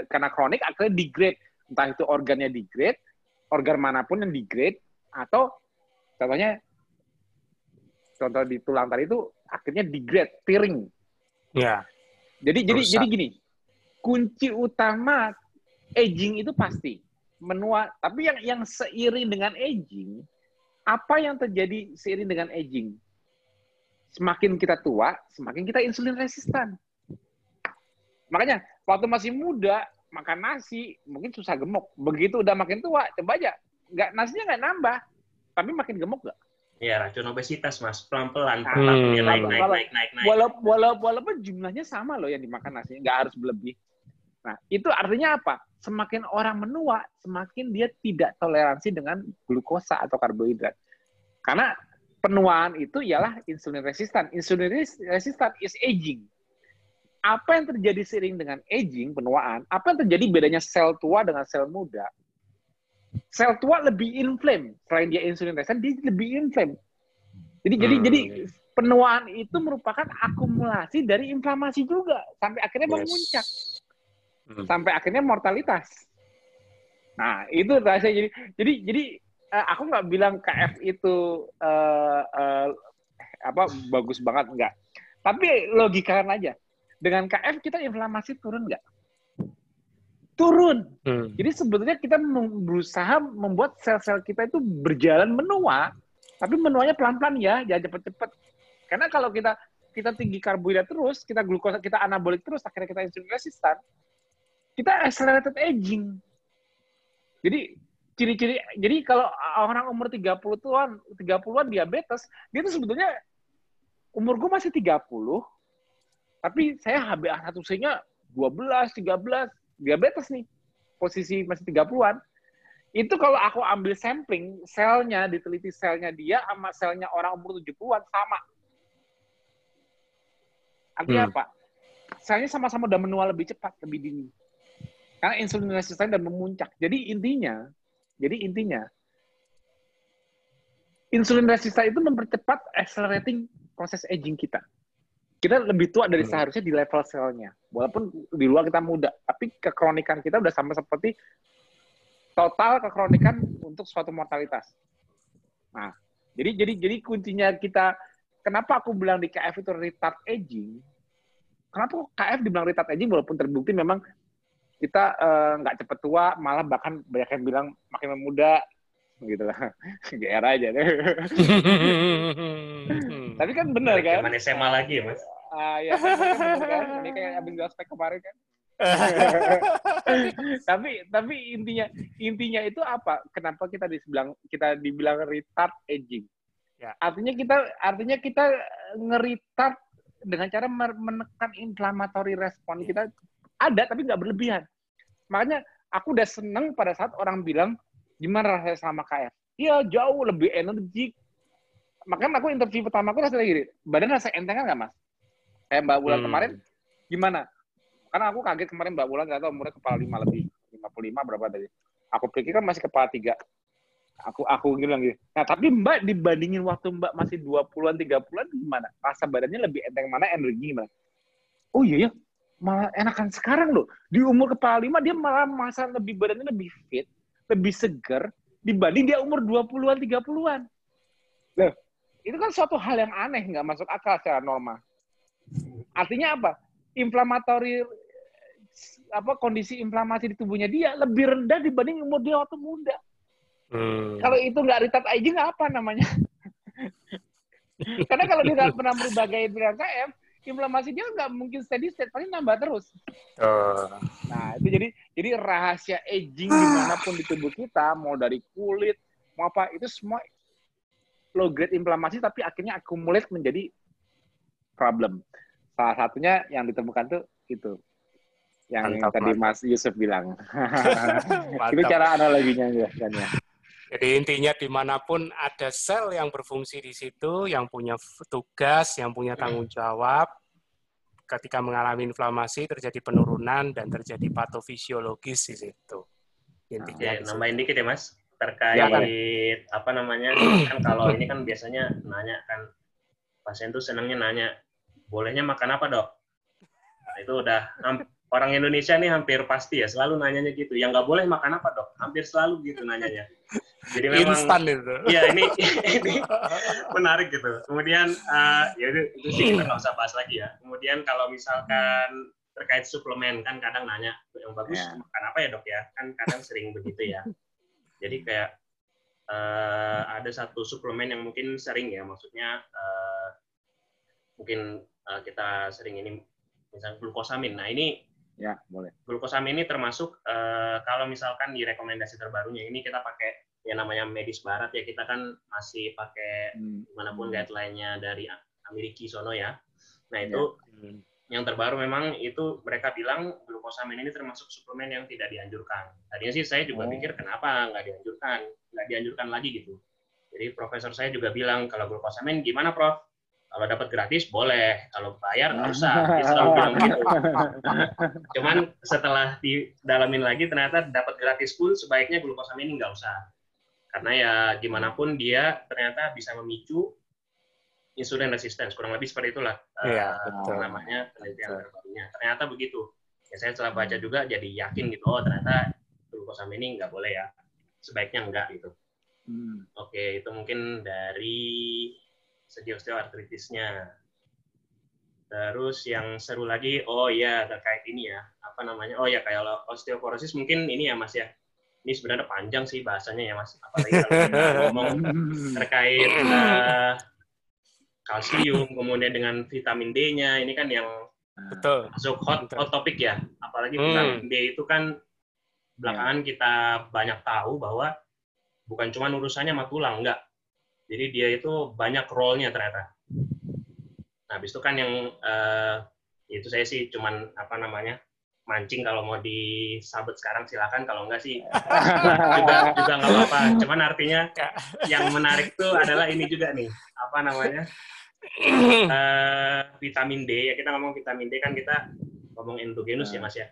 Karena kronik akhirnya degrade. Entah itu organnya degrade, organ mana pun yang degrade, atau contohnya contoh di tulang tadi itu akhirnya degrade, piring. Ya. Jadi jadi jadi gini, kunci utama aging itu pasti menua. Tapi yang yang seiring dengan aging, apa yang terjadi seiring dengan aging? Semakin kita tua, semakin kita insulin resistan. Makanya waktu masih muda makan nasi mungkin susah gemuk. Begitu udah makin tua, coba aja nggak nasinya nggak nambah, tapi makin gemuk nggak? Iya, racun obesitas mas, pelan-pelan, nah, hmm. naik, naik, naik, naik, naik, naik. Walaupun, walaupun, jumlahnya sama loh yang dimakan nasi, nggak harus berlebih. Nah, itu artinya apa? Semakin orang menua, semakin dia tidak toleransi dengan glukosa atau karbohidrat. Karena penuaan itu ialah insulin resistan. Insulin resistan is aging apa yang terjadi seiring dengan aging, penuaan, apa yang terjadi bedanya sel tua dengan sel muda? Sel tua lebih inflame, selain dia insulin resistant, dia lebih inflame. Jadi hmm. jadi jadi penuaan itu merupakan akumulasi dari inflamasi juga sampai akhirnya yes. memuncak. Hmm. Sampai akhirnya mortalitas. Nah, itu rasanya jadi jadi jadi uh, aku nggak bilang KF itu uh, uh, apa bagus banget enggak. Tapi logika aja dengan KF kita inflamasi turun nggak? Turun. Hmm. Jadi sebetulnya kita berusaha membuat sel-sel kita itu berjalan menua, tapi menuanya pelan-pelan ya, jangan cepet-cepet. Karena kalau kita kita tinggi karbohidrat terus, kita glukosa, kita anabolik terus, akhirnya kita insulin resistan, kita accelerated aging. Jadi ciri-ciri jadi kalau orang umur 30-an, 30-an diabetes, dia itu sebetulnya umur gue masih 30, tapi saya HbA1c-nya 12, 13, diabetes nih. Posisi masih 30-an. Itu kalau aku ambil sampling, selnya, diteliti selnya dia sama selnya orang umur 70-an sama. Artinya hmm. apa? Selnya sama-sama udah menua lebih cepat, lebih dini. Karena insulin resisten dan memuncak. Jadi intinya, jadi intinya, insulin resisten itu mempercepat accelerating proses aging kita kita lebih tua dari seharusnya di level selnya. Walaupun di luar kita muda, tapi kekronikan kita udah sama seperti total kekronikan untuk suatu mortalitas. Nah, jadi jadi jadi kuncinya kita kenapa aku bilang di KF itu retard aging? Kenapa KF dibilang retard aging walaupun terbukti memang kita eh, nggak uh, cepat tua, malah bahkan banyak yang bilang makin muda gitu lah. [laughs] GR aja deh. [laughs] Tapi kan benar kan? Zaman SMA lagi ya, Mas? Ah, ya. Kan, kan? Ini kayak abis gospel kemarin kan. [laughs] tapi tapi intinya intinya itu apa? Kenapa kita dibilang kita dibilang retard aging? Ya. Artinya kita artinya kita ngeritard dengan cara menekan inflammatory respon kita ada tapi nggak berlebihan. Makanya aku udah seneng pada saat orang bilang gimana rasanya sama KF? Iya, jauh lebih energik. Makanya aku interview pertama aku rasa gini, badan rasa enteng kan nggak mas? Kayak Mbak Bulan hmm. kemarin, gimana? Karena aku kaget kemarin Mbak Bulan nggak tahu umurnya kepala lima lebih, 55 berapa tadi. Aku pikir kan masih kepala tiga. Aku aku bilang gitu. Nah, tapi Mbak dibandingin waktu Mbak masih 20-an, 30-an gimana? Rasa badannya lebih enteng mana, energi gimana? Oh iya ya, malah enakan sekarang loh. Di umur kepala lima dia malah masa lebih badannya lebih fit, lebih seger, dibanding dia umur 20-an, 30-an. Loh, itu kan suatu hal yang aneh, nggak masuk akal secara normal. Artinya apa? Inflamatori apa kondisi inflamasi di tubuhnya dia lebih rendah dibanding umur dia waktu muda. Hmm. Kalau itu nggak retard aging apa namanya? [laughs] Karena kalau dia nggak pernah merubah gaya KM, inflamasi dia nggak mungkin steady state, pasti nambah terus. Uh. Nah, itu jadi jadi rahasia aging di mana pun di tubuh kita, mau dari kulit, mau apa, itu semua low grade inflamasi tapi akhirnya accumulate menjadi problem. Salah satunya yang ditemukan tuh itu. Yang mantap, tadi mantap. Mas Yusuf bilang. [laughs] itu cara analoginya ya. Kan, ya. Jadi intinya di mana pun ada sel yang berfungsi di situ, yang punya tugas, yang punya tanggung jawab, ketika mengalami inflamasi terjadi penurunan dan terjadi patofisiologis di situ. Intinya nah, nambahin dikit ya mas, terkait ya, kan? apa namanya [clears throat] kan kalau ini kan biasanya nanya kan pasien tuh senangnya nanya bolehnya makan apa dok? Nah, itu udah orang Indonesia nih hampir pasti ya selalu nanyanya gitu. Yang nggak boleh makan apa dok? Hampir selalu gitu nanyanya. Jadi memang instan itu. Iya ini [laughs] ini menarik gitu. Kemudian uh, ya itu, itu sih kita nggak usah bahas lagi ya. Kemudian kalau misalkan terkait suplemen kan kadang nanya yang bagus yeah. makan apa ya dok ya? Kan kadang sering begitu ya. Jadi kayak uh, ada satu suplemen yang mungkin sering ya, maksudnya uh, mungkin uh, kita sering ini misalnya glukosamin. Nah ini ya boleh. Glukosamin ini termasuk uh, kalau misalkan di rekomendasi terbarunya ini kita pakai yang namanya medis barat ya kita kan masih pakai hmm. di mana pun guideline-nya dari Amerika sono ya. Nah itu ya. yang terbaru memang itu mereka bilang glukosamin ini termasuk suplemen yang tidak dianjurkan. Tadinya sih saya juga oh. pikir kenapa nggak dianjurkan, nggak dianjurkan lagi gitu. Jadi profesor saya juga bilang kalau glukosamin gimana prof? Kalau dapat gratis boleh, kalau bayar nggak usah. Dia selalu bilang gitu. Cuman setelah didalamin lagi ternyata dapat gratis pun sebaiknya glukosamin nggak usah karena ya gimana pun dia ternyata bisa memicu insulin resistance kurang lebih seperti itulah ya, uh, betul. namanya penelitian terbarunya ternyata begitu ya saya setelah baca hmm. juga jadi yakin gitu oh ternyata glukosamin ini nggak boleh ya sebaiknya enggak gitu hmm. oke itu mungkin dari segi osteoartritisnya. Terus yang seru lagi oh ya terkait ini ya apa namanya oh ya kayak osteoporosis mungkin ini ya mas ya. Ini sebenarnya panjang sih bahasanya ya mas apalagi kalau [laughs] ngomong terkait uh, kalsium kemudian dengan vitamin D-nya ini kan yang betul. masuk hot hot topic ya. Apalagi hmm. vitamin D itu kan belakangan ya. kita banyak tahu bahwa bukan cuma urusannya sama tulang enggak jadi dia itu banyak role-nya ternyata. Nah habis itu kan yang uh, itu saya sih cuman apa namanya mancing kalau mau disabet sekarang silakan kalau enggak sih [laughs] juga juga nggak apa-apa. Cuman artinya yang menarik tuh adalah ini juga nih apa namanya uh, vitamin D. Ya kita ngomong vitamin D kan kita ngomong endogenus ya mas ya?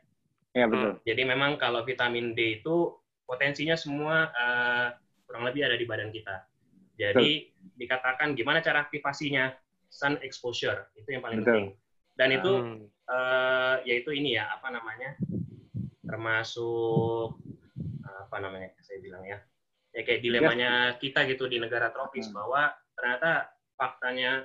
Ya betul. Jadi memang kalau vitamin D itu potensinya semua uh, kurang lebih ada di badan kita jadi betul. dikatakan gimana cara aktivasinya sun exposure itu yang paling betul. penting dan itu hmm uh, yaitu ini ya apa namanya termasuk apa namanya saya bilang ya ya kayak dilemanya kita gitu di negara tropis hmm. bahwa ternyata faktanya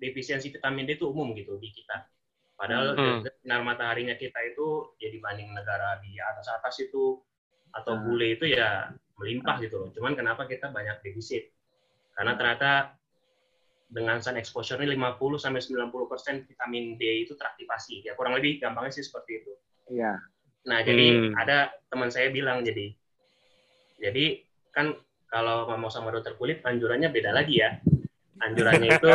defisiensi vitamin D itu umum gitu di kita padahal hmm. sinar mataharinya kita itu ya dibanding negara di atas atas itu atau hmm. bule itu ya melimpah gitu loh cuman kenapa kita banyak defisit karena ternyata dengan sun exposure ini 50 sampai 90 persen vitamin D itu teraktivasi. Ya kurang lebih gampangnya sih seperti itu. Iya. Nah jadi hmm. ada teman saya bilang jadi jadi kan kalau mau sama dokter kulit anjurannya beda lagi ya. Anjurannya itu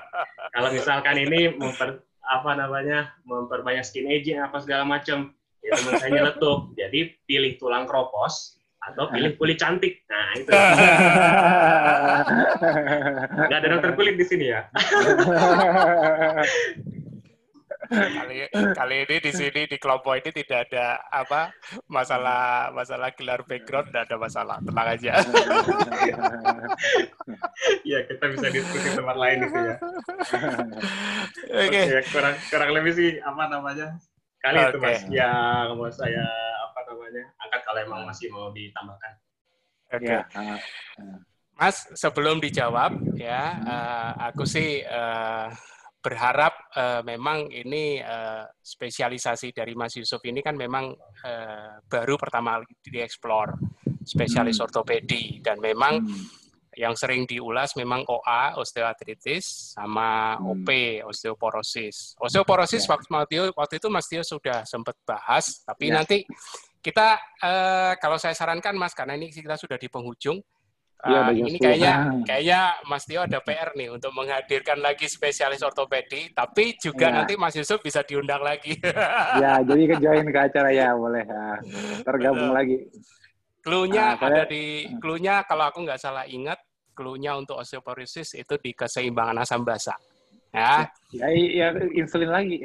[laughs] kalau misalkan ini memper apa namanya memperbanyak skin aging apa segala macam ya teman saya nyeletuk. Jadi pilih tulang kropos atau pilih kulit cantik. Nah, itu. [laughs] Nggak ada dokter kulit di sini ya. kali kali ini di sini di kelompok ini tidak ada apa masalah masalah gelar background tidak ada masalah tenang aja ya kita bisa diskusi tempat lain itu ya oke okay. okay, kurang kurang lebih sih apa namanya kali okay. itu mas yang mau saya namanya angkat kalau emang masih mau ditambahkan oke okay. ya. Mas sebelum dijawab ya uh, aku sih uh, berharap uh, memang ini uh, spesialisasi dari Mas Yusuf ini kan memang uh, baru pertama kali dieksplor spesialis hmm. ortopedi dan memang hmm. yang sering diulas memang OA osteoartritis sama hmm. OP osteoporosis. Osteoporosis ya. waktu, waktu itu Mas Tio sudah sempat bahas, tapi ya. nanti kita uh, kalau saya sarankan Mas karena ini kita sudah di penghujung Ya, uh, ini kayaknya kayaknya Mas Tio ada PR nih untuk menghadirkan lagi spesialis ortopedi, tapi juga ya. nanti Mas Yusuf bisa diundang lagi. [laughs] ya, jadi ke join ke acara ya boleh. Nah, tergabung Betul. lagi. Klunya nah, ada di klunya kalau aku nggak salah ingat, klunya untuk osteoporosis itu di keseimbangan asam basa. Ya. Ya, ya insulin lagi.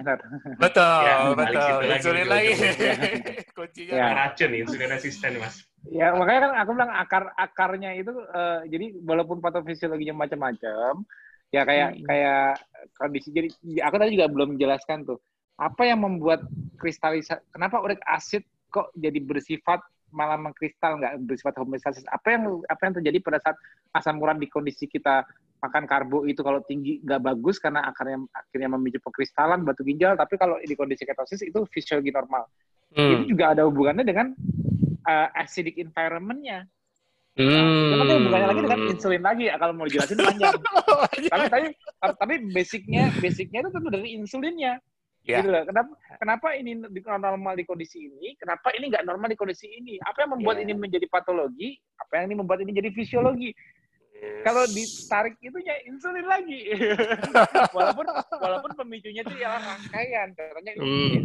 Betul, ya, betul. Insulin lagi. [laughs] [laughs] Kuncinya ya. racun, insulin resisten, Mas. Ya, makanya kan aku bilang akar-akarnya itu uh, jadi walaupun patofisiologinya macam-macam, ya kayak hmm. kayak kondisi jadi aku tadi juga belum menjelaskan tuh. Apa yang membuat kristalisasi kenapa urik asid kok jadi bersifat malah mengkristal nggak bersifat homeostasis? Apa yang apa yang terjadi pada saat asam urat di kondisi kita makan karbo itu kalau tinggi nggak bagus karena akarnya akhirnya memicu pengkristalan batu ginjal tapi kalau di kondisi ketosis itu fisiologi normal hmm. itu juga ada hubungannya dengan uh, acidic environment-nya Hmm. Nah, itu hubungannya lagi dengan insulin lagi kalau mau dijelasin panjang. [laughs] tapi tapi tapi basicnya basicnya itu tentu dari insulinnya. Yeah. Gitu loh. Kenapa kenapa ini normal di kondisi ini? Kenapa ini nggak normal di kondisi ini? Apa yang membuat yeah. ini menjadi patologi? Apa yang ini membuat ini jadi fisiologi? Yes. Kalau ditarik itu ya insulin lagi. [laughs] walaupun walaupun pemicunya itu ya rangkaian. Katanya mm.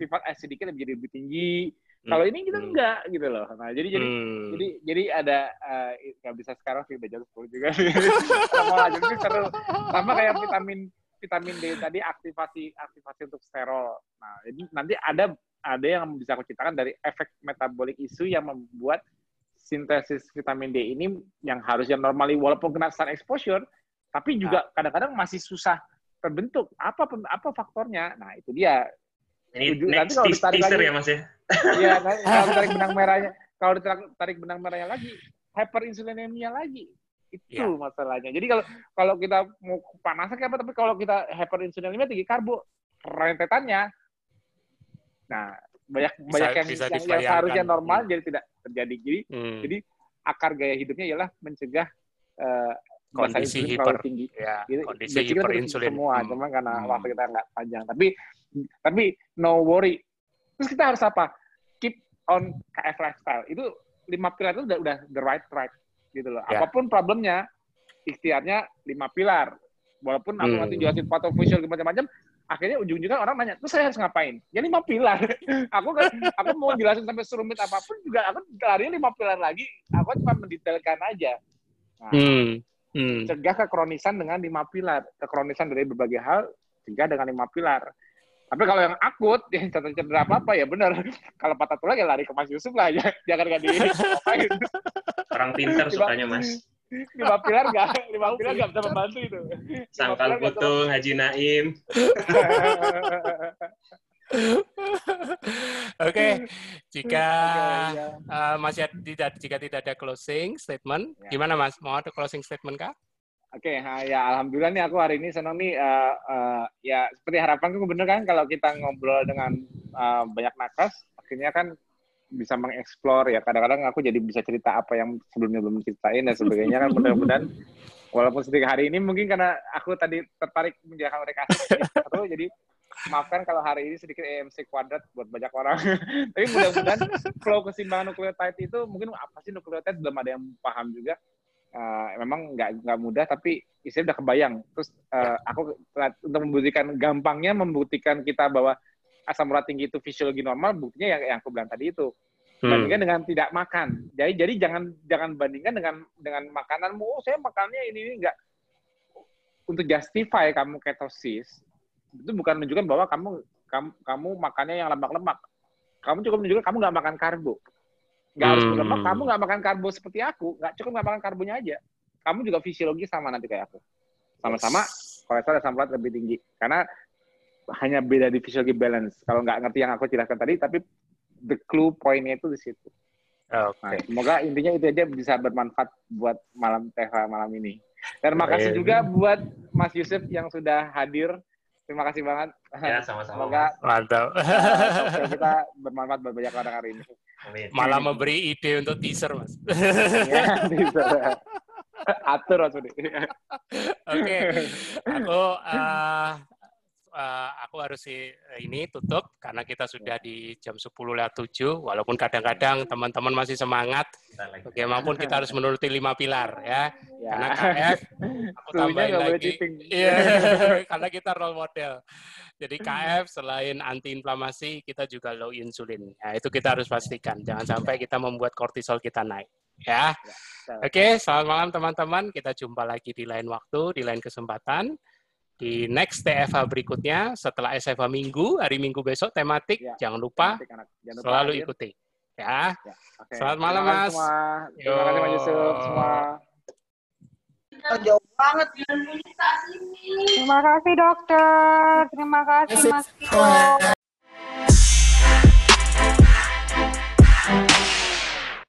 sifat acidiknya lebih lebih tinggi. Kalau ini kita hmm. enggak gitu loh. Nah, jadi jadi hmm. jadi jadi ada uh, nggak bisa sekarang sih udah jam 10 juga. [laughs] Mau lanjut sih seru. Sama kayak vitamin vitamin D tadi aktivasi aktivasi untuk sterol. Nah, jadi nanti ada ada yang bisa aku ceritakan dari efek metabolik isu yang membuat sintesis vitamin D ini yang harusnya normally walaupun kena sun exposure, tapi juga ah. kadang-kadang masih susah terbentuk. Apa apa faktornya? Nah, itu dia. Ini Tujuh, nanti kalau ditarik lagi, ya Mas ya? Iya, [laughs] kalau ditarik benang merahnya, kalau ditarik benang merahnya lagi, hyperinsulinemia lagi. Itu ya. masalahnya. Jadi kalau kalau kita mau panasan kayak apa, tapi kalau kita hyperinsulinemia tinggi karbo, rentetannya, nah banyak bisa, banyak yang, bisa yang, yang seharusnya normal hmm. jadi tidak terjadi. Jadi hmm. jadi akar gaya hidupnya ialah mencegah uh, kondisi hiper tinggi. Ya, jadi, kondisi hiperinsulin. Semua, hmm. cuma karena hmm. waktu kita nggak panjang. Tapi tapi no worry. Terus kita harus apa? Keep on KF lifestyle. Itu lima pilar itu udah udah the right right gitu loh. Yeah. Apa pun problemnya, ikhtiarnya lima pilar. Walaupun aku hmm. nanti jelasin patofisial macam-macam, akhirnya ujung-ujungnya orang nanya, terus saya harus ngapain? Ya lima pilar. [laughs] aku kan, aku mau jelasin sampai serumit apa pun juga, aku larinya lima pilar lagi. Aku cuma mendetailkan aja. Nah, hmm. Hmm. Cegah kekronisan dengan lima pilar. Kekronisan dari berbagai hal, cegah dengan lima pilar. Tapi kalau yang akut, [laughs] yang cedera apa-apa ya benar. [laughs] Kalau patah tulang ya lari ke Mas Yusuf lah, ya. jangan gak di Orang pintar sukanya Mas lima pilar gak lima pilar gak bisa membantu itu sangkal butuh Haji Naim [laughs] Oke, okay. jika okay, ya. uh, masih tidak jika tidak ada closing statement, ya. gimana Mas? Mau ada closing statement kah? Oke, okay, ya alhamdulillah nih aku hari ini senang nih uh, uh, ya seperti harapanku bener kan kalau kita ngobrol dengan uh, banyak nakas, akhirnya kan bisa mengeksplor ya. Kadang-kadang aku jadi bisa cerita apa yang sebelumnya belum ceritain dan sebagainya kan. Mudah-mudahan walaupun sedikit hari ini mungkin karena aku tadi tertarik menjalankan mereka atau jadi maafkan kalau hari ini sedikit EMC kuadrat buat banyak orang. [laughs] Tapi mudah-mudahan flow keseimbangan nukleotide itu mungkin apa sih nukleotide belum ada yang paham juga. Uh, memang nggak nggak mudah tapi istilahnya udah kebayang. Terus uh, aku untuk membuktikan gampangnya membuktikan kita bahwa asam urat tinggi itu fisiologi normal, buktinya yang, yang aku bilang tadi itu. hmm. bandingkan dengan tidak makan. Jadi jadi jangan jangan bandingkan dengan dengan makananmu. Oh, saya makannya ini ini enggak untuk justify kamu ketosis itu bukan menunjukkan bahwa kamu kamu, kamu makannya yang lemak-lemak. Kamu cukup menunjukkan kamu nggak makan karbo. Nggak harus hmm. berlemak, kamu nggak makan karbo seperti aku. Nggak cukup nggak makan karbonya aja. Kamu juga fisiologi sama nanti kayak aku. Sama-sama kolesterol dan asam urat lebih tinggi. Karena hanya beda di fisiologi balance. Kalau nggak ngerti yang aku jelaskan tadi, tapi the clue poinnya itu di situ. Oke. Okay. Nah, semoga intinya itu aja bisa bermanfaat buat malam TH malam ini. Dan makasih juga buat Mas Yusuf yang sudah hadir. Terima kasih banget. Ya, sama-sama. Semoga mantap. [laughs] Uh, kita bermanfaat buat banyak orang hari ini. Amin. Malah memberi ide untuk teaser, Mas. ya, teaser. [laughs] Atur Mas Oke. Okay. Aku uh, uh, aku harus ini tutup karena kita sudah di jam 10 lewat 7 walaupun kadang-kadang teman-teman masih semangat. Bagaimanapun kita harus menuruti lima pilar ya, ya. karena KF [laughs] aku tambahin lagi. iya [laughs] [laughs] karena kita role model. Jadi KF selain anti inflamasi kita juga low insulin. Ya itu kita harus pastikan. Jangan sampai kita membuat kortisol kita naik ya, ya Oke, selamat malam teman-teman. Kita jumpa lagi di lain waktu, di lain kesempatan di next TFH berikutnya setelah SFH minggu hari minggu besok tematik ya. jangan lupa jangan lupa selalu hadir. ikuti ya, ya. Okay. selamat malam mas semua. terima kasih mas Yusuf semua jauh banget terima kasih dokter terima kasih mas Tito